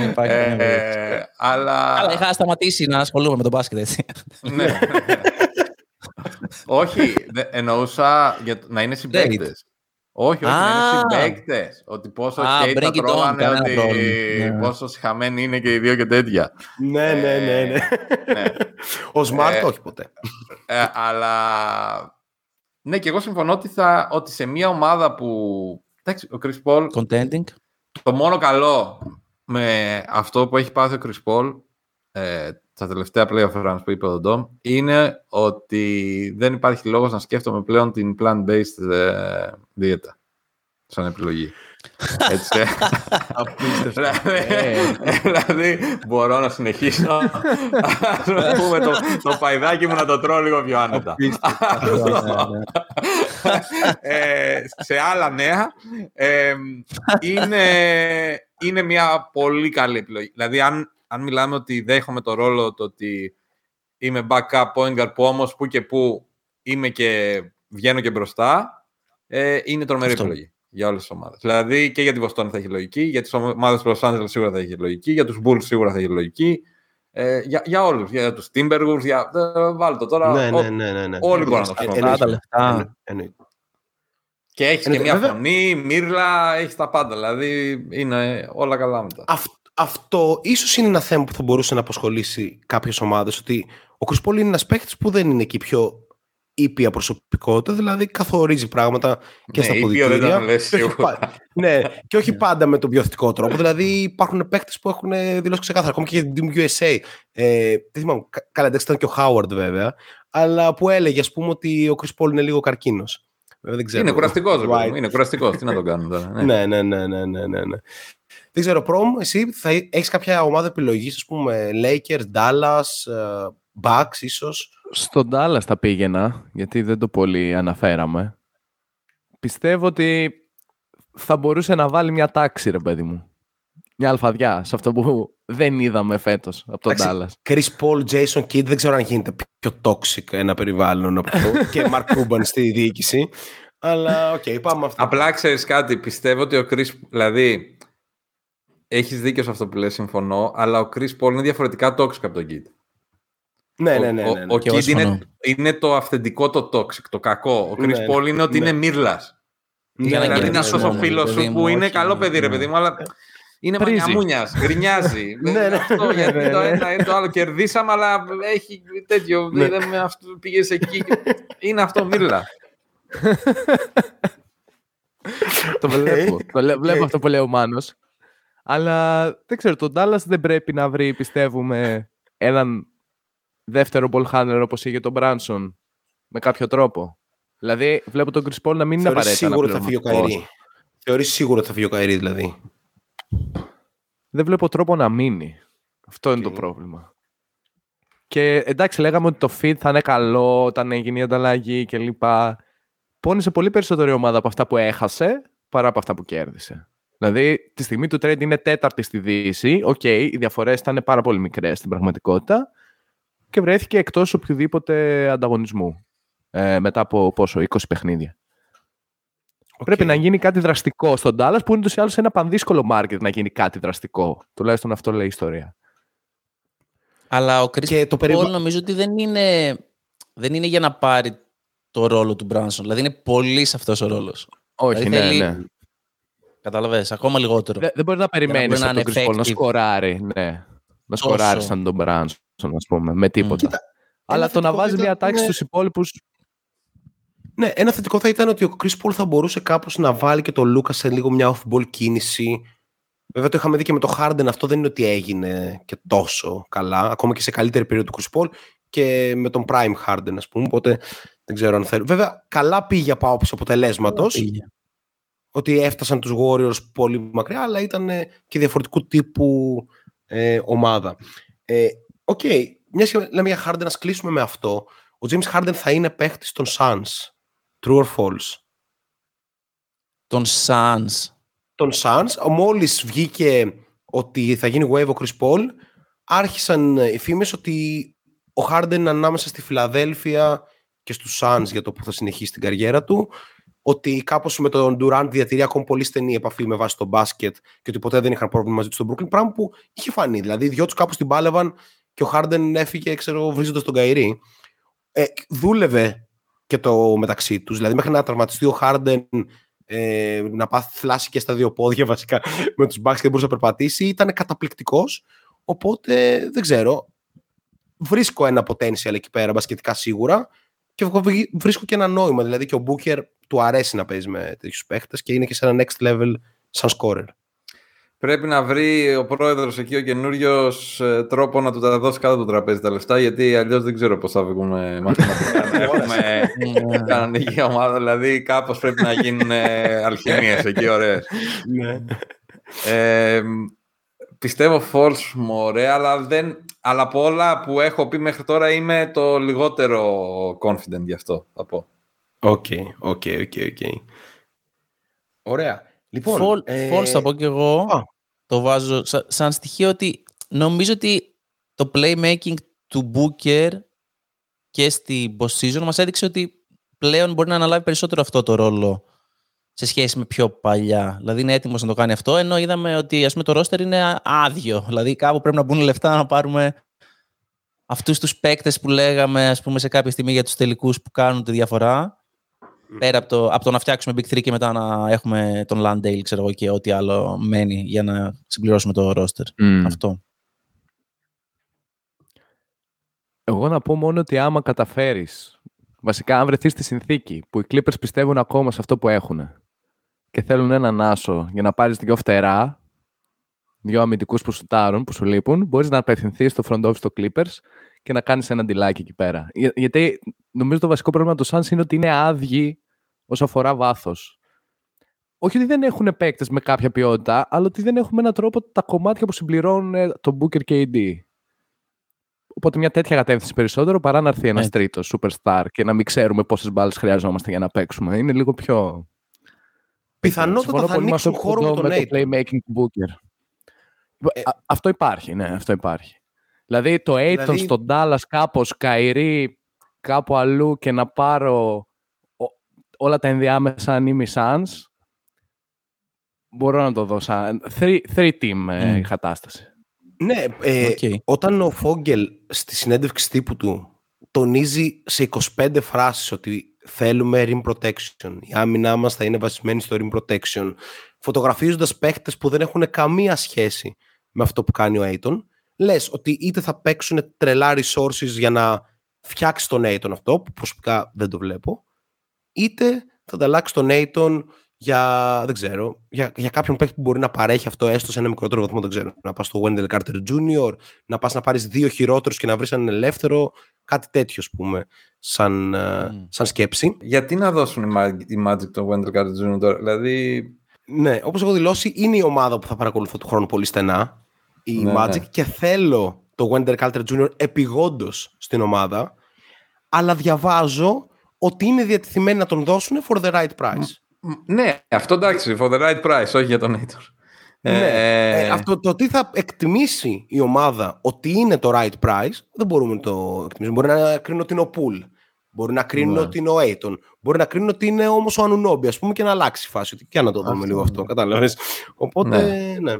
Δεν υπάρχει καμία περίπτωση. Ε, αλλά. Αλλά είχα σταματήσει να ασχολούμαι με τον μπάσκετ έτσι. ναι. όχι, δε- εννοούσα για το- να είναι συμπαίκτες. Όχι, όχι, να Α. είναι συμπαίκτες. Ότι πόσο Α, hate bring θα it on, τρώγανε, κανένα ότι πρόβλημα. Ναι. πόσος συχαμένοι είναι και οι δύο και τέτοια. Ναι, ναι, ναι, ναι. ναι. Ο Smart Ε, όχι ποτέ. Ε, αλλά ναι, και εγώ συμφωνώ ότι, θα, ότι σε μια ομάδα που. Εντάξει, ο Chris Paul, Contending. το μόνο καλό με αυτό που έχει πάθει ο Chris Paul ε, τα τελευταία playoff runs που είπε ο Ντόμ είναι ότι δεν υπάρχει λόγος να σκέφτομαι πλέον την plant-based ε, δίαιτα σαν επιλογή. Έτσι. δηλαδή, δηλαδή, μπορώ να συνεχίσω. Ας πούμε το, το παϊδάκι μου να το τρώω λίγο πιο άνετα. ε, σε άλλα νέα, ε, είναι, είναι μια πολύ καλή επιλογή. Δηλαδή, αν, αν μιλάμε ότι δέχομαι το ρόλο το ότι είμαι backup point guard που όμως που και που είμαι και βγαίνω και μπροστά, ε, είναι τρομερή Αυτό. επιλογή για όλες τις ομάδες. Δηλαδή και για τη Βοστόνη θα έχει λογική, για τις ομάδες του Los Angeles σίγουρα θα έχει λογική, για τους Bulls σίγουρα θα έχει λογική, ε, για, για όλους, για τους Timberwolves, για... Ε, βάλτε το τώρα. Ναι, ο- ναι, ναι, ναι, ναι. όλοι μπορούν να το Ε, χρησιμοποιήσουν. εννοείται. Τα λεφτά. Εννο- εννοείται. Και έχεις και Εννοείται, μια βέβαια. φωνή, μύρλα, έχεις τα πάντα. Δηλαδή είναι όλα καλά μετά. Αυ- αυτό ίσως είναι ένα θέμα που θα μπορούσε να απασχολήσει κάποιες ομάδες ότι ο Chris Paul είναι ένας παίχτης που δεν είναι εκεί πιο ήπια προσωπικότητα, δηλαδή καθορίζει πράγματα και Ναι, στα ήπιο δεν ποδητήρια. το λες Και όχι σίγουρα. πα- ναι, και όχι πάντα με τον πιο θετικό τρόπο. Δηλαδή υπάρχουν παίχτες που έχουν δηλώσει ξεκάθαρα, ακόμη και για την Team USA. Ε, δεν θυμάμαι, κα- καλά εντάξει ήταν και ο Howard βέβαια, αλλά που έλεγε ας πούμε ότι ο Chris Paul είναι λίγο καρκίνος. Βέβαια, δεν ξέρω. Είναι κουραστικός, Right. Είναι κουραστικός. Τι να το κάνουμε τώρα. ναι. Ναι, ναι, ναι, ναι, ναι, ναι, ναι. Δεν ξέρω, Προμ, εσύ θα έχεις κάποια ομάδα επιλογής, ας πούμε, Lakers, Dallas, ε, Bucks ίσως; Στον Dallas θα πήγαινα, γιατί δεν το πολύ αναφέραμε. Πιστεύω ότι θα μπορούσε να βάλει μια τάξη, ρε παιδί μου. Μια αλφαδιά, σε αυτό που δεν είδαμε φέτος από τον Εντάξει, Dallas. Chris Paul, Jason Kidd, δεν ξέρω αν γίνεται πιο toxic ένα περιβάλλον από αυτό. και Mark Cuban στη διοίκηση. Αλλά, οκ, πάμε αυτό. Απλά ξέρεις κάτι. Πιστεύω ότι ο Chris. Δηλαδή, έχεις δίκιο σε αυτό που λες, συμφωνώ. Αλλά ο Chris Paul είναι διαφορετικά toxic από τον Kid. ναι, ναι, ναι. Ο, ναι, ο, ναι. ο Και εγώ Kid είναι, συμφωνώ. είναι το αυθεντικό το toxic, το κακό. Ο Chris Ναι, Paul είναι ότι ναι. είναι μύρλας. Ναι, Για να ναι, Δηλαδή ναι, είναι ναι, αυτό ναι, ο ναι. φίλο παιδί σου μου, που είναι όχι, καλό παιδί, ρε ναι. παιδί μου, αλλά είναι Πρίζει. μανιαμούνια, γκρινιάζει. Ναι, ναι. Αυτό γιατί Ναι, το ναι. ένα ή το άλλο κερδίσαμε, αλλά έχει τέτοιο. Ναι. Είδαμε αυτό, πήγες εκεί. Είναι αυτό μύρλα. το βλέπω. το λέ- βλέπω αυτό που λέει ο Μάνος. Αλλά δεν ξέρω, τον Dallas δεν πρέπει να βρει, πιστεύουμε, έναν δεύτερο ball handler όπως είχε τον Brunson με κάποιο τρόπο. Δηλαδή, βλέπω τον Chris Paul να μην είναι Θεωρείς απαραίτητα σίγουρο ότι θα φύγει ο αναπληρωματικός. Καϊρή. Θεωρείς σίγουρο ότι θα φύγει ο Καϊρή, δηλαδή. Δεν βλέπω τρόπο να μείνει. Αυτό είναι Οκ. το πρόβλημα. Και εντάξει, λέγαμε ότι το fit θα είναι καλό όταν έγινε η ανταλλαγή κλπ. Πόνεσε πολύ περισσότερη ομάδα από αυτά που έχασε παρά από αυτά που κέρδισε. Δηλαδή, τη στιγμή του trade είναι τέταρτη στη Δύση. OK, okay, οι διαφορές ήταν πάρα πολύ μικρές στην πραγματικότητα και βρέθηκε εκτός οποιοδήποτε ανταγωνισμού. Ε, μετά από πόσο, 20 παιχνίδια. Okay. Πρέπει να γίνει κάτι δραστικό στον Dallas που είναι ούτως ή άλλως ένα πανδύσκολο market να γίνει κάτι δραστικό. Τουλάχιστον αυτό λέει η ιστορία. Αλλά ο Chris το περίπου... νομίζω ότι δεν είναι, δεν είναι για να πάρει το ρόλο του Μπράνσον. Δηλαδή είναι πολύ σε αυτός ο ρόλος. Όχι, δηλαδή ναι, ναι. Καταλαβες, ακόμα λιγότερο. Δεν, δεν μπορεί να περιμένεις από τον Chris Paul να σκοράρει. Ναι. Να σκοράρει σαν τον Μπράνσον, ας πούμε, με τίποτα. Mm. Αλλά το να βάζει μια τάξη στους υπόλοιπου. Ναι, ένα θετικό θα ήταν ότι ο Chris Paul θα μπορούσε κάπως να βάλει και τον Λούκα σε λίγο μια off-ball κίνηση. Βέβαια το είχαμε δει και με το Harden, αυτό δεν είναι ότι έγινε και τόσο καλά, ακόμα και σε καλύτερη περίοδο του Chris Paul και με τον Prime Harden, ας πούμε, οπότε δεν ξέρω αν θέλω. Βέβαια, καλά πήγε από άποψη αποτελέσματος. Ότι έφτασαν τους Warriors πολύ μακριά, αλλά ήταν και διαφορετικού τύπου ε, ομάδα. Ε, OK, okay. μια και λέμε για Harden, να κλείσουμε με αυτό. Ο James Harden θα είναι παίχτης των Suns. True or false; Των Suns. Των Suns. Μόλις βγήκε ότι θα γίνει wave ο Chris Paul, άρχισαν οι φήμες ότι ο Harden ανάμεσα στη Φιλαδέλφια και στους Suns για το που θα συνεχίσει την καριέρα του, ότι κάπως με τον Durant διατηρεί ακόμα πολύ στενή επαφή με βάση το μπάσκετ και ότι ποτέ δεν είχαν πρόβλημα μαζί τους στο Brooklyn, πράγμα που είχε φανεί. Δηλαδή, οι δυο τους κάπως την πάλευαν και ο Harden έφυγε, ξέρω, βρίζοντας τον Καϊρή. Ε, δούλευε και το μεταξύ τους. Δηλαδή, μέχρι να τραυματιστεί ο Harden ε, να πάθει θλάση και στα δύο πόδια βασικά με τους μπάσκετ και μπορούσε να περπατήσει, ήταν καταπληκτικός. Οπότε, δεν ξέρω, βρίσκω ένα potential εκεί πέρα μπασκετικά σίγουρα και βρίσκω και ένα νόημα. Δηλαδή και ο Booker του αρέσει να παίζει με τέτοιους παίχτες και είναι και σε ένα next level σαν scorer. Πρέπει να βρει ο πρόεδρος εκεί ο καινούριος ε, τρόπο να του τα δώσει κάτω από το τραπέζι τα λεφτά, γιατί αλλιώς δεν ξέρω πώς θα βγούμε μαθηματικά. να έχουμε κανονική ομάδα. Δηλαδή, κάπως πρέπει να γίνουν ε, αλχημίες εκεί, ωραίες. Ναι. Ε, πιστεύω false μου αλλά, δεν, αλλά από όλα που έχω πει μέχρι τώρα είμαι το λιγότερο confident γι' αυτό, θα πω. Οκ, οκ, οκ, οκ. Ωραία. Λοιπόν, false, ε... false θα πω και εγώ. Το βάζω σαν στοιχείο ότι νομίζω ότι το playmaking του Booker και στη post season μας έδειξε ότι πλέον μπορεί να αναλάβει περισσότερο αυτό το ρόλο σε σχέση με πιο παλιά. Δηλαδή είναι έτοιμος να το κάνει αυτό, ενώ είδαμε ότι ας πούμε, το roster είναι άδειο. Δηλαδή κάπου πρέπει να μπουν λεφτά να πάρουμε αυτούς τους παίκτες που λέγαμε ας πούμε, σε κάποια στιγμή για τους τελικούς που κάνουν τη διαφορά. Πέρα από το, από το να φτιάξουμε Big 3 και μετά να έχουμε τον Landale ξέρω εγώ, και ό,τι άλλο μένει για να συμπληρώσουμε το roster. Αυτό. Εγώ να πω μόνο ότι άμα καταφέρεις, βασικά αν βρεθείς στη συνθήκη που οι Clippers πιστεύουν ακόμα σε αυτό που έχουν και θέλουν έναν άσο για να πάρεις δυο φτερά, δυο αμυντικούς που σουτάρουν, που σου λείπουν, μπορείς να απευθυνθείς στο front office των Clippers και να κάνεις ένα ντυλάκι εκεί πέρα. Για, γιατί νομίζω το βασικό πρόβλημα του Suns είναι ότι είναι άδειοι όσο αφορά βάθος. Όχι ότι δεν έχουν παίκτες με κάποια ποιότητα, αλλά ότι δεν έχουμε έναν τρόπο τα κομμάτια που συμπληρώνουν ε, τον Booker και AD. Οπότε μια τέτοια κατεύθυνση περισσότερο παρά να έρθει ένας ναι. τρίτος superstar και να μην ξέρουμε πόσες μπάλες χρειαζόμαστε για να παίξουμε. Είναι λίγο πιο. Πιθανότατα θα ανοίξουν χώρο με, το playmaking του Booker. Ε, αυτό υπάρχει, ναι, αυτό υπάρχει. Δηλαδή το Aiton δηλαδή... στον Dallas κάπως, Καϊρή κάπου αλλού και να πάρω όλα τα ενδιάμεσα αν είμαι Suns, μπορώ να το δω σαν three, three team mm. κατάσταση. Ναι, ε, όταν ο Φόγγελ στη συνέντευξη τύπου του τονίζει σε 25 φράσεις ότι θέλουμε rim protection, η άμυνά μας θα είναι βασισμένη στο rim protection, φωτογραφίζοντας παίχτες που δεν έχουν καμία σχέση με αυτό που κάνει ο Aiton, λες ότι είτε θα παίξουν τρελά resources για να φτιάξει τον Aiton αυτό, που προσωπικά δεν το βλέπω, είτε θα ανταλλάξει τον Aiton για, δεν ξέρω, για, για κάποιον παίκτη που μπορεί να παρέχει αυτό έστω σε ένα μικρότερο βαθμό, δεν ξέρω. Να πας στο Wendell Carter Jr., να πας να πάρεις δύο χειρότερους και να βρεις έναν ελεύθερο, κάτι τέτοιο, ας πούμε, σαν, mm. σαν σκέψη. Γιατί να δώσουν η Magic τον Wendell Carter Jr. τώρα, δηλαδή. Ναι, όπως έχω δηλώσει, είναι η ομάδα που θα παρακολουθώ του χρόνου πολύ στενά. Η ναι, Magic ναι. και θέλω το Wendell Carter Jr. επιγόντως στην ομάδα. Αλλά διαβάζω ότι είναι διατεθειμένοι να τον δώσουν for the right price. Ναι, αυτό εντάξει, for the right price, όχι για τον Aitor. Ναι. Ε, Ε, αυτό το τι θα εκτιμήσει η ομάδα ότι είναι το right price, δεν μπορούμε να το εκτιμήσουμε. Μπορεί να κρίνω ότι είναι ο Πουλ. Μπορεί να κρίνω Ναι. ότι είναι ο Aiton. Μπορεί να κρίνω ότι είναι όμως ο Ανουνόμπι, ας πούμε, και να αλλάξει η φάση. Ότι και να το δούμε Αυτό, λίγο ναι. αυτό. Κατάλαβες. Οπότε, ναι.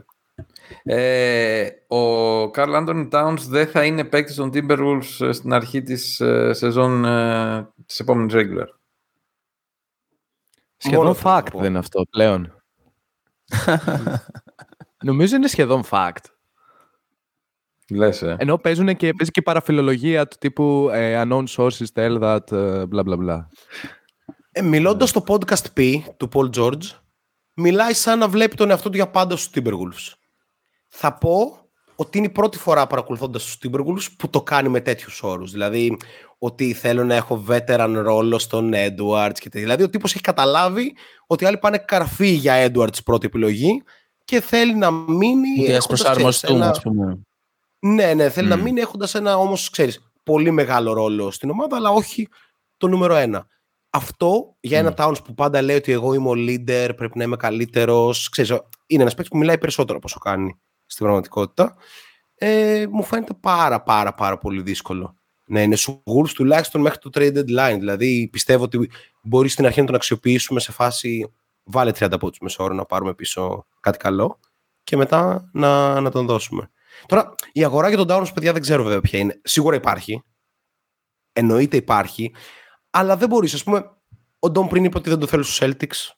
Ε, ο Καρλ Άντωνι Towns δεν θα είναι παίκτης των Timberwolves ε, στην αρχή της ε, σεζόν ε, της επόμενης regular. Σχεδόν Μόνο αυτό θα fact πω. δεν είναι αυτό πλέον. Νομίζω είναι σχεδόν fact. Λες, ε. Ενώ παίζουν και, παίζει και παραφιλολογία του τύπου ε, unknown sources tell that, ε, bla bla bla. Ε, Μιλώντας στο podcast P του Paul George, μιλάει σαν να βλέπει τον εαυτό του για πάντα στους Timberwolves. Θα πω ότι είναι η πρώτη φορά παρακολουθώντας τους Timberwolves που το κάνει με τέτοιους όρους. Δηλαδή, ότι θέλω να έχω veteran ρόλο στον Edwards και τέτοια. Δηλαδή, ο τύπος έχει καταλάβει ότι οι άλλοι πάνε καρφί για Edwards πρώτη επιλογή και θέλει να μείνει. Γιατί ας έχοντας, προσαρμοστούμε, ξέρεις, ας πούμε. ναι, ναι, θέλει να Μμ. μείνει έχοντας ένα όμως, ξέρεις, πολύ μεγάλο ρόλο στην ομάδα, αλλά όχι το νούμερο ένα. Αυτό για ένα Towns που πάντα λέει ότι εγώ είμαι ο leader, πρέπει να είμαι καλύτερος. Είναι ένας παίκτης που μιλάει περισσότερο από όσο κάνει στην πραγματικότητα. Ε, μου φαίνεται πάρα πάρα πάρα πολύ δύσκολο να είναι σου Wolves τουλάχιστον μέχρι το trade deadline. Δηλαδή πιστεύω ότι μπορεί στην αρχή να τον αξιοποιήσουμε σε φάση βάλε 30 πόντους μεσόωρο να πάρουμε πίσω κάτι καλό και μετά να, να τον δώσουμε. Τώρα, η αγορά για τον Downs, παιδιά, δεν ξέρω βέβαια ποια είναι. Σίγουρα υπάρχει. Εννοείται υπάρχει. Αλλά δεν μπορείς. Α πούμε, ο Ντόμ πριν είπε ότι δεν το θέλει στους Celtics.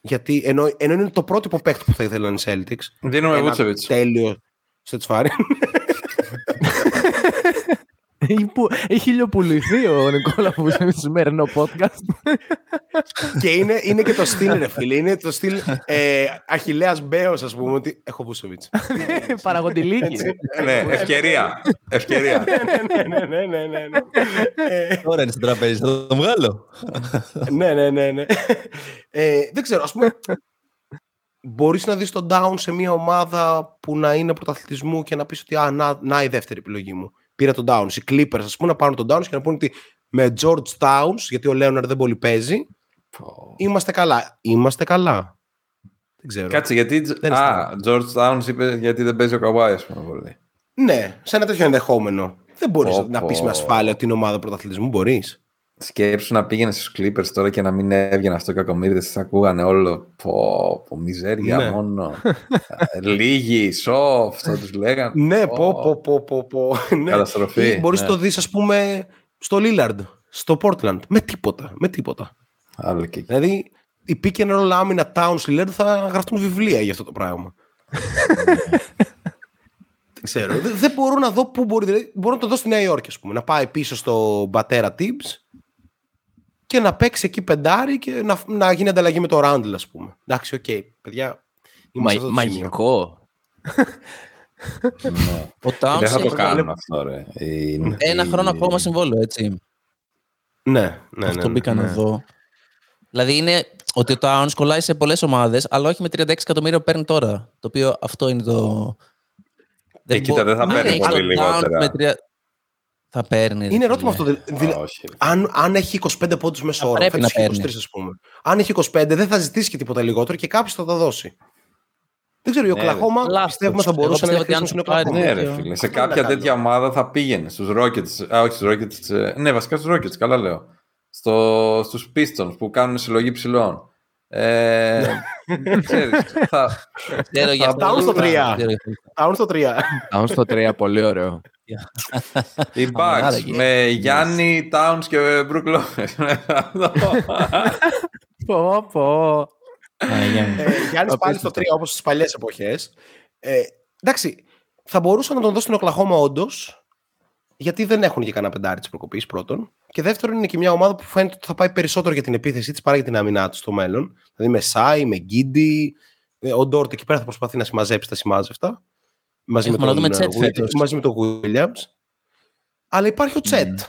Γιατί ενώ, ενώ είναι το πρότυπο παίκτη που θα ήθελαν οι Celtics. Δίνουμε ένα Βούτσεβιτς. Τέλειο σε τσφάρι. Έχει, που- έχει ηλιοπουληθεί ο Νικόλα που είναι στο σημερινό podcast. και είναι, είναι και το στυλ, ρε φίλε. Είναι το στυλ ε, Αχιλέας Μπέος, ας πούμε, ότι έχω Βούσεβιτς. Παραγοντιλίκη. ναι, ευκαιρία. ευκαιρία. ναι, ναι, ναι, ναι, ναι, ναι. Ε, Τώρα είναι στο τραπέζι, θα το βγάλω. ναι, ναι, ναι, ναι. Ε, δεν ξέρω, ας πούμε, μπορείς να δεις τον down σε μια ομάδα που να είναι πρωταθλητισμού και να πεις ότι α, να, να η δεύτερη επιλογή μου. Πήρα τον Downs. Οι Clippers, ας πούμε, να πάρουν τον Downs και να πούνε ότι με George Towns, γιατί ο Λέοναρ δεν πολύ παίζει, είμαστε καλά. Είμαστε καλά. Δεν ξέρω. Κάτσε, γιατί. Δεν Α, George Towns είπε γιατί δεν παίζει ο Καβάη, ας πούμε. πολύ. Ναι, σε ένα τέτοιο ενδεχόμενο. Δεν μπορείς Πω, να πω. πεις με ασφάλεια ότι είναι ομάδα πρωταθλητισμού. Μπορείς. Σκέψου να πήγαινε στους Clippers τώρα και να μην έβγαινε αυτό ο κακομίριδε. Θα ακούγανε όλο. Πω, πω μιζέρια Ναι. μόνο. Ε, Λίγοι, soft, θα τους λέγανε. Ναι, Πω, πω, πω, πω, πω, πω. Ναι. Καταστροφή, Ή μπορείς ναι. το δεις, ας πούμε, στο Lillard, στο Portland. Με τίποτα, με τίποτα. Άλλο και εκεί. Δηλαδή, η pick and roll άμυνα Towns Lillard θα γραφτούν βιβλία για αυτό το πράγμα. Δεν ξέρω. Δεν, δεν μπορώ να δω πού μπορεί. Δηλαδή, μπορώ να το δω στη Νέα Υόρκη, ας πούμε. Να πάει πίσω στον πατέρα Tibbs και να παίξει εκεί πεντάρι και να, να γίνει ανταλλαγή με το Randall, ας πούμε. Εντάξει, οκ, παιδιά. Είμαστε σε αυτό το σημείο. Μαγικό. Ο Towns Δεν θα το έχει κάνουν αυτό, ρε. Η- ένα η- χρόνο ακόμα συμβόλαιο, έτσι. Ναι, ναι, ναι. Αυτό ναι. μπήκα να δω. Δηλαδή είναι ότι ο Towns κολλάει σε πολλές ομάδες, αλλά όχι με 36 εκατομμύρια που παίρνει τώρα. Το οποίο αυτό είναι το. Ε, κοίτα, δεν θα Αν παίρνει έχει πολύ τον Towns λιγότερα. με τρία- Θα παίρνεις. ρε Είναι ερώτημα φίλε. αυτό. δη- δη- Όχι. ρε. αν, αν έχει 25 πόντους μέσα Θα όρο, πρέπει φέτος να έχει 23 παίρνεις. ας πούμε. Αν έχει 25 δεν θα ζητήσει και τίποτα λιγότερο και κάποιος θα τα δώσει. Δεν ξέρω, η Ναι, ρε. Οκλαχώμα Λάθος. πιστεύουμε θα Εγώ μπορούσε να πιστεύω είναι ότι αν χρήσιμο στην το πάρει, Οκλαχώμα. Ναι, ρε τέτοιο. φίλε. Σε Αυτό είναι κάποια καλό. τέτοια ομάδα θα πήγαινε. Στους Rockets. Α, όχι στους Rockets. ε, Ναι, βασικά στους Rockets, καλά λέω. Στο, στους Pistons που κάνουν συλλογή ψηλών. Ε, ξέρεις, θα, Ξέρω για αυτό. Towns στο τρία. Ξέρω για αυτό. Τάουν στο 3. Down στο 3, πολύ ωραίο. οι Αμανάρα Bucks και- με Γιάννη, Towns και Brook Lopez. Πω, πω. Α, Γιάννη. Ε, Γιάννης πάλι στο 3 όπως στις παλιές εποχές. Ε, εντάξει, θα μπορούσαν να τον δώσουν στην Οκλαχώμα όντως, γιατί δεν έχουν και κανένα πεντάρι της προκοπής πρώτον. Και δεύτερον, είναι και μια ομάδα που φαίνεται ότι θα πάει περισσότερο για την επίθεσή της παρά για την αμυνά του στο μέλλον. Δηλαδή με Σάι, με Γκίντι. ε, Ο Ντόρτ εκεί πέρα θα προσπαθεί να συμμαζέψει τα σημάζευτα. Μαζί Έχουμε με, να τον, δούμε ε, Chet Will- φέτος. μαζί με τον Williams. Αλλά υπάρχει ο Τσέτ.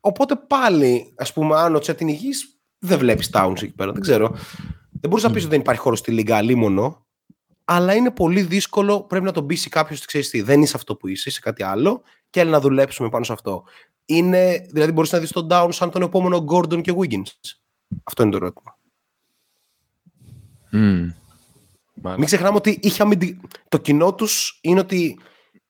Οπότε πάλι, ας πούμε, αν ο Τσέτ είναι υγιής, δεν βλέπεις Towns εκεί πέρα. Δεν ξέρω. Δεν μπορείς να πεις ότι δεν υπάρχει χώρος στη Λίγκα αλίμονο, αλλά είναι πολύ δύσκολο. Πρέπει να τον πείσει κάποιος ότι ξέρεις τι, δεν είσαι αυτό που είσαι, είσαι κάτι άλλο και έλα να δουλέψουμε πάνω σε αυτό. Είναι, δηλαδή, μπορείς να δεις τον Down σαν τον επόμενο Gordon και Wiggins. Αυτό είναι το ερώτημα. Μην ξεχνάμε ότι είχε αμυντι... το κοινό τους είναι ότι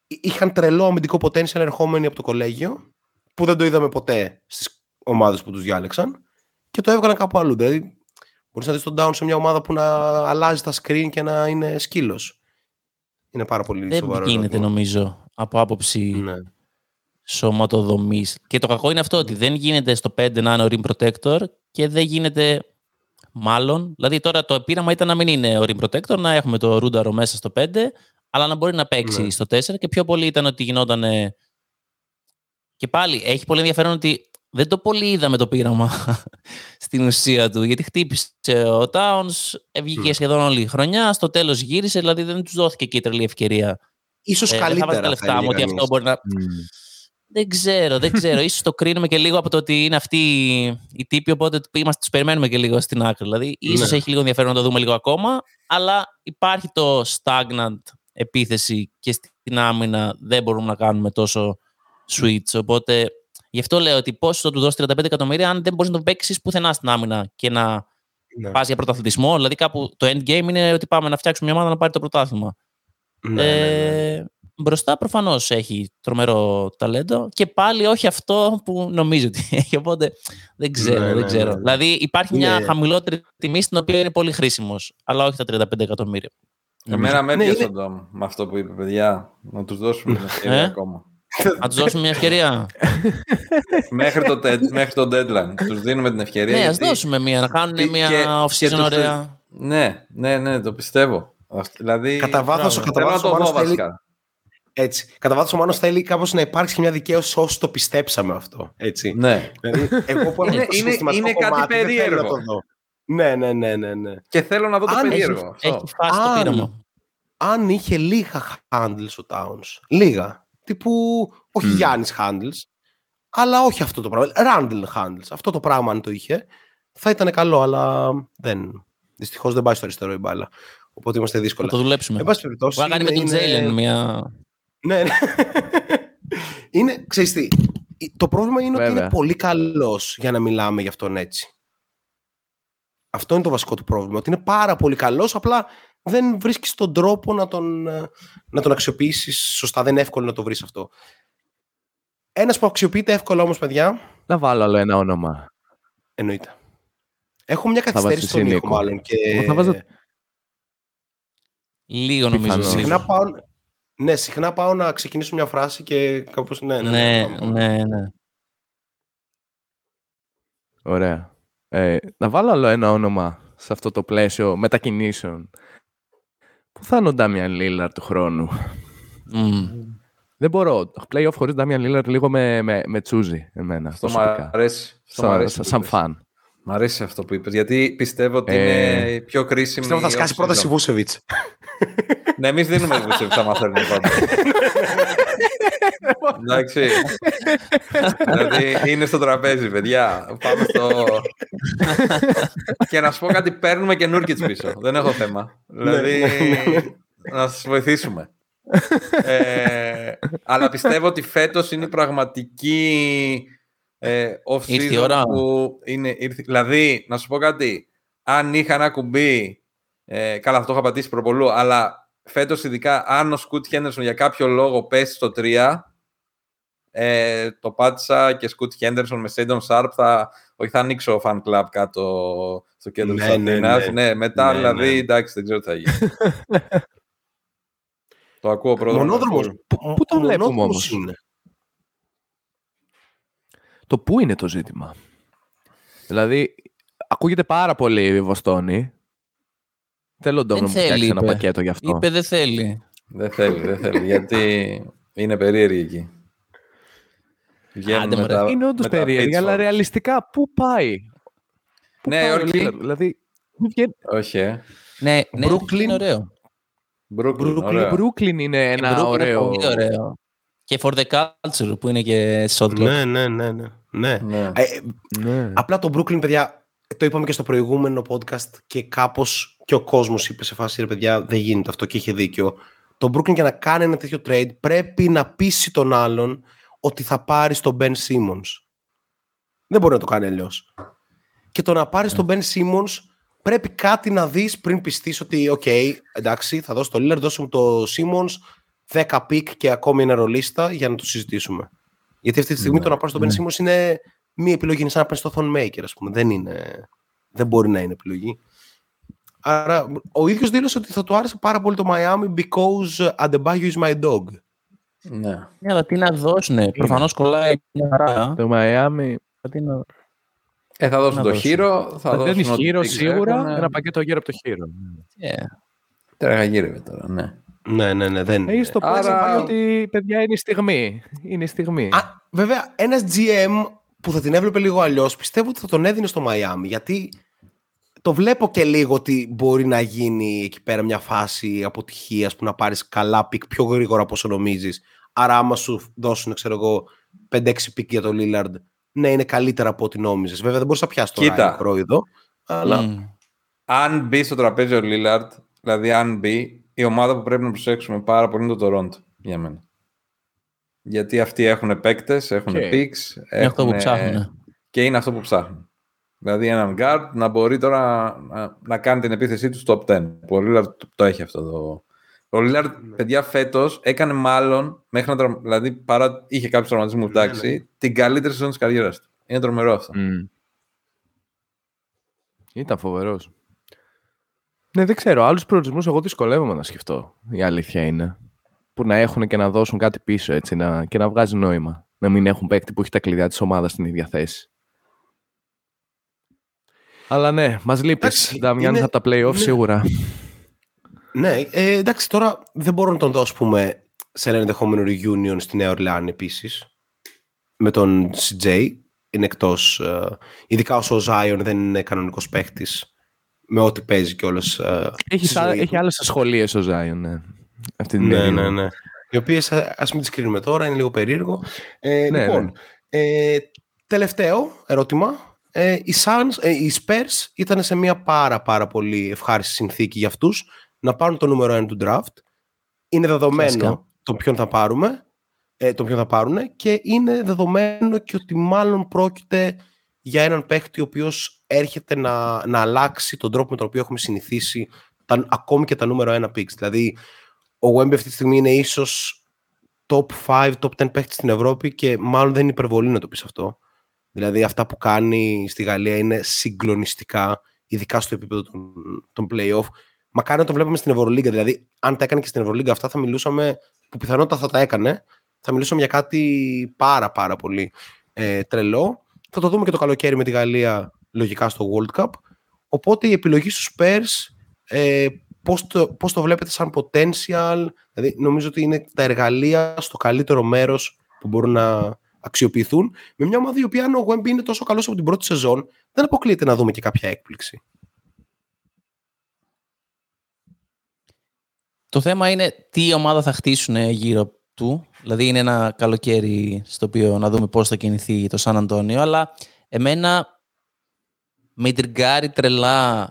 είχαν τρελό αμυντικό potential ερχόμενοι από το κολέγιο που δεν το είδαμε ποτέ στις ομάδες που τους διάλεξαν και το έβγαλαν κάπου αλλού. Δηλαδή, μπορείς να δεις τον down σε μια ομάδα που να αλλάζει τα screen και να είναι σκύλος. Είναι πάρα πολύ δεν σοβαρό. Δεν γίνεται ερώτημα. νομίζω από άποψη Ναι. Σωματοδομής. Και το κακό είναι αυτό ότι δεν γίνεται στο 5 να είναι ο rim protector και δεν γίνεται μάλλον. Δηλαδή τώρα το επίραμα ήταν να μην είναι ο rim protector, να έχουμε το ρούνταρο μέσα στο 5, αλλά να μπορεί να παίξει Ναι. στο 4 και πιο πολύ ήταν ότι γινόταν. Και πάλι έχει πολύ ενδιαφέρον ότι δεν το πολύ είδαμε το πείραμα στην ουσία του. Γιατί χτύπησε ο Towns, βγήκε Ναι. σχεδόν όλη η χρονιά. Στο τέλος γύρισε, δηλαδή δεν τους δόθηκε και η τρελή ευκαιρία. Ίσως Ε, δεν θα καλύτερα. βάζω τα θα λεφτά μου έλεγε ότι κανείς. αυτό μπορεί να. Δεν ξέρω, δεν ξέρω. Ίσως το κρίνουμε και λίγο από το ότι είναι αυτοί οι τύποι, οπότε είμαστε, τους περιμένουμε και λίγο στην άκρη. Δηλαδή, ίσως Ναι. έχει λίγο ενδιαφέρον να το δούμε λίγο ακόμα, αλλά υπάρχει το stagnant επίθεση και στην άμυνα δεν μπορούμε να κάνουμε τόσο switch. Οπότε, γι' αυτό λέω ότι πώς θα του δώσει 35 εκατομμύρια αν δεν μπορείς να το παίξεις πουθενά στην άμυνα και να Ναι. πας για πρωταθλητισμό. Δηλαδή, κάπου το endgame είναι ότι πάμε να φτιάξουμε μια ομάδα να πάρει το πρωτάθλημα. Ναι, ναι, ναι. Ε, μπροστά προφανώς έχει τρομερό ταλέντο και πάλι όχι αυτό που νομίζω ότι έχει. Οπότε δεν ξέρω. Ναι, δεν ναι, ξέρω. ναι. Δηλαδή υπάρχει μια Είναι- χαμηλότερη τιμή στην οποία είναι πολύ χρήσιμος, αλλά όχι τα 35 εκατομμύρια. Εμένα με Ναι, έπιασε είναι- τον Ντόμ με αυτό που είπε, παιδιά. Να τους δώσουμε την ευκαιρία Ε; ακόμα. Να τους δώσουμε μια ευκαιρία; μέχρι, το, τε- μέχρι το deadline. Τους δίνουμε την ευκαιρία. ναι, ας γιατί- δώσουμε μια, να κάνουν και- μια και- off-season και τους- ωραία. Ναι, ναι, ναι, το πιστεύω. Αυτό- Δηλαδή. Κατά βάθος, μπράβο. κατά Θέλω να βάθος ο το Μάνος δω θέλει, βασικά. Έτσι, κατά βάθος ο Μάνος θέλει κάπως να υπάρξει και μια δικαίωση όσοι το πιστέψαμε αυτό. Έτσι. Ναι. Δηλαδή, εγώ που έχω Είναι- το είναι- συναισθηματικό είναι κάτι κομμάτι, δεν θέλω να περίεργο. το δω. Ναι, ναι, ναι, ναι, ναι. Και θέλω να δω το Αν περίεργο. αυτό. Έχει φάσει το Αν- πείραμα. Αν είχε λίγα handles ο Towns, λίγα, τύπου, όχι Μμμ. Γιάννης handles, αλλά όχι αυτό το πράγμα, Randall handles, αυτό το πράγμα αν το είχε, θα ήταν καλό, αλλά δεν, δυστυχώς δεν πάει στο αριστερό η μπάλα, οπότε είμαστε Θα δύσκολα. το δουλέψουμε. Εν πάση περιπτώσει, Μπορεί να κάνει με τον είναι- Τζέιλεν μια. Ναι, ναι. είναι, ξέρεις τι, το πρόβλημα είναι ότι Βέβαια. είναι πολύ καλός για να μιλάμε για αυτόν έτσι. Αυτό είναι το βασικό του πρόβλημα, ότι είναι πάρα πολύ καλός, απλά δεν βρίσκεις τον τρόπο να τον, ε, να τον αξιοποιήσεις σωστά. Δεν είναι εύκολο να το βρεις αυτό. Ένας που αξιοποιείται εύκολα όμως, παιδιά, Να βάλω άλλο ένα όνομα. εννοείται. Έχω μια βάζεις καθυστέρηση στον εσύ, ήχο, Νίκο. μάλλον. Και... Εγώ θα βάζω- Λίγο νομίζω. Πιθανώς. λίγο. Συχνά πάω, ναι, συχνά πάω να ξεκινήσω μια φράση και κάπως... Ναι, ναι, ναι, Ναι, πάμε, πάμε. ναι, ναι. Ωραία. Ε, να βάλω άλλο ένα όνομα σε αυτό το πλαίσιο μετακινήσεων. Πού θα είναι ο Ντάμιαν Λίλαρ του χρόνου; Μμ. Δεν μπορώ. Playoff χωρίς Ντάμιαν Λίλαρ λίγο με, με, με τσούζει εμένα. Αυτό μου προσωπικά. αρέσει. Αυτό μου Σαν, αρέσει σαν, που σαν είπες. φαν. Μ' αρέσει αυτό που είπες, γιατί πιστεύω ότι Ε, είναι πιο κρίσιμη. Πιστεύω θα η σκάσει off-season. πρώτα η Βούσεβιτς. Ναι, εμείς δίνουμε Βούσεβιτ άμα θέλουμε πάντα. Εντάξει. δηλαδή είναι στο τραπέζι, παιδιά. Πάμε στο. και να σου πω κάτι, παίρνουμε και Νούρκιτ πίσω. Δεν έχω θέμα. δηλαδή να σας βοηθήσουμε. ε, αλλά πιστεύω ότι φέτος είναι η πραγματική ε, Ήρθε η off-season ώρα. που είναι. Ήρθε, δηλαδή, να σου πω κάτι. Αν είχα ένα κουμπί. Ε, καλά, αυτό το είχα πατήσει προπολού, αλλά φέτος ειδικά αν ο Σκουτ Χέντερσον για κάποιο λόγο πέσει στο 3 ε, το πάτησα και Σκουτ Χέντερσον με Σέντον Σάρπ θα, όχι, θα ανοίξω fan club κάτω στο κέντρο Ναι, της ναι, Αθήνας. ναι. Ναι, μετά Ναι, δηλαδή ναι. εντάξει δεν ξέρω τι θα γίνει. το ακούω πρώτα. Μονόδρομος. Πού το βλέπουμε μονόδρομος όμως; είναι; Το πού είναι το ζήτημα; Δηλαδή, ακούγεται πάρα πολύ η Βοστόνη. Θέλω τον Ντόμ να Δεν μου φτιάξει θέλει, ένα είπε. πακέτο γι' αυτό. Είπε δεν θέλει. Δεν θέλει, δεν θέλει, γιατί είναι περίεργη εκεί. Βγαίνουν Άντε, με μωρέ. τα- Είναι όντως με τα περίεργη, αλλά pitchforks. ρεαλιστικά πού πάει; Πού Ναι, πάει ο OK. Lillard? Δηλαδή, δεν βγαίνει- Όχι, ε. Ναι, ναι, Brooklyn. είναι ωραίο. Brooklyn, Brooklyn, ωραία. η Brooklyn είναι ένα Η Brooklyn είναι ωραίο. Πολύ ωραίο. Και for the culture που είναι και shot clock. Ναι, ναι, ναι, ναι. ναι. Ναι. Ε, ε, Ναι. Απλά το Brooklyn, παιδιά, το είπαμε και στο προηγούμενο podcast και κάπως και ο κόσμος είπε σε φάση, ρε παιδιά, δεν γίνεται αυτό και είχε δίκιο. Το Brooklyn για να κάνει ένα τέτοιο trade πρέπει να πείσει τον άλλον ότι θα πάρει τον Ben Simmons. Δεν μπορεί να το κάνει αλλιώς. Και το να πάρεις τον Ben Simmons πρέπει κάτι να δεις πριν πειστείς ότι οκ, εντάξει, θα δώσω το Lillard, δώσω το Simmons 10 pick και ακόμη ένα ρολίστα για να το συζητήσουμε. Γιατί αυτή τη στιγμή το να πάρεις τον Ben Simmons είναι μία επιλογή, είναι σαν να πάρει το Thon Maker, ας πούμε. Δεν, είναι, δεν μπορεί να είναι επιλογή. Άρα, ο ίδιος δήλωσε ότι θα του άρεσε πάρα πολύ το Miami because Adebayo is my dog. Ναι. Ναι, αλλά τι να δώσουνε. Προφανώς κολλάει μια χαρά. Το Miami. Τι να- Ε, θα δώσουν Να το δώσουν. Herro, θα Θα δώσουν δίνει ό,τι Herro picks σίγουρα. έχουν. Ένα πακέτο γύρω από το Herro. Ε, Τώρα γύρευε τώρα, ναι. Ναι, ναι, ναι, δεν Έχει το Άρα- πλάνο πάει ότι παιδιά είναι η στιγμή. Είναι η στιγμή. Α, βέβαια, ένας GM που θα την έβλεπε λίγο αλλιώς, πιστεύω ότι θα τον έδινε στο Miami. Γιατί το βλέπω και λίγο ότι μπορεί να γίνει εκεί πέρα μια φάση αποτυχίας που να πάρεις καλά pick πιο γρήγορα από όσο νομίζεις. Άρα, άμα σου δώσουν, ξέρω εγώ, 5-6 pick για το Lillard, ναι, είναι καλύτερα από ό,τι νόμιζες. Βέβαια, δεν μπορούσα να πιάσεις το Κοίτα. Ryan πρόεδρο. Αλλά μμ. Αν μπει στο τραπέζι ο Λίλαρντ, δηλαδή αν μπει, η ομάδα που πρέπει να προσέξουμε πάρα πολύ είναι το Toronto για μένα. Γιατί αυτοί έχουν παίκτες, έχουν OK. picks. Είναι αυτό που έχουν- ψάχνουν. Και είναι αυτό που ψάχνουν. Δηλαδή έναν guard να μπορεί τώρα να, να κάνει την επίθεσή του στο top 10. Ο Lillard το, το έχει αυτό. Το... Ο Lillard, παιδιά, φέτος έκανε μάλλον, μέχρι να τρα... δηλαδή παρά είχε κάποιους τραυματισμούς, εντάξει, την καλύτερη σεζόν της καριέρας του. Είναι τρομερό αυτό. Μμ. Ήταν φοβερός. Ναι, δεν ξέρω. Άλλους προορισμούς εγώ δυσκολεύομαι να σκεφτώ. Η αλήθεια είναι. Που να έχουν και να δώσουν κάτι πίσω έτσι να... και να βγάζει νόημα. Να μην έχουν παίκτη που έχει τα κλειδιά της ομάδας στην ίδια θέση. Αλλά ναι, μας λείπεις. Εντάξει, Νταμιάν είναι- από τα playoff είναι- σίγουρα. Ναι, ε, εντάξει, τώρα δεν μπορώ να τον δω, ας πούμε, σε ένα ενδεχόμενο reunion στη Νέα Ορλεάνη επίσης. Με τον CJ. Είναι εκτός. ειδικά όσο ο Zion δεν είναι κανονικός παίχτης. Με ό,τι παίζει κιόλας. Έχεις, στη ζωή έχει του. άλλες ασχολίες ο Ζάιον. Ναι. Αυτή την Ναι, περίοδο. ναι, ναι. Οι οποίες ας μην τις κρίνουμε τώρα, είναι λίγο περίεργο. Ε, Ναι, λοιπόν, ναι. Ε, τελευταίο ερώτημα. Ε, οι, Suns, ε, οι Spurs ήταν σε μια πάρα πάρα πολύ ευχάριστη συνθήκη για αυτούς να πάρουν το νούμερο 1 του draft. Είναι δεδομένο Κλασικά. τον ποιον θα πάρουμε, ε, τον ποιον θα πάρουν και είναι δεδομένο και ότι μάλλον πρόκειται για έναν παίχτη ο οποίος έρχεται να, να αλλάξει τον τρόπο με τον οποίο έχουμε συνηθίσει τα, ακόμη και τα νούμερο 1 picks. Δηλαδή, ο Wemby αυτή τη στιγμή είναι ίσως top 5, top 10 παίχτη στην Ευρώπη και μάλλον δεν είναι υπερβολή να το πεις αυτό. Δηλαδή αυτά που κάνει στη Γαλλία είναι συγκλονιστικά, ειδικά στο επίπεδο των, των play-off. Μακάρι να το βλέπουμε στην Ευρωλίγκα. Δηλαδή, αν τα έκανε και στην Ευρωλίγκα αυτά, θα μιλούσαμε, που πιθανότατα θα τα έκανε, θα μιλούσαμε για κάτι πάρα πάρα πολύ ε, τρελό. Θα το δούμε και το καλοκαίρι με τη Γαλλία, λογικά στο World Cup. Οπότε η επιλογή στους Spurs, ε, πώς, το, πώς το βλέπετε σαν potential, δηλαδή νομίζω ότι είναι τα εργαλεία στο καλύτερο μέρος που μπορούν να αξιοποιηθούν με μια ομάδα η οποία αν ο Wemby είναι τόσο καλός από την πρώτη σεζόν δεν αποκλείεται να δούμε και κάποια έκπληξη. Το θέμα είναι τι ομάδα θα χτίσουν γύρω του. Δηλαδή είναι ένα καλοκαίρι στο οποίο να δούμε πώς θα κινηθεί το Σαν Αντώνιο. Αλλά εμένα με τριγκάρει τρελά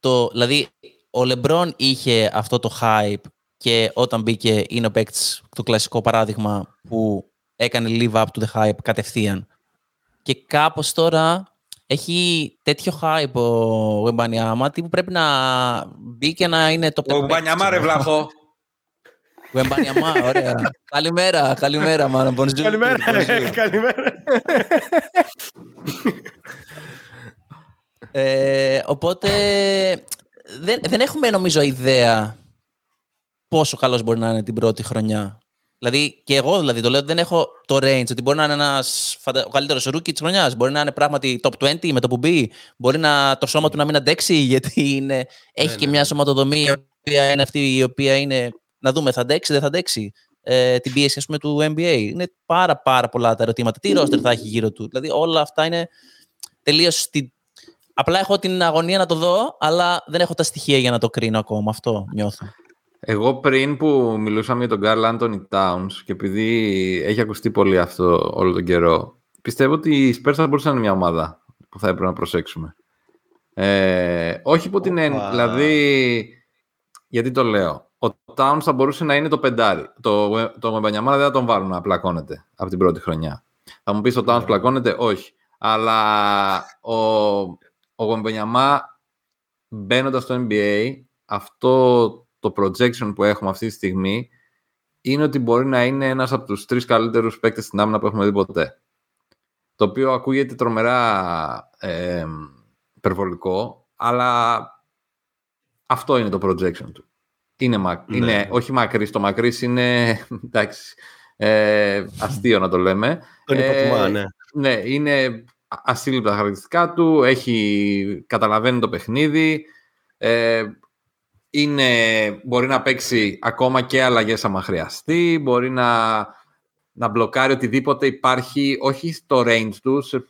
το... Δηλαδή ο Λεμπρόν είχε αυτό το hype και όταν μπήκε είναι ο παίκτης, το κλασικό παράδειγμα που έκανε live up to the hype κατευθείαν. Και κάπως τώρα έχει τέτοιο hype ο Βεμπανιάμα που πρέπει να μπει και να είναι το Ο Μπανιαμά ρε βλαχό. Βεμπανιάμα, ωραία. καλημέρα, καλημέρα, μάνα. Bonjour, bonjour. καλημέρα. Ε, οπότε δεν, δεν έχουμε νομίζω ιδέα πόσο καλός μπορεί να είναι την πρώτη χρονιά. Δηλαδή, και εγώ δηλαδή το λέω, δεν έχω το range ότι μπορεί να είναι ένας, φαντα- ο καλύτερος rookie της χρονιάς. Μπορεί να είναι πράγματι top 20 με το που μπει. Μπορεί να, το σώμα του να μην αντέξει, γιατί είναι, έχει Ναι, και ναι, μια ναι. σωματοδομή η οποία είναι αυτή η οποία είναι. Να δούμε, θα αντέξει, δεν θα αντέξει. Ε, την πίεση ας πούμε, του NBA. Είναι πάρα, πάρα πολλά τα ερωτήματα. Τι ρόστερ θα έχει γύρω του. Δηλαδή, όλα αυτά είναι τελείως. Στη... Απλά έχω την αγωνία να το δω, αλλά δεν έχω τα στοιχεία για να το κρίνω ακόμα. Αυτό νιώθω. Εγώ πριν που μιλούσαμε για τον Carl Anthony Towns και επειδή έχει ακουστεί πολύ αυτό όλο τον καιρό, πιστεύω ότι οι Spurs θα μπορούσαν να είναι μια ομάδα που θα έπρεπε να προσέξουμε. Ε, όχι υπό την έννοια, Οπα. δηλαδή, γιατί το λέω. Ο Towns θα μπορούσε να είναι το πεντάρι. Το, το Mbanyama δεν θα τον βάλουν να πλακώνεται από την πρώτη χρονιά. Θα μου πεις ο Towns πλακώνεται, όχι. Αλλά ο, ο Γομπενιαμά μπαίνοντας στο NBA, αυτό το projection που έχουμε αυτή τη στιγμή είναι ότι μπορεί να είναι ένας από τους τρεις καλύτερους παίκτες στην άμυνα που έχουμε δει ποτέ. Το οποίο ακούγεται τρομερά ε, υπερβολικό, αλλά αυτό είναι το projection του. Είναι, μα... Ναι. είναι όχι μακρύς, το μακρύς είναι εντάξει, ε, αστείο να το λέμε. Τον υποτιμά, Ε, ναι. Ναι, είναι ασύλληπτα τα χαρακτηριστικά του, έχει, καταλαβαίνει το παιχνίδι, ε, είναι, μπορεί να παίξει ακόμα και αλλαγές άμα χρειαστεί, μπορεί να, να μπλοκάρει οτιδήποτε υπάρχει, όχι στο range του, σε,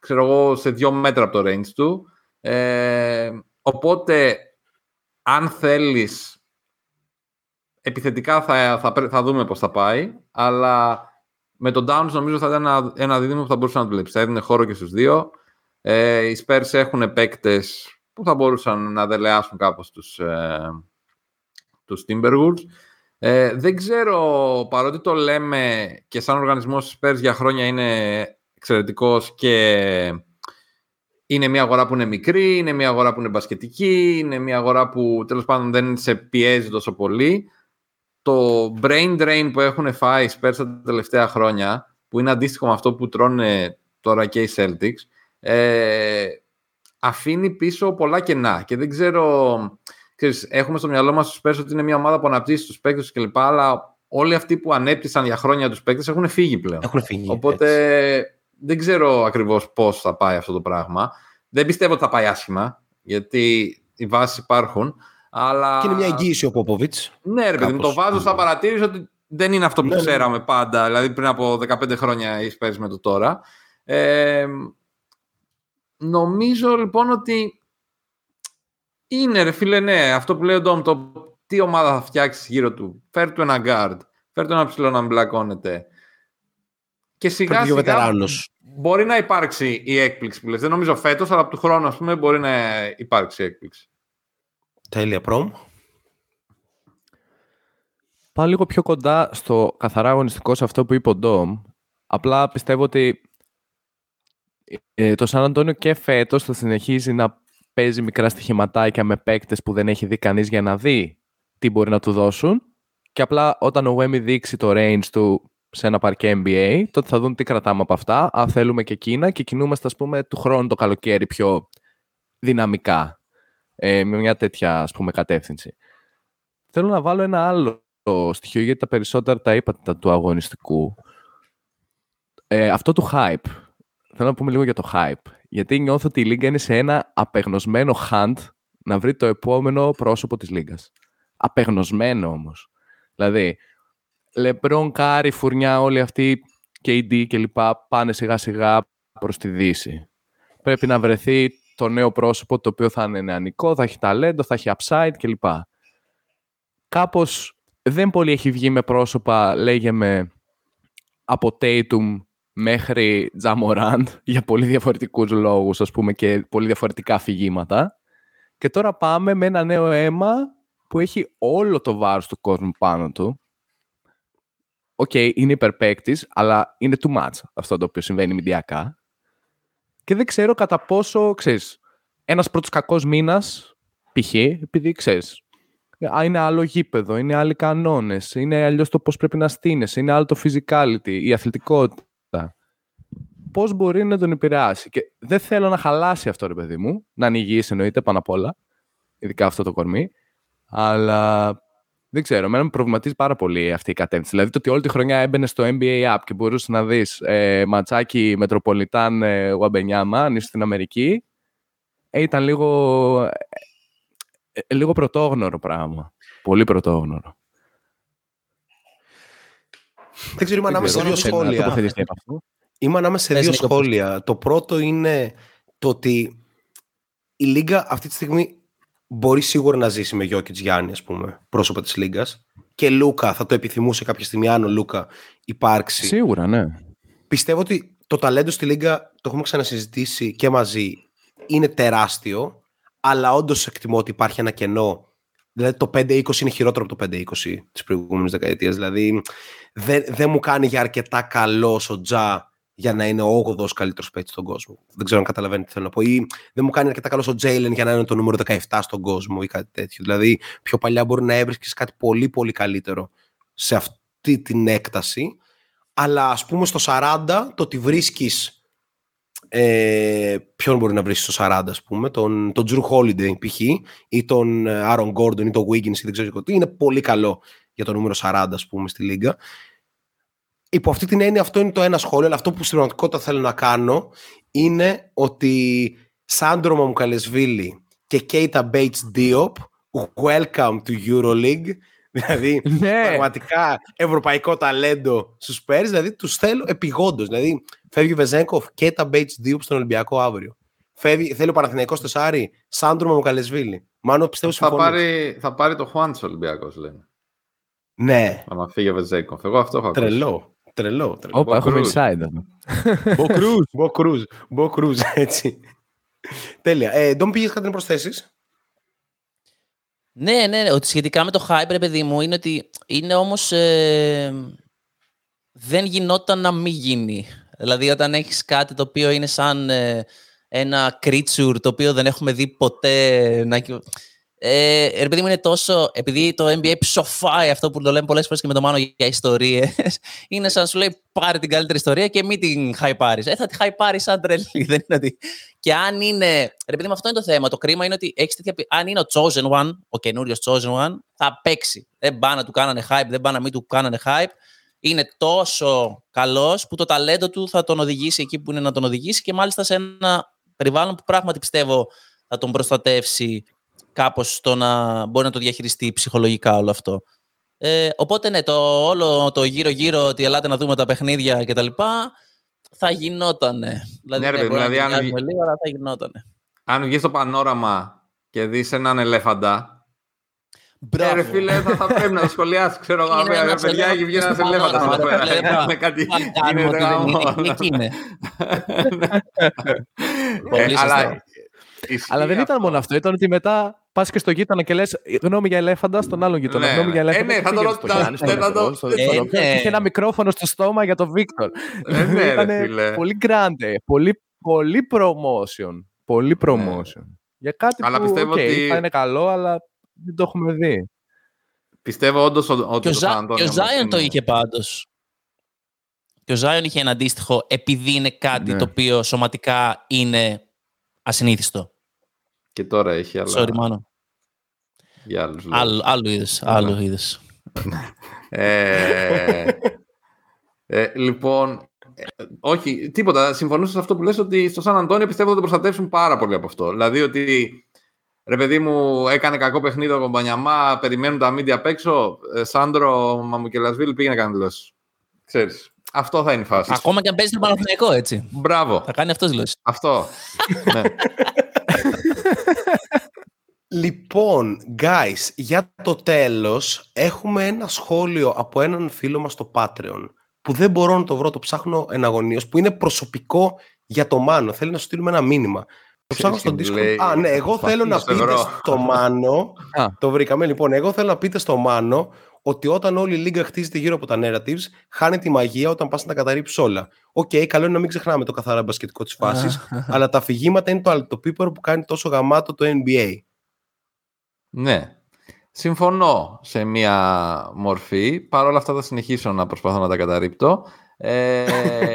ξέρω εγώ, σε δύο μέτρα από το range του. Ε, οπότε, αν θέλεις, επιθετικά θα, θα, πρέ- θα δούμε πώς θα πάει, αλλά με τον Downs νομίζω θα ήταν ένα, ένα δίδυμο που θα μπορούσε να δουλέψει. Θα έδινε χώρο και στους δύο. Ε, οι Spurs έχουν παίκτες που θα μπορούσαν να δελεάσουν κάπως τους, ε, τους Timberwolves. Ε, δεν ξέρω, παρότι το λέμε και σαν οργανισμός Spurs για χρόνια είναι εξαιρετικός και είναι μια αγορά που είναι μικρή, είναι μια αγορά που είναι μπασκετική, είναι μια αγορά που τέλος πάντων δεν σε πιέζει τόσο πολύ. Το brain drain που έχουν φάει οι Spurs τα τελευταία χρόνια, που είναι αντίστοιχο με αυτό που τρώνε τώρα και οι Celtics, ε, αφήνει πίσω πολλά κενά. Και δεν ξέρω, ξέρεις, έχουμε στο μυαλό μας τους Spurs ότι είναι μια ομάδα που αναπτύσσει τους παίκτες κλπ. Αλλά όλοι αυτοί που ανέπτυσαν για χρόνια τους παίκτες έχουν φύγει πλέον. Έχουν φύγει. Οπότε έτσι. δεν ξέρω ακριβώς πώς θα πάει αυτό το πράγμα. Δεν πιστεύω ότι θα πάει άσχημα, γιατί οι βάσεις υπάρχουν. Αλλά... Και είναι μια εγγύηση ο Πόποβιτς. Ναι, ρε παιδί μου, το κάπως. βάζω στα παρατήρηση ότι δεν είναι αυτό που Ναι, ναι. ξέραμε πάντα. Δηλαδή πριν από 15 χρόνια οι Spurs με το τώρα. Ε, νομίζω λοιπόν ότι είναι ρε φίλε, ναι, αυτό που λέει ο Ντόμ, το τι ομάδα θα φτιάξεις γύρω του. Φέρ του ένα guard, φέρ του ένα ψηλό να μπλακώνεται. Και σιγά Πρέπει δύο σιγά βετεράνους. μπορεί να υπάρξει η έκπληξη που λες. Δεν νομίζω φέτος, αλλά από του χρόνου ας πούμε μπορεί να υπάρξει η έκπληξη. Τέλεια, πρόμ. Πάω λίγο πιο κοντά στο καθαρά αγωνιστικό σε αυτό που είπε ο Ντόμ. Απλά πιστεύω ότι ε, το Σαν Αντώνιο και φέτος θα συνεχίζει να παίζει μικρά στοιχηματάκια με παίκτες που δεν έχει δει κανείς για να δει τι μπορεί να του δώσουν και απλά όταν ο Wemmy δείξει το range του σε ένα παρκέ NBA, τότε θα δουν τι κρατάμε από αυτά, αν θέλουμε και εκείνα και κινούμαστε ας πούμε του χρόνου το καλοκαίρι πιο δυναμικά ε, με μια τέτοια ας πούμε κατεύθυνση. Θέλω να βάλω ένα άλλο στοιχείο γιατί τα περισσότερα τα είπατε τα του αγωνιστικού. Ε, αυτό του hype. Θέλω να πούμε λίγο για το hype. Γιατί νιώθω ότι η Λίγκα είναι σε ένα απεγνωσμένο hunt να βρει το επόμενο πρόσωπο της Λίγκας. Απεγνωσμένο όμως. Δηλαδή, Λεμπρόν, Κάρι, Φουρνιά, όλοι αυτοί, KD και λοιπά, πάνε σιγά σιγά προς τη Δύση. Πρέπει να βρεθεί το νέο πρόσωπο το οποίο θα είναι νεανικό, θα έχει ταλέντο, θα έχει upside κλπ. Κάπως δεν πολύ έχει βγει με πρόσωπα, λέγαμε, από Tatum μέχρι Τζα Μοράντ για πολύ διαφορετικούς λόγους, ας πούμε, και πολύ διαφορετικά αφηγήματα. Και τώρα πάμε με ένα νέο αίμα που έχει όλο το βάρος του κόσμου πάνω του. Οκ, είναι υπερπαίκτης, αλλά είναι too much αυτό το οποίο συμβαίνει μηντιακά. Και δεν ξέρω κατά πόσο, ξέρεις, ένας πρώτος κακός μήνας, π.χ., επειδή, ξέρεις, Α, είναι άλλο γήπεδο, είναι άλλοι κανόνες, είναι αλλιώς το πώς πρέπει να στείνεσαι, είναι άλλο το physicality, η αθλητικότητα. Πώς μπορεί να τον επηρεάσει. Και δεν θέλω να χαλάσει αυτό, ρε παιδί μου, να ανοιγείς εννοείται πάνω απ' όλα, ειδικά αυτό το κορμί, αλλά δεν ξέρω, εμένα με προβληματίζει πάρα πολύ αυτή η κατεύθυνση. Δηλαδή το ότι όλη τη χρονιά έμπαινε στο NBA App και μπορούσες να δεις ε, ματσάκι Μετροπολιτάν ε, Γουαμπενιάμα, αν είσαι στην Αμερική, ε, ήταν λίγο, ε, ε, λίγο πρωτόγνωρο πράγμα. Πολύ πρωτόγνωρο. Δεν ξέρω, είμαι ανάμεσα σε δύο Θέλει να σχόλια. Τοποθετηθεί από αυτό. Είμαι ανάμεσα σε Πες, δύο Νίκο, σχόλια. Το πρώτο είναι το ότι η Λίγκα αυτή τη στιγμή μπορεί σίγουρα να ζήσει με Γιώκητ Γιάννη, ας πούμε, πρόσωπα της Λίγκας. Και Λούκα θα το επιθυμούσε κάποια στιγμή, αν ο Λούκα υπάρξει. Σίγουρα, ναι. Πιστεύω ότι το ταλέντο στη Λίγκα, το έχουμε ξανασυζητήσει και μαζί, είναι τεράστιο, αλλά όντως εκτιμώ ότι υπάρχει ένα κενό. Δηλαδή το 5-20 είναι χειρότερο από το 5-20 της προηγούμενης δεκαετίας. Δηλαδή δεν, δεν μου κάνει για αρκετά καλό ο Τζα για να είναι ο 8ο καλύτερος παίκτης στον κόσμο. Δεν ξέρω αν καταλαβαίνετε τι θέλω να πω. Ή δεν μου κάνει αρκετά καλό ο Τζέιλεν για να είναι το νούμερο 17 στον κόσμο ή κάτι τέτοιο. Δηλαδή, πιο παλιά μπορεί να έβρισκες κάτι πολύ πολύ καλύτερο σε αυτή την έκταση. Αλλά ας πούμε στο 40 το ότι βρίσκεις. Ε, ποιον μπορεί να βρει στο 40, ας πούμε, τον, τον Drew Holiday π.χ. ή τον ε, Aaron Gordon ή τον Wiggins ή δεν ξέρω τι. Είναι πολύ καλό για το νούμερο 40, ας πούμε, στη Λίγκα υπό αυτή την έννοια αυτό είναι το ένα σχόλιο, αλλά αυτό που στην πραγματικότητα θέλω να κάνω είναι ότι Σάντρο Μαμουκαλεσβίλη και Κέιτα Μπέιτς Diop welcome to Euroleague δηλαδή Ναι. πραγματικά ευρωπαϊκό ταλέντο στους Πέρις δηλαδή τους θέλω επιγόντως δηλαδή φεύγει ο Βεζέγκοφ Κέιτα Μπέιτς Diop στον Ολυμπιακό αύριο Φεύγει, θέλει ο Παναθηναϊκός τεσάρι Σάντρο Μαμουκαλεσβίλη Μάνο πιστεύω Θα συμφωνείς; πάρει, θα πάρει το Χουάντς Ολυμπιακός, λένε. Ναι, Να φύγει ο Βεζέκοφ. Εγώ αυτό έχω ακούσει. τρελό Τρελό, τρελό. Όπα, έχουμε Κρούζ. inside εδώ. Μπο Κρούζ. Μπο Κρούζ. Μπο Κρούζ, έτσι. Τέλεια. Ε, Ντόμ, πήγες κάτι να προσθέσεις; Ναι, ναι, ναι, ότι σχετικά με το hype, ρε παιδί μου, είναι ότι είναι όμως... ε, δεν γινόταν να μην γίνει. Δηλαδή, όταν έχεις κάτι το οποίο είναι σαν ε, ένα creature το οποίο δεν έχουμε δει ποτέ να... Ε, ρε παιδί μου, είναι τόσο... Επειδή το NBA ψοφάει αυτό που το λέμε πολλές φορές και με το Μάνο για ιστορίες, είναι σαν να σου λέει πάρε την καλύτερη ιστορία και μην την χαϊπάρεις. Ε, θα τη χαϊπάρεις σαν τρελή. Δεν είναι ότι... Και αν είναι. Ρε παιδί μου, αυτό είναι το θέμα. Το κρίμα είναι ότι έχεις τέτοια. πι- Αν είναι ο Chosen One, ο καινούριος Chosen One, θα παίξει. Δεν πάνε να του κάνανε hype, δεν πάνε να μην του κάνανε hype. Είναι τόσο καλός που το ταλέντο του θα τον οδηγήσει εκεί που είναι να τον οδηγήσει και μάλιστα σε ένα περιβάλλον που πράγματι πιστεύω θα τον προστατεύσει κάπως στο να μπορεί να το διαχειριστεί ψυχολογικά όλο αυτό. Ε, οπότε ναι, το όλο το γύρω-γύρω ότι ελάτε να δούμε τα παιχνίδια κτλ. Θα γινότανε. Δηλαδή, Ναι, ρε παιδί, μπορεί να δηλαδή, αν γκρινιάζουμε βγει- λίγο, αλλά θα γινότανε. Αν βγεις στο πανόραμα και δεις έναν ελέφαντα. Ε, ρε φίλε, θα, θα πρέπει να το σχολιάσεις. Ξέρω εγώ, Είναι ρε ένας παιδιά, έχει βγει ένας ελέφαντας ελέφαντας στο εδώ πανόραμα, πέρα. ρε, Κάνε κάτι. Αν κάνουμε γίνεται ότι δεν είναι, γαμό. εκεί- εκεί είναι. Ε, Πολύ σωστά. αλλά ισχύει Αλλά δεν ήταν μόνο αυτό. Ήταν ότι μετά πας και στο γείτονα και λες: Γνώμη για ελέφαντα στον άλλον γείτονα. Ναι, Γνώμη για ναι. Ε, ελέφαντα. ναι, και θα το πήγαινε ρωτάω, στο Γιάννη, ναι, στον θα το- Γιώργο, στον- Ε, στον ναι. οποίο Είχε ένα μικρόφωνο στο στόμα για τον Βίκτορ. Ε, ναι, ρε Ήτανε φίλε. πολύ grande. Πολύ, πολύ promotion. Πολύ promotion. Για κάτι Ναι. Αλλά που πιστεύω οκ, ότι- θα είναι καλό, αλλά δεν το έχουμε δει. Πιστεύω όντως ότι Και ο, το Ζα... Σαν Αντώνιο και ο μας Ζάιον το είναι- είχε πάντως. Και ο Ζάιον είχε ένα αντίστοιχο επειδή είναι κάτι Ναι. το οποίο σωματικά είναι ασυνήθιστο. Και τώρα έχει, αλλά Sorry, Μάνο. Για άλλους λόγους. Άλλου, άλλου είδους. Άλλου είδους. Ε, ε, λοιπόν, ε, όχι, τίποτα. Συμφωνούσα σε αυτό που λες ότι στο Σαν Αντώνιο πιστεύω ότι το προστατεύσουν πάρα πολύ από αυτό. Δηλαδή ότι ρε παιδί μου έκανε κακό παιχνίδι ο Κομπανιαμά, περιμένουν τα μίντια απ' έξω. Ε, Σάντρο Μαμουκελασβίλη πήγε να κάνει δηλώσεις. Ξέρεις, αυτό θα είναι η φάση. Ακόμα και αν παίζει το Παναθηναϊκό, έτσι. Μπράβο. Θα κάνει αυτός δηλώσεις. Αυτό. ναι. Λοιπόν, guys, για το τέλος έχουμε ένα σχόλιο από έναν φίλο μας στο Patreon που δεν μπορώ να το βρω, το ψάχνω εναγωνίως, που είναι προσωπικό για το Μάνο. Θέλει να σου στείλουμε ένα μήνυμα. Το ψάχνω στο τι Discord. λέει, Α, ναι, εγώ θέλω να στο πείτε ευρώ. στο Μάνο, Α. το βρήκαμε λοιπόν, εγώ θέλω να πείτε στο Μάνο ότι όταν όλη η Λίγκα χτίζεται γύρω από τα narratives, χάνει τη μαγεία όταν πας να τα καταρρίψεις όλα. Οκ, καλό είναι να μην ξεχνάμε το καθαρά μπασκετικό της φάσης, αλλά τα αφηγήματα είναι το αλτοπίπερο που κάνει τόσο γαμάτο το NBA. Ναι. Συμφωνώ σε μία μορφή. Παρ' όλα αυτά θα συνεχίσω να προσπαθώ να τα καταρρύπτω. Ε,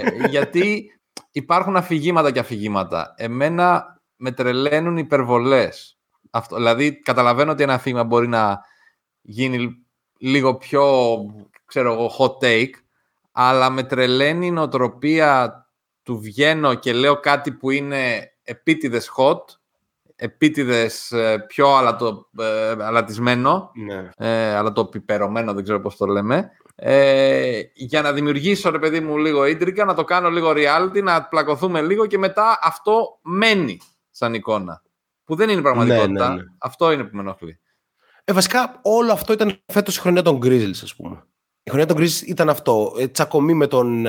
γιατί υπάρχουν αφηγήματα και αφηγήματα. Εμένα με τρελαίνουν υπερβολές. Αυτό, δηλαδή καταλαβαίνω ότι ένα αφήγημα μπορεί να γίνει λίγο πιο, ξέρω εγώ, hot take, αλλά με τρελαίνει η νοοτροπία του βγαίνω και λέω κάτι που είναι επίτηδες hot, επίτηδες ε, πιο αλατο, ε, αλατισμένο, Ναι. ε, αλλά το πιπερωμένο, δεν ξέρω πώς το λέμε, ε, για να δημιουργήσω, ρε παιδί μου, λίγο ίντρικα, να το κάνω λίγο reality, να πλακωθούμε λίγο και μετά αυτό μένει σαν εικόνα. Που δεν είναι πραγματικότητα. ναι, ναι. Αυτό είναι που με ενοχλεί. Ε, βασικά όλο αυτό ήταν φέτος η χρονιά των Grizzlies, ας πούμε. Η χρονιά των Grizzlies ήταν αυτό. Ε, τσακωμοί με τον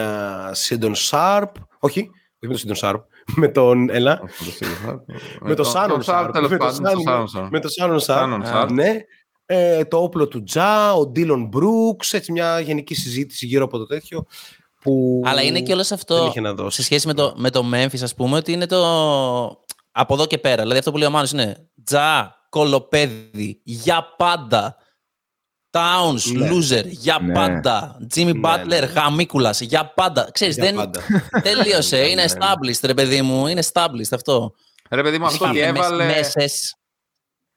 Σίντον Σάρπ. Όχι, όχι με τον Σίντον Σάρπ. Με τον. Έλα. με το Σάνον Σάρπ. Τέλος Με το πάντων, το Σάνον- Σάνον Σάρπ. Με το Σάνον Σάρπ. Σάνον Σάρπ. Ναι. Ε, το όπλο του Τζα, ο Ντίλον Μπρούξ, έτσι μια γενική συζήτηση γύρω από το τέτοιο που Αλλά είναι και όλος δεν αυτό είχε να δώσει. σε σχέση με το, με το Memphis, ας πούμε, ότι είναι το. Από εδώ και πέρα. Δηλαδή αυτό που λέει ο Μάνος είναι Τζα, κωλοπαίδι, για πάντα. Towns, Ναι. loser, για Ναι. πάντα. Jimmy Ναι, Butler, ναι. γαμίκουλας, για πάντα. Ξέρεις, Για δεν πάντα. τελείωσε. Ναι, είναι ναι. established, ρε παιδί μου. Είναι established αυτό. Ρε παιδί μου, αυτό ότι Είχαμε έβαλε, μέσες.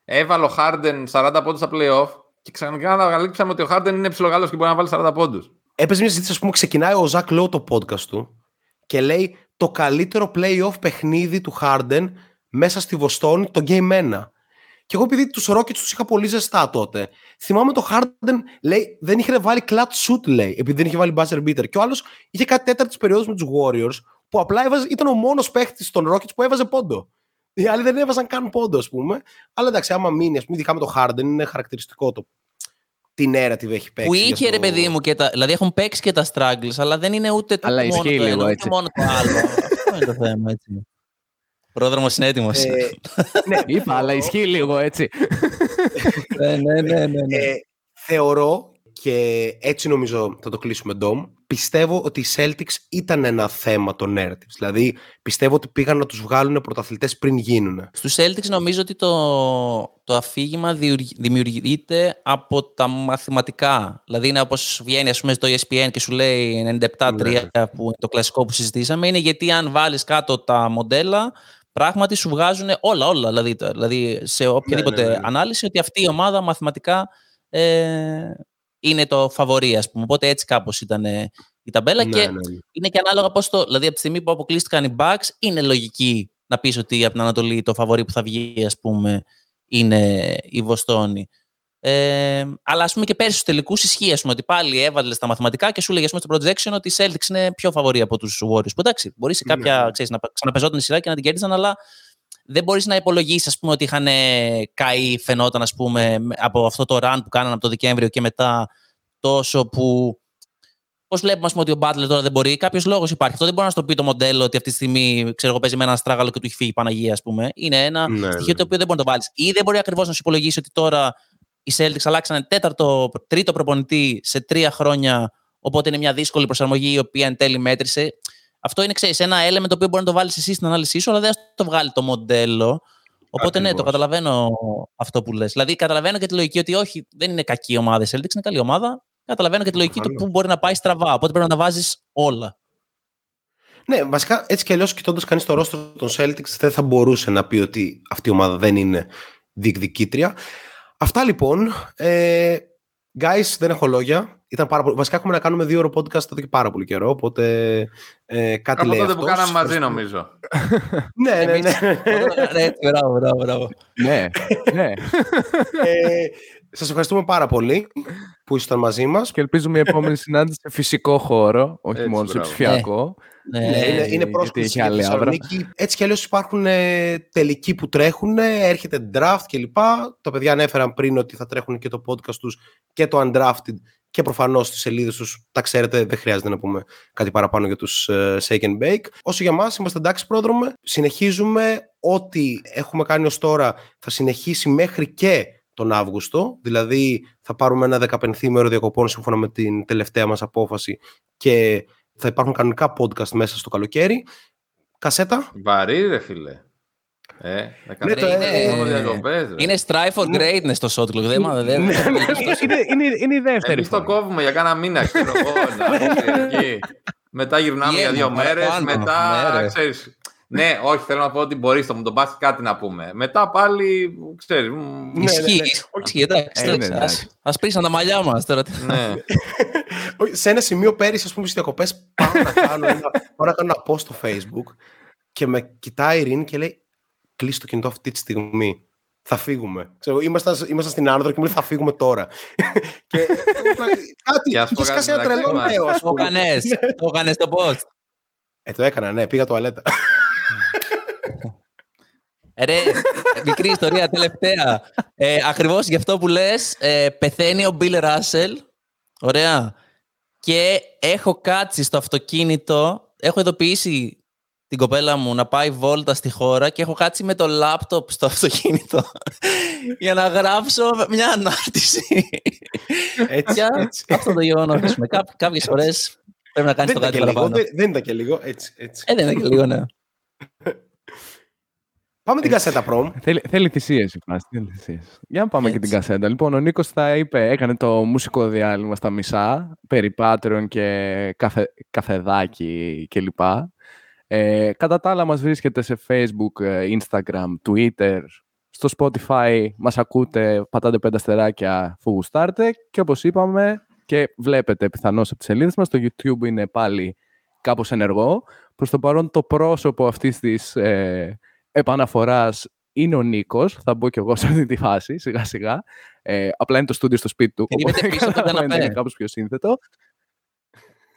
έβαλε ο Harden 40 πόντους στα playoff και ξαφνικά ανακαλύψαμε ότι ο Harden είναι ψιλογάλος και μπορεί να βάλει 40 πόντους. Έπαιζε μια συζήτηση, ας πούμε, ξεκινάει ο Ζακ Λόου το podcast του και λέει το καλύτερο playoff παιχνίδι του Harden μέσα στη Βοστόνη, το Game 1. Και εγώ επειδή τους Rockets τους είχα πολύ ζεστά τότε, θυμάμαι το Harden λέει δεν είχε βάλει clutch shoot, λέει, επειδή δεν είχε βάλει buzzer beater. Και ο άλλος είχε κάτι τέταρτης περίοδος με τους Warriors που απλά έβαζε, ήταν ο μόνος παίχτης των Rockets που έβαζε πόντο. Οι άλλοι δεν έβαζαν καν πόντο, ας πούμε. Αλλά εντάξει, άμα μείνει, ας πούμε, ειδικά με το Harden, είναι χαρακτηριστικό το την narrative έχει παίξει. Που για είχε το- ρε παιδί μου και τα. Δηλαδή έχουν παίξει και τα struggles, αλλά δεν είναι ούτε το Αλλά μόνο ισχύει το λίγο ένα, ούτε έτσι. μόνο το άλλο. Αυτό είναι το θέμα, έτσι. Πρόδρομος είναι έτοιμος. Ε, ναι, Είπα, αλλά ισχύει λίγο έτσι. ναι, ναι, ναι, ναι. ναι. Ε, θεωρώ και έτσι νομίζω θα το κλείσουμε Dom. Πιστεύω ότι οι Celtics ήταν ένα θέμα των narratives. Δηλαδή πιστεύω ότι πήγαν να τους βγάλουν πρωταθλητές πριν γίνουν. Στους Celtics νομίζω ότι το, το αφήγημα διουργ- δημιουργείται από τα μαθηματικά. Δηλαδή είναι όπως βγαίνει ας πούμε στο ESPN και σου λέει 97-3 που είναι το κλασικό που συζητήσαμε. Είναι γιατί αν βάλεις κάτω τα μοντέλα πράγματι σου βγάζουν όλα, όλα. Δηλαδή, τα- δηλαδή σε οποιαδήποτε ναι, ναι. ανάλυση ότι αυτή η ομάδα μαθηματικά ε, είναι το φαβορή ας πούμε. Οπότε έτσι κάπως ήταν ε, η ταμπέλα Ναι, και ναι, ναι. είναι και ανάλογα πώς το. Δηλαδή, από τη στιγμή που αποκλείστηκαν οι Bucks, είναι λογική να πεις ότι από την Ανατολή το φαβορή που θα βγει, ας πούμε, είναι η Βοστόνη. Ε, αλλά ας πούμε και πέρσι στους τελικούς ισχύει ας πούμε, ότι πάλι έβαλες τα μαθηματικά και σου λέγε στο projection ότι οι Celtics είναι πιο φαβορή από τους Warriors. Που εντάξει, μπορεί σε κάποια. Ναι. Ξέρεις, να ξαναπεζόταν η σειρά και να την κέρδισαν, αλλά δεν μπορείς να υπολογίσεις πούμε, ότι είχαν καεί, φαινόταν ας πούμε, με- από αυτό το run που κάνανε από το Δεκέμβριο και μετά τόσο που Πώς βλέπουμε ας πούμε, ότι ο Μπάτλερ τώρα δεν μπορεί, κάποιος λόγος υπάρχει. Αυτό δεν μπορεί να στο πει το μοντέλο ότι αυτή τη στιγμή ξέρω, εγώ, παίζει με ένα στράγαλο και του έχει φύγει η Παναγία, ας πούμε. Είναι ένα Ναι, στοιχείο ναι. το οποίο δεν μπορεί να το βάλεις. Ή δεν μπορεί ακριβώς να σου υπολογίσει ότι τώρα οι Celtics αλλάξανε τέταρτο, τρίτο προπονητή σε τρία χρόνια. Οπότε είναι μια δύσκολη προσαρμογή η οποία εν τέλει μέτρησε. Αυτό είναι ξέρεις, ένα element το οποίο μπορεί να το βάλεις εσύ στην ανάλυση σου, αλλά δεν θα το βγάλει το μοντέλο. Οπότε ναι, το Ακριβώς. καταλαβαίνω αυτό που λες. Δηλαδή, καταλαβαίνω και τη λογική ότι όχι, δεν είναι κακή η ομάδα η Celtics, είναι καλή ομάδα. Καταλαβαίνω και τη λογική του Προφανώς. πού μπορεί να πάει στραβά. Οπότε πρέπει να τα βάζεις όλα. Ναι, βασικά έτσι κι αλλιώς κοιτώντας κανείς το ρόστρο των Celtics δεν θα μπορούσε να πει ότι αυτή η ομάδα δεν είναι διεκδικήτρια. Αυτά λοιπόν. Ε, guys, δεν έχω λόγια. Ήταν πάρα πολύ... Βασικά έχουμε να κάνουμε δύο ώρο podcast εδώ και πάρα πολύ καιρό. Οπότε ε, κάτι Από λέει τότε που αυτός. κάναμε μαζί, Ευχαριστούμε. νομίζω. Ναι, ναι, ναι. Έτσι, μπράβο, μπράβο, μπράβο. ναι, ναι. Ε, σας ευχαριστούμε πάρα πολύ που ήσασταν μαζί μας. Και ελπίζουμε η επόμενη συνάντηση σε φυσικό χώρο, όχι Έτσι, μόνο σε μπράβο. ψηφιακό. Ναι, Ναι, είναι, είναι γιατί πρόσκληση έχει για άλλη τη άβρα. Θεσσαλονίκη. Έτσι κι αλλιώς υπάρχουν ε, τελικοί που τρέχουν, έρχεται draft κλπ. Τα παιδιά ανέφεραν πριν ότι θα τρέχουν και το podcast τους και το undrafted και προφανώς στις σελίδες τους. Τα ξέρετε, δεν χρειάζεται να πούμε κάτι παραπάνω για τους ε, Shake and Bake. Όσο για μας, είμαστε εντάξει πρόδρομε. Συνεχίζουμε ό,τι έχουμε κάνει ως τώρα θα συνεχίσει μέχρι και τον Αύγουστο. Δηλαδή θα πάρουμε ένα 15 μέρο διακοπών σύμφωνα με την τελευταία μας απόφαση και θα υπάρχουν κανονικά podcast μέσα στο καλοκαίρι. Κασέτα. Βαρύ, ρε φίλε. Ε, Ναι, το- είναι, μόνο ε, διακοπές, ρε. Είναι strive for greatness το shot clock. Δεν, μα- δεν, Ναι, είναι, είναι, είναι η δεύτερη Εμείς το φορά. κόβουμε για κάνα μήνα, ξέρω εγώ. να είσαι εκεί. Μετά γυρνάμε Τι για δύο έννοια, μέρες, παραπάνω. μετά, Ναι, ρε. ξέρεις, ναι, όχι, θέλω να πω ότι μπορείς στο μου τον μπάσκετ κάτι να πούμε. Μετά πάλι, ξέρεις, μ, Ναι, Ισχύει, ναι, ναι. ισχύει, εντάξει. Ε, ναι, εντάξει, εντάξει. ας- Ας πείσαν τα μαλλιά μας τώρα. ναι. Όχι, Σε ένα σημείο πέρυσι, ας πούμε, στις διακοπές, πάω να κάνω ένα, πάω να κάνω ένα post στο Facebook και με κοιτάει η Ειρήνη και λέει: Κλείσει το κινητό αυτή τη στιγμή. Θα φύγουμε. Ξέρω, ήμασταν, ήμασταν στην άνοδο και μου λέει: Θα φύγουμε τώρα. και κάτι. Και ας πω είχε κάτι σκάσει ένα μεταξύ τρελό μας. νέο, ας Το πούμε. έκανες, το έκανες το post. Ε, το έκανα, ναι, πήγα τουαλέτα. Ρε, μικρή ιστορία τελευταία. Ε, ακριβώς γι' αυτό που λες, ε, πεθαίνει ο Bill Russell. Ωραία. Και έχω κάτσει στο αυτοκίνητο, έχω ειδοποιήσει την κοπέλα μου να πάει βόλτα στη χώρα και έχω κάτσει με το λάπτοπ στο αυτοκίνητο για να γράψω μια ανάρτηση. Έτσι, Για έτσι. αυτό το γεγονός. Κάποιες φορές Πρέπει να κάνεις δεν, το ήταν κάτι και λίγο, παραπάνω. δεν, δεν ήταν και λίγο. Έτσι, έτσι. Ε, δεν είναι και λίγο, ναι. Πάμε την κασέτα προμ. Θέλει, θέλει θυσίες η φάση. Θέλει θυσίες. Για να πάμε και Έτσι. την κασέτα. Λοιπόν, ο Νίκος θα είπε, έκανε το μουσικό διάλειμμα στα μισά περί Patreon και καθε, καθεδάκι κλπ. Ε, κατά τα άλλα μας βρίσκεται σε Facebook, ε, Instagram, Twitter, στο Spotify μας ακούτε, πατάτε πέντε αστεράκια αφού γουστάρτε και όπως είπαμε και βλέπετε πιθανώς από τις σελίδες μας, το YouTube είναι πάλι κάπως ενεργό. Προς το παρόν το πρόσωπο αυτής της ε, επαναφοράς είναι ο Νίκος, θα μπω κι εγώ σε αυτή τη φάση σιγά σιγά. Ε, απλά είναι το στούντιο στο σπίτι του. Κρύβεται οπότε πίσω από τον καταλαβαίνετε, καναπέ. είναι κάπως πιο σύνθετο.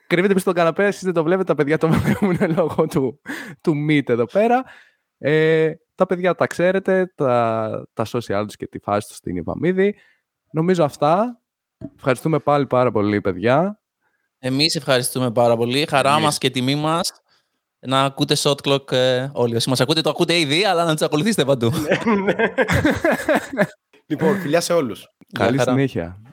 Κρύβεται πίσω στον καναπέ, εσείς δεν το βλέπετε, τα παιδιά το βλέπουν λόγω του, του Meet εδώ πέρα. Ε, τα παιδιά τα ξέρετε, τα, τα social τους και τη φάση τους στην Ιβαμίδη. Νομίζω αυτά. Ευχαριστούμε πάλι πάρα πολύ, παιδιά. Εμείς ευχαριστούμε πάρα πολύ. Χαρά Εμείς. μας και τιμή μας να ακούτε shot clock ε, όλοι. Όσοι μας ακούτε, το ακούτε ήδη, αλλά να τους ακολουθήσετε παντού. λοιπόν, φιλιά σε όλους. Καλή χαρά. συνέχεια.